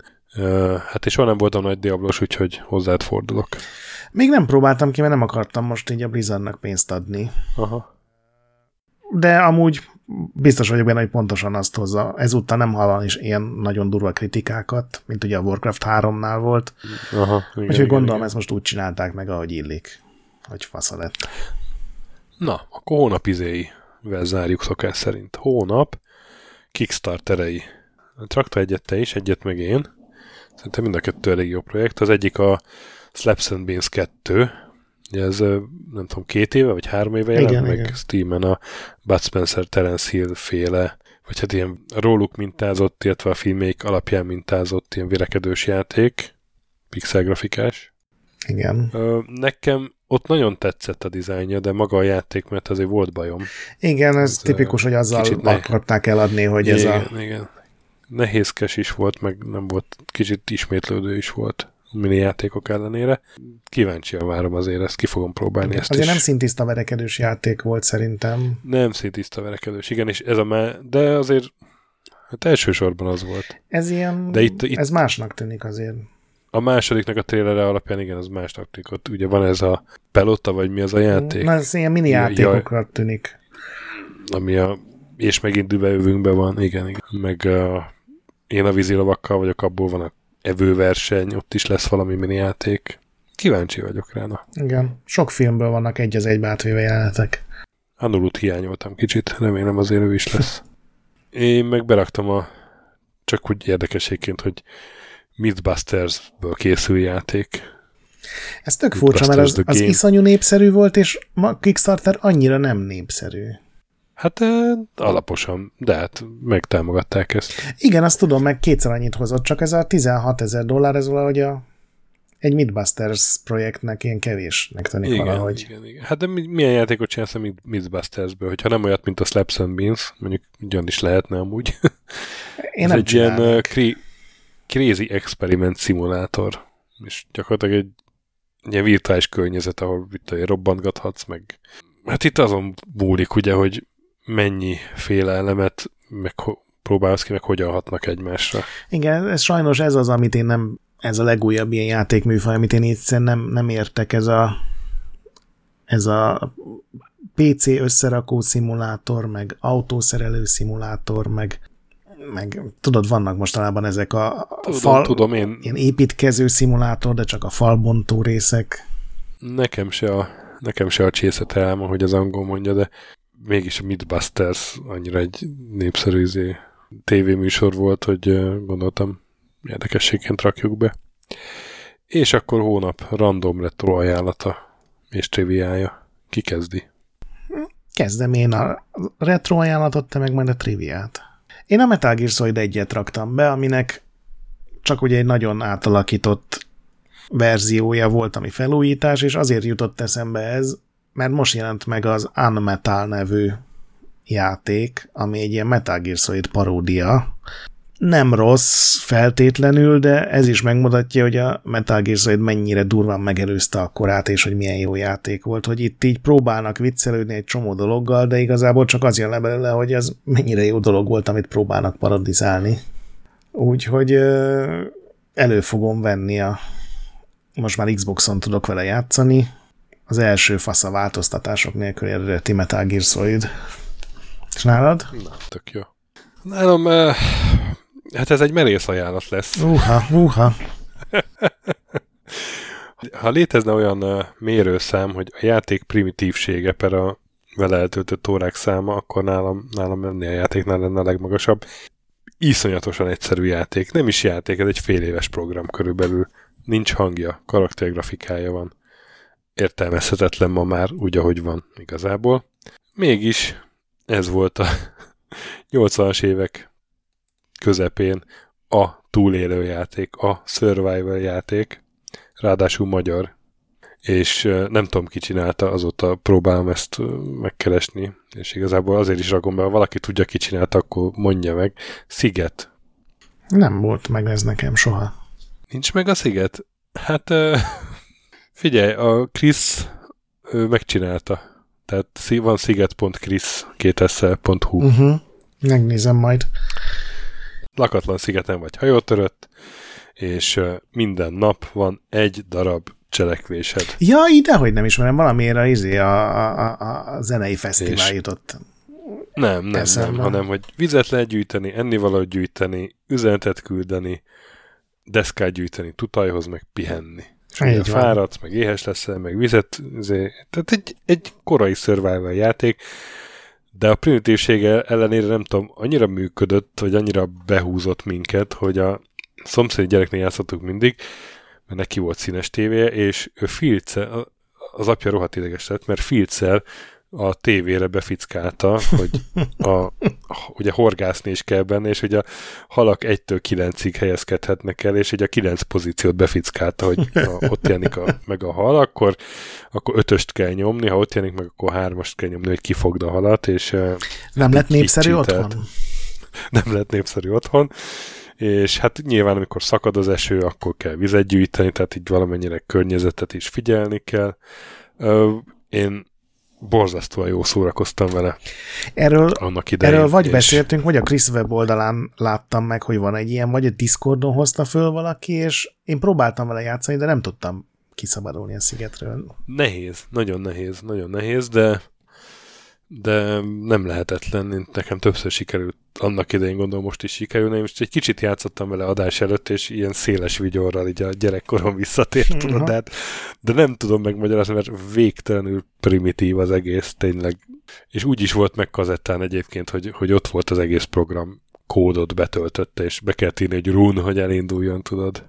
Hát és soha nem voltam nagy Diablos, úgyhogy hozzád fordulok. Még nem próbáltam ki, mert nem akartam most így a Blizzardnak pénzt adni. Aha. De amúgy biztos vagyok benne, hogy pontosan azt hozza. Ezúttal nem hallani is ilyen nagyon durva kritikákat, mint ugye a Warcraft 3-nál volt. Aha, igen, Úgyhogy gondolom, igen. ezt most úgy csinálták meg, ahogy illik. Hogy fasza lett. Na, akkor hónap izéivel zárjuk szokás szerint. Hónap Kickstarterei. Trakta egyet te is, egyet meg én. Szerintem mind a kettő elég jó projekt. Az egyik a Slaps and Beans 2, Ugye ez nem tudom, két éve vagy három éve jelent igen, meg igen. Steam-en a Bud Spencer Terence Hill féle, vagy hát ilyen róluk mintázott, illetve a filmék alapján mintázott ilyen virekedős játék, pixel grafikás. Igen. Nekem ott nagyon tetszett a dizájnja, de maga a játék, mert azért volt bajom. Igen, ez, ez tipikus, hogy azzal akarták eladni, hogy igen, ez a... Igen, nehézkes is volt, meg nem volt, kicsit ismétlődő is volt mini játékok ellenére. Kíváncsian várom azért, ezt ki fogom próbálni ezt Azért is. nem szintiszta verekedős játék volt szerintem. Nem szintiszta verekedős, igen, és ez a má... de azért hát elsősorban az volt. Ez ilyen, de itt, itt, ez másnak tűnik azért. A másodiknak a trélere alapján igen, az másnak tűnik. Ott ugye van ez a pelota, vagy mi az a játék? Na, ez ilyen mini játékokra tűnik. Ami a és megint dübejövünkben van, igen, igen. Meg a én a vízilavakkal vagyok, abból van a evőverseny, ott is lesz valami mini játék. Kíváncsi vagyok rá, na. Igen, sok filmből vannak egy az egybe átvéve jelenetek. Anulut hiányoltam kicsit, remélem azért ő is lesz. Én meg beraktam a csak úgy érdekességként, hogy Mythbusters-ből készül játék. Ez tök furcsa, mert az, az iszonyú népszerű volt, és ma Kickstarter annyira nem népszerű. Hát alaposan, de hát megtámogatták ezt. Igen, azt tudom, meg kétszer annyit hozott, csak ez a 16 ezer dollár, ez valahogy a, egy Midbusters projektnek ilyen kevésnek tűnik igen, valahogy. Igen, igen. Hát de milyen játékot csinálsz a Midbustersből? Hogyha nem olyat, mint a Slaps and Beans, mondjuk ugyan is lehetne amúgy. Én ez nem egy ilyen uh, cri- crazy experiment szimulátor. És gyakorlatilag egy ilyen virtuális környezet, ahol itt robbantgathatsz, meg Hát itt azon múlik, ugye, hogy mennyi féle elemet meg próbálsz ki, meg hogyan hatnak egymásra. Igen, ez sajnos ez az, amit én nem, ez a legújabb ilyen játékműfaj, amit én egyszerűen nem, nem értek, ez a ez a PC összerakó szimulátor, meg autószerelő szimulátor, meg meg tudod, vannak mostanában ezek a tudom, fal, tudom én. ilyen építkező szimulátor, de csak a falbontó részek. Nekem se a, nekem se a csészet elma, hogy az angol mondja, de mégis a Mythbusters annyira egy népszerű izé, tévéműsor volt, hogy gondoltam érdekességként rakjuk be. És akkor hónap random retro ajánlata és triviája. Ki kezdi? Kezdem én a retro ajánlatot, te meg majd a triviát. Én a Metal Gear Solid egyet raktam be, aminek csak ugye egy nagyon átalakított verziója volt, ami felújítás, és azért jutott eszembe ez, mert most jelent meg az Unmetal nevű játék, ami egy ilyen Metal Gear Solid paródia. Nem rossz feltétlenül, de ez is megmutatja, hogy a Metal Gear Solid mennyire durván megelőzte a korát, és hogy milyen jó játék volt, hogy itt így próbálnak viccelődni egy csomó dologgal, de igazából csak az jön le belőle, hogy ez mennyire jó dolog volt, amit próbálnak parodizálni. Úgyhogy elő fogom venni a most már Xboxon tudok vele játszani, az első fasza változtatások nélkül eredeti Metal Gear Solid. És nálad? Na, tök jó. Nálam, uh, hát ez egy merész ajánlat lesz. Uha, uha. ha létezne olyan uh, mérőszám, hogy a játék primitívsége per a vele eltöltött órák száma, akkor nálam, nálam ennél a játéknál lenne a legmagasabb. Iszonyatosan egyszerű játék. Nem is játék, ez egy fél éves program körülbelül. Nincs hangja, karaktergrafikája van. Értelmezhetetlen ma már, úgy, ahogy van igazából. Mégis ez volt a 80-as évek közepén a túlélő játék, a survival játék, ráadásul magyar, és nem tudom ki csinálta, azóta próbálom ezt megkeresni, és igazából azért is rakom be, ha valaki tudja ki csinálta, akkor mondja meg. Sziget. Nem volt meg ez nekem soha. Nincs meg a Sziget? Hát figyelj, a Chris megcsinálta. Tehát van sziget.chris kétesszel.hu uh-huh. Megnézem majd. Lakatlan szigeten vagy hajótörött, és minden nap van egy darab cselekvésed. Ja, ide, hogy nem ismerem, valamiért a, izé, a, a, a, a zenei fesztivál és jutott. Nem, nem, nem, hanem, hogy vizet lehet gyűjteni, ennivalót gyűjteni, üzenetet küldeni, deszkát gyűjteni, tutajhoz, meg pihenni. És ugye fáradsz, meg éhes leszel, meg vizet, izé, tehát egy, egy korai survival játék, de a primitívsége ellenére nem tudom, annyira működött, vagy annyira behúzott minket, hogy a szomszéd gyereknél játszottuk mindig, mert neki volt színes tévéje, és ő filce, az apja rohadt ideges lett, mert filccel a tévére befickálta, hogy a, ugye horgászni is kell benne, és hogy a halak 1-től 9-ig helyezkedhetnek el, és hogy a 9 pozíciót befickálta, hogy ha ott jelenik a, meg a hal, akkor, akkor ötöst kell nyomni, ha ott jelenik meg, akkor hármast kell nyomni, hogy kifogd a halat, és nem lett népszerű otthon? Nem lett népszerű otthon, és hát nyilván amikor szakad az eső, akkor kell vizet gyűjteni, tehát így valamennyire környezetet is figyelni kell. Én borzasztóan jó szórakoztam vele. Erről, annak idején, erről vagy és... beszéltünk, vagy a Chris web oldalán láttam meg, hogy van egy ilyen, vagy a Discordon hozta föl valaki, és én próbáltam vele játszani, de nem tudtam kiszabadulni a szigetről. Nehéz, nagyon nehéz, nagyon nehéz, de de nem lehetetlen, nekem többször sikerült, annak idején gondolom most is sikerülne, én most egy kicsit játszottam vele adás előtt, és ilyen széles vigyorral így a gyerekkorom visszatért, uh-huh. de, hát, de nem tudom megmagyarázni, mert végtelenül primitív az egész, tényleg. És úgy is volt meg kazettán egyébként, hogy, hogy ott volt az egész program kódot betöltötte, és be kellett írni, hogy run, hogy elinduljon, tudod.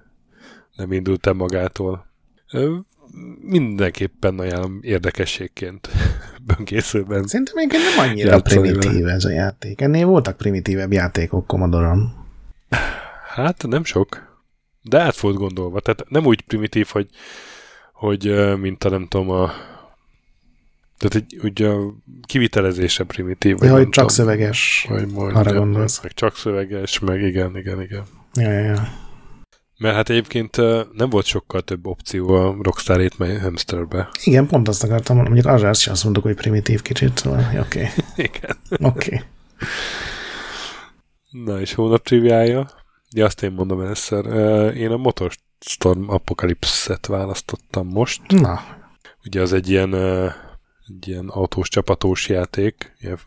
Nem indult magától mindenképpen ajánlom érdekességként böngészőben. Szerintem még nem annyira primitív ez a játék. Ennél voltak primitívebb játékok Commodore-on. Hát nem sok. De át volt gondolva. Tehát nem úgy primitív, hogy, hogy mint a nem tudom, a tehát egy, ugye a kivitelezése primitív. Vagy ja, hogy csak tudom, szöveges. Majd, arra gondolsz. Meg csak szöveges, meg igen, igen, igen. Ja, ja, ja. Mert hát egyébként nem volt sokkal több opció a Rockstar 8 Hamsterbe. Igen, pont azt akartam mondani, mondjuk arra azt azt mondok, hogy primitív kicsit, szóval oké. Okay. Igen. Oké. Okay. Na és hónap triviája? Ja, azt én mondom először. Én a Motorstorm Apocalypse-et választottam most. Na. Ugye az egy ilyen, egy ilyen autós csapatós játék, ilyen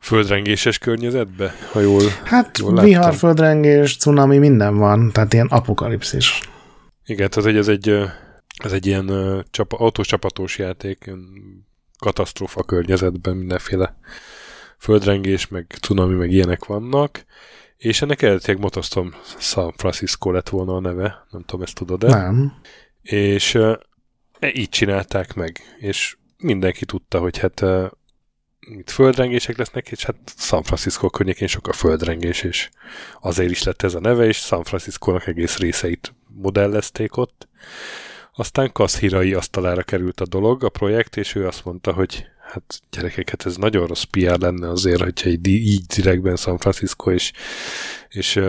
földrengéses környezetbe, ha jól Hát jól vihar, földrengés, cunami, minden van, tehát ilyen apokalipszis. Igen, tehát ez egy, ez egy ilyen csapa, autós csapatós játék, katasztrófa környezetben mindenféle földrengés, meg cunami, meg ilyenek vannak, és ennek eredetileg Motostom San Francisco lett volna a neve, nem tudom, ezt tudod-e? Nem. És e, így csinálták meg, és mindenki tudta, hogy hát itt földrengések lesznek, és hát San Francisco környékén sok a földrengés, és azért is lett ez a neve, és San Francisco-nak egész részeit modellezték ott. Aztán Kaszhirai asztalára került a dolog, a projekt, és ő azt mondta, hogy hát gyerekeket, ez nagyon rossz PR lenne azért, hogyha így, így direktben San Francisco, és, és,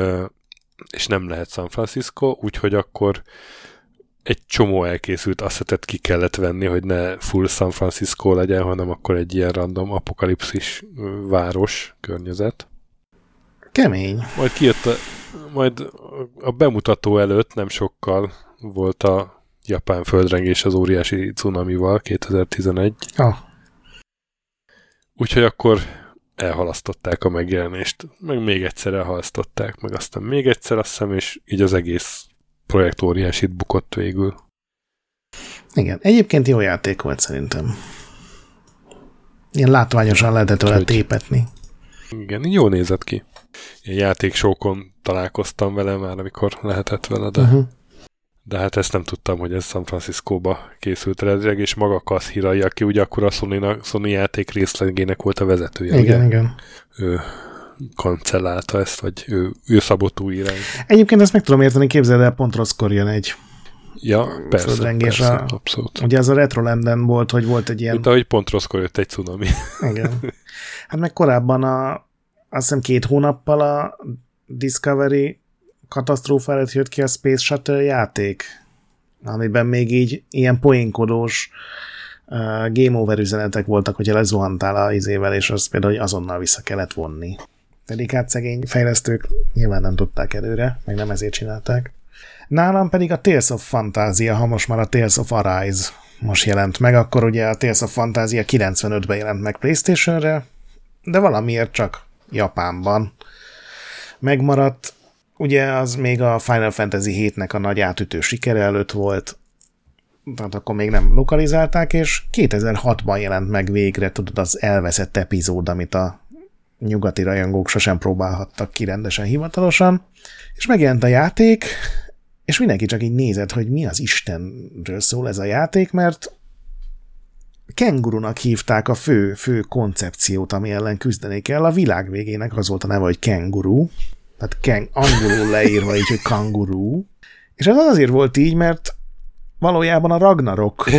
és nem lehet San Francisco, úgyhogy akkor egy csomó elkészült asszetet ki kellett venni, hogy ne full San Francisco legyen, hanem akkor egy ilyen random apokalipszis város környezet. Kemény. Majd kijött a, majd a bemutató előtt nem sokkal volt a japán földrengés az óriási cunamival 2011. Ah. Úgyhogy akkor elhalasztották a megjelenést, meg még egyszer elhalasztották, meg aztán még egyszer azt hiszem, és így az egész projekt óriásit bukott végül. Igen, egyébként jó játék volt szerintem. Ilyen látványosan lehetett vele tépetni. Igen, jól nézett ki. Ilyen játéksókon találkoztam vele már, amikor lehetett vele, de, Uh-huh. de hát ezt nem tudtam, hogy ez San Franciscóba készült eredetileg, és maga Kasz Hirai, aki ugye akkor a Sony, Sony játék részlegének volt a vezetője, Igen, ugye? igen. Ő kancellálta ezt, vagy ő, ő szabott új irány. Egyébként ezt meg tudom érteni, képzeld el, pont rosszkor jön egy. Ja, persze, persze a- abszolút. Ugye az a Retrolanden volt, hogy volt egy ilyen... Mint ahogy pont rosszkor jött egy cunami. Igen. Hát meg korábban a, azt hiszem két hónappal a Discovery katasztrófa előtt jött ki a Space Shuttle játék, amiben még így ilyen poénkodós uh, game over üzenetek voltak, hogyha lezuhantál a izével, és azt például hogy azonnal vissza kellett vonni. Pedig hát szegény fejlesztők nyilván nem tudták előre, meg nem ezért csinálták. Nálam pedig a Tales of Fantasia, ha most már a Tales of Arise most jelent meg, akkor ugye a Tales of Fantasia 95-ben jelent meg Playstation-re, de valamiért csak Japánban megmaradt. Ugye az még a Final Fantasy 7-nek a nagy átütő sikere előtt volt, tehát akkor még nem lokalizálták, és 2006-ban jelent meg végre, tudod, az elveszett epizód, amit a nyugati rajongók sosem próbálhattak ki rendesen hivatalosan, és megjelent a játék, és mindenki csak így nézett, hogy mi az Istenről szól ez a játék, mert kengurunak hívták a fő, fő koncepciót, ami ellen küzdeni kell. A világ végének az volt a neve, hogy kenguru, tehát ken, angolul leírva így, hogy kanguru. És ez azért volt így, mert valójában a Ragnarok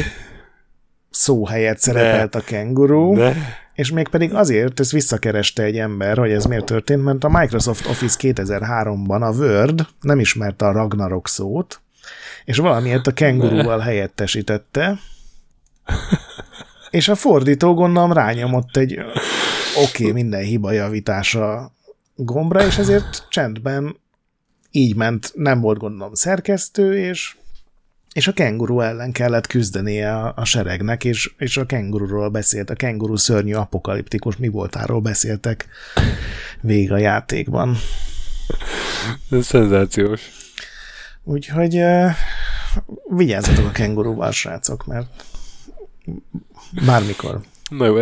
szó helyett szerepelt a kenguru, De és még pedig azért, ezt visszakereste egy ember, hogy ez miért történt, mert a Microsoft Office 2003-ban a Word nem ismerte a Ragnarok szót, és valamiért a kengurúval helyettesítette, és a fordító gondolom rányomott egy oké, okay, minden hiba javítása gombra, és ezért csendben így ment, nem volt gondolom szerkesztő, és és a kenguru ellen kellett küzdenie a, a seregnek, és, és a kengururól beszélt, a kenguru szörnyű apokaliptikus mi voltáról beszéltek végig a játékban. ez szenzációs. Úgyhogy uh, vigyázzatok a kenguruval, srácok, mert bármikor. Na jó,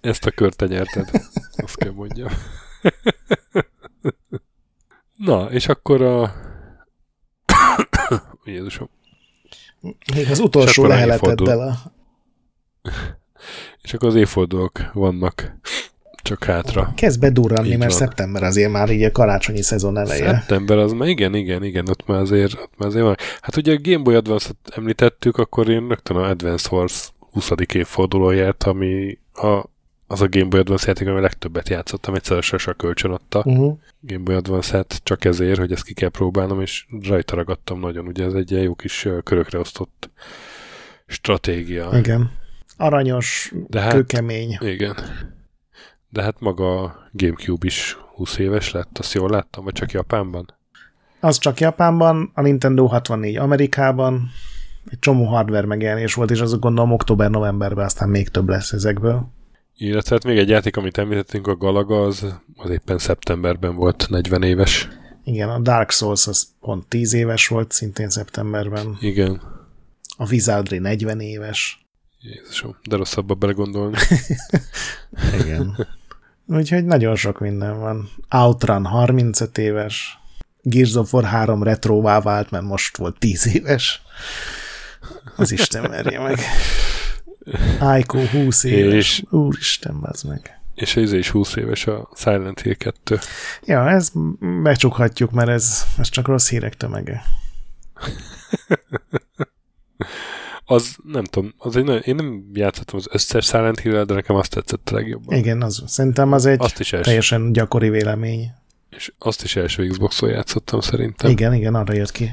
ezt a kört te nyerted. Azt kell mondjam. Na, és akkor a... Jézusom. Még az utolsó leheleteddel a... És akkor az évfordulók vannak csak hátra. Kezd bedurranni, Így mert van. szeptember azért már így a karácsonyi szezon eleje. Szeptember az már igen, igen, igen, ott már azért, ott már azért van. Hát ugye a Game Boy Advance-ot említettük, akkor én rögtön a Advance Wars 20. évfordulóját, ami a, az a Game Boy Advance játék, ami a legtöbbet játszottam, egyszer a Sasa kölcsön adta. Uh-huh. Game Boy Advance-et csak ezért, hogy ezt ki kell próbálnom, és rajta ragadtam nagyon. Ugye ez egy ilyen jó kis körökre osztott stratégia. Igen. Aranyos, De hát, kőkemény. igen. De hát maga a Gamecube is 20 éves lett, azt jól láttam, vagy csak Japánban? Az csak Japánban, a Nintendo 64 Amerikában, egy csomó hardware megjelenés volt, és azok gondolom október-novemberben aztán még több lesz ezekből. Illetve hát még egy játék, amit említettünk, a Galaga, az, az éppen szeptemberben volt 40 éves. Igen, a Dark Souls az pont 10 éves volt, szintén szeptemberben. Igen. A Wizardry 40 éves. Jézusom, de rosszabbba belegondolni. Igen. Úgyhogy nagyon sok minden van. Outrun 35 éves. Gears of War 3 retróvá vált, mert most volt 10 éves. Az Isten merje meg. Aiko 20 éves. És- Úristen, bazd meg. És ez is 20 éves a Silent Hill 2. Ja, ezt becsukhatjuk, mert ez, ez csak rossz hírek tömege. Az, nem tudom, az egy nagyon, én nem játszottam az összes Silent hill de nekem azt tetszett a legjobban. Igen, az, szerintem az egy Azt is első, teljesen gyakori vélemény. és azt is első Xbox-on játszottam szerintem. Igen, igen, arra jött ki.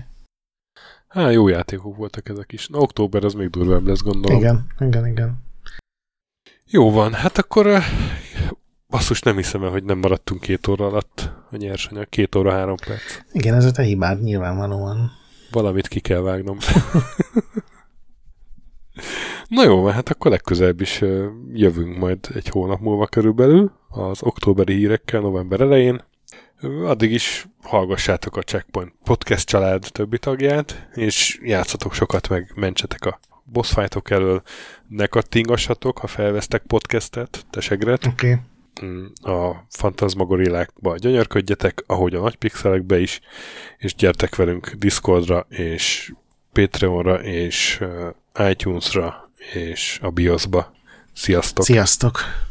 Hát jó játékok voltak ezek is. Na, október az még durvább lesz, gondolom. Igen, igen, igen. Jó van, hát akkor eh, basszus nem hiszem el, hogy nem maradtunk két óra alatt a nyersanyag. Két óra, három perc. Igen, ez a te hibád nyilvánvalóan. Valamit ki kell vágnom. Na jó, hát akkor legközelebb is ö, jövünk majd egy hónap múlva körülbelül az októberi hírekkel november elején. Addig is hallgassátok a Checkpoint podcast család többi tagját, és játszatok sokat, meg mentsetek a boss fightok elől ne kattingassatok, ha felvesztek podcastet, tesegret. Oké. Okay. Mm, a fantasmagorillákba gyönyörködjetek, ahogy a nagy pixelekbe is, és gyertek velünk Discordra, és Patreonra, és iTunes-ra, és a BIOS-ba. Sziasztok! Sziasztok!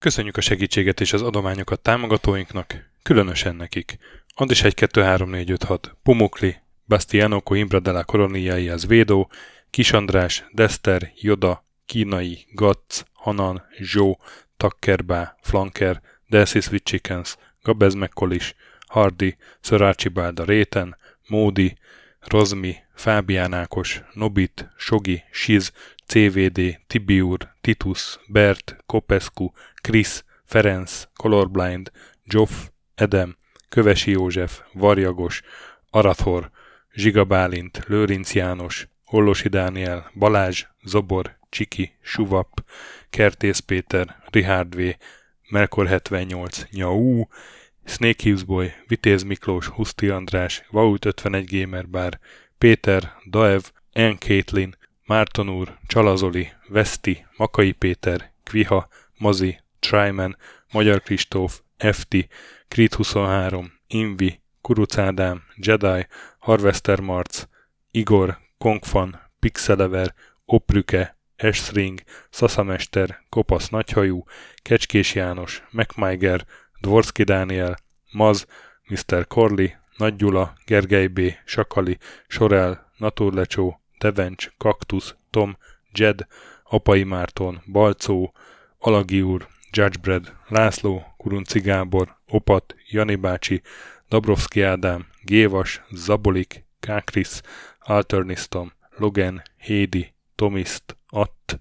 Köszönjük a segítséget és az adományokat támogatóinknak, különösen nekik. Andis 1 2 3 4 5 6, Pumukli, Bastiano Coimbra de la Coroniai az Védó, Kis András, Dester, Joda, Kínai, Gatz, Hanan, Zsó, Takkerbá, Flanker, Delsis with Chickens, Gabez McCollis, Hardy, Sir Archibald a Réten, Módi, Rozmi, Fábián Ákos, Nobit, Sogi, Siz, CVD, Tibiur, Titus, Bert, Kopescu, Krisz, Ferenc, Colorblind, Joff, Edem, Kövesi József, Varjagos, Arathor, Zsiga Bálint, Lőrinc János, Hollosi Dániel, Balázs, Zobor, Csiki, Suvap, Kertész Péter, Richard V, Melkor 78, Nyau, Snake Hills Boy, Vitéz Miklós, Huszti András, Vaut 51 Gamer Bar, Péter, Daev, N. Caitlin, Márton úr, Csalazoli, Veszti, Makai Péter, Kviha, Mazi, Tryman, Magyar Kristóf, FT, Krit 23, Invi, Kuruc Ádám, Jedi, Harvester Marc, Igor, Kongfan, Pixelever, Oprüke, Esring, Szaszamester, Kopasz Nagyhajú, Kecskés János, MacMiger, Dvorski Dániel, Maz, Mr. Corley, Nagy Gyula, Gergely B., Sakali, Sorel, Naturlecsó, Devencs, Kaktusz, Tom, Jed, Apai Márton, Balcó, Alagi úr, Judgebred, László, Kurunci Gábor, Opat, Jani bácsi, Dabrowski Ádám, Gévas, Zabolik, Kákris, Alternisztom, Logan, Hédi, Tomiszt, Att,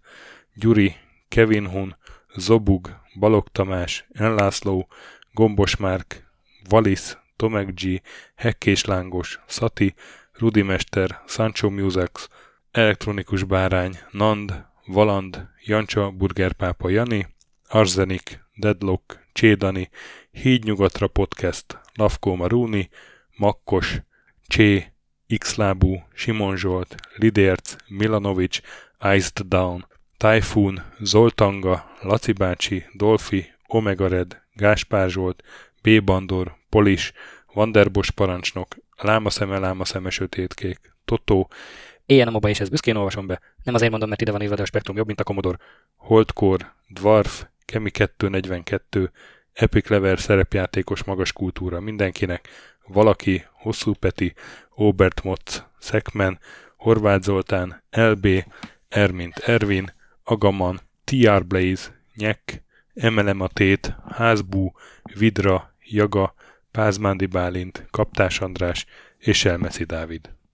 Gyuri, Kevin Hun, Zobug, Balog Tamás, Enlászló, Gombos Márk, Valisz, Tomek G, Hekkés Lángos, Szati, Rudimester, Sancho Musax, Elektronikus Bárány, Nand, Valand, Jancsa, Burgerpápa Jani, Arzenik, Deadlock, Csédani, Hídnyugatra Podcast, Lavkó Maruni, Makkos, Csé, Xlábú, Simon Zsolt, Lidérc, Milanovic, Iced Down, Typhoon, Zoltanga, Laci bácsi, Dolfi, Omega Red, Gáspár Zsolt, B. Bandor, Polis, Vanderbos parancsnok, Lámaszeme, Lámaszeme, Sötétkék, Totó, Éjjel a moba és ezt büszkén olvasom be. Nem azért mondom, mert ide van írva, de a spektrum jobb, mint a Commodore. Holdcore, Dwarf, Kemi 242, Epic Lever szerepjátékos magas kultúra mindenkinek, valaki, Hosszú Peti, Obert Motz, Szekmen, Horváth Zoltán, LB, Ermint Ervin, Agaman, TR Blaze, Nyek, Emelem a Tét, Házbú, Vidra, Jaga, Pázmándi Bálint, Kaptás András és Elmeszi Dávid.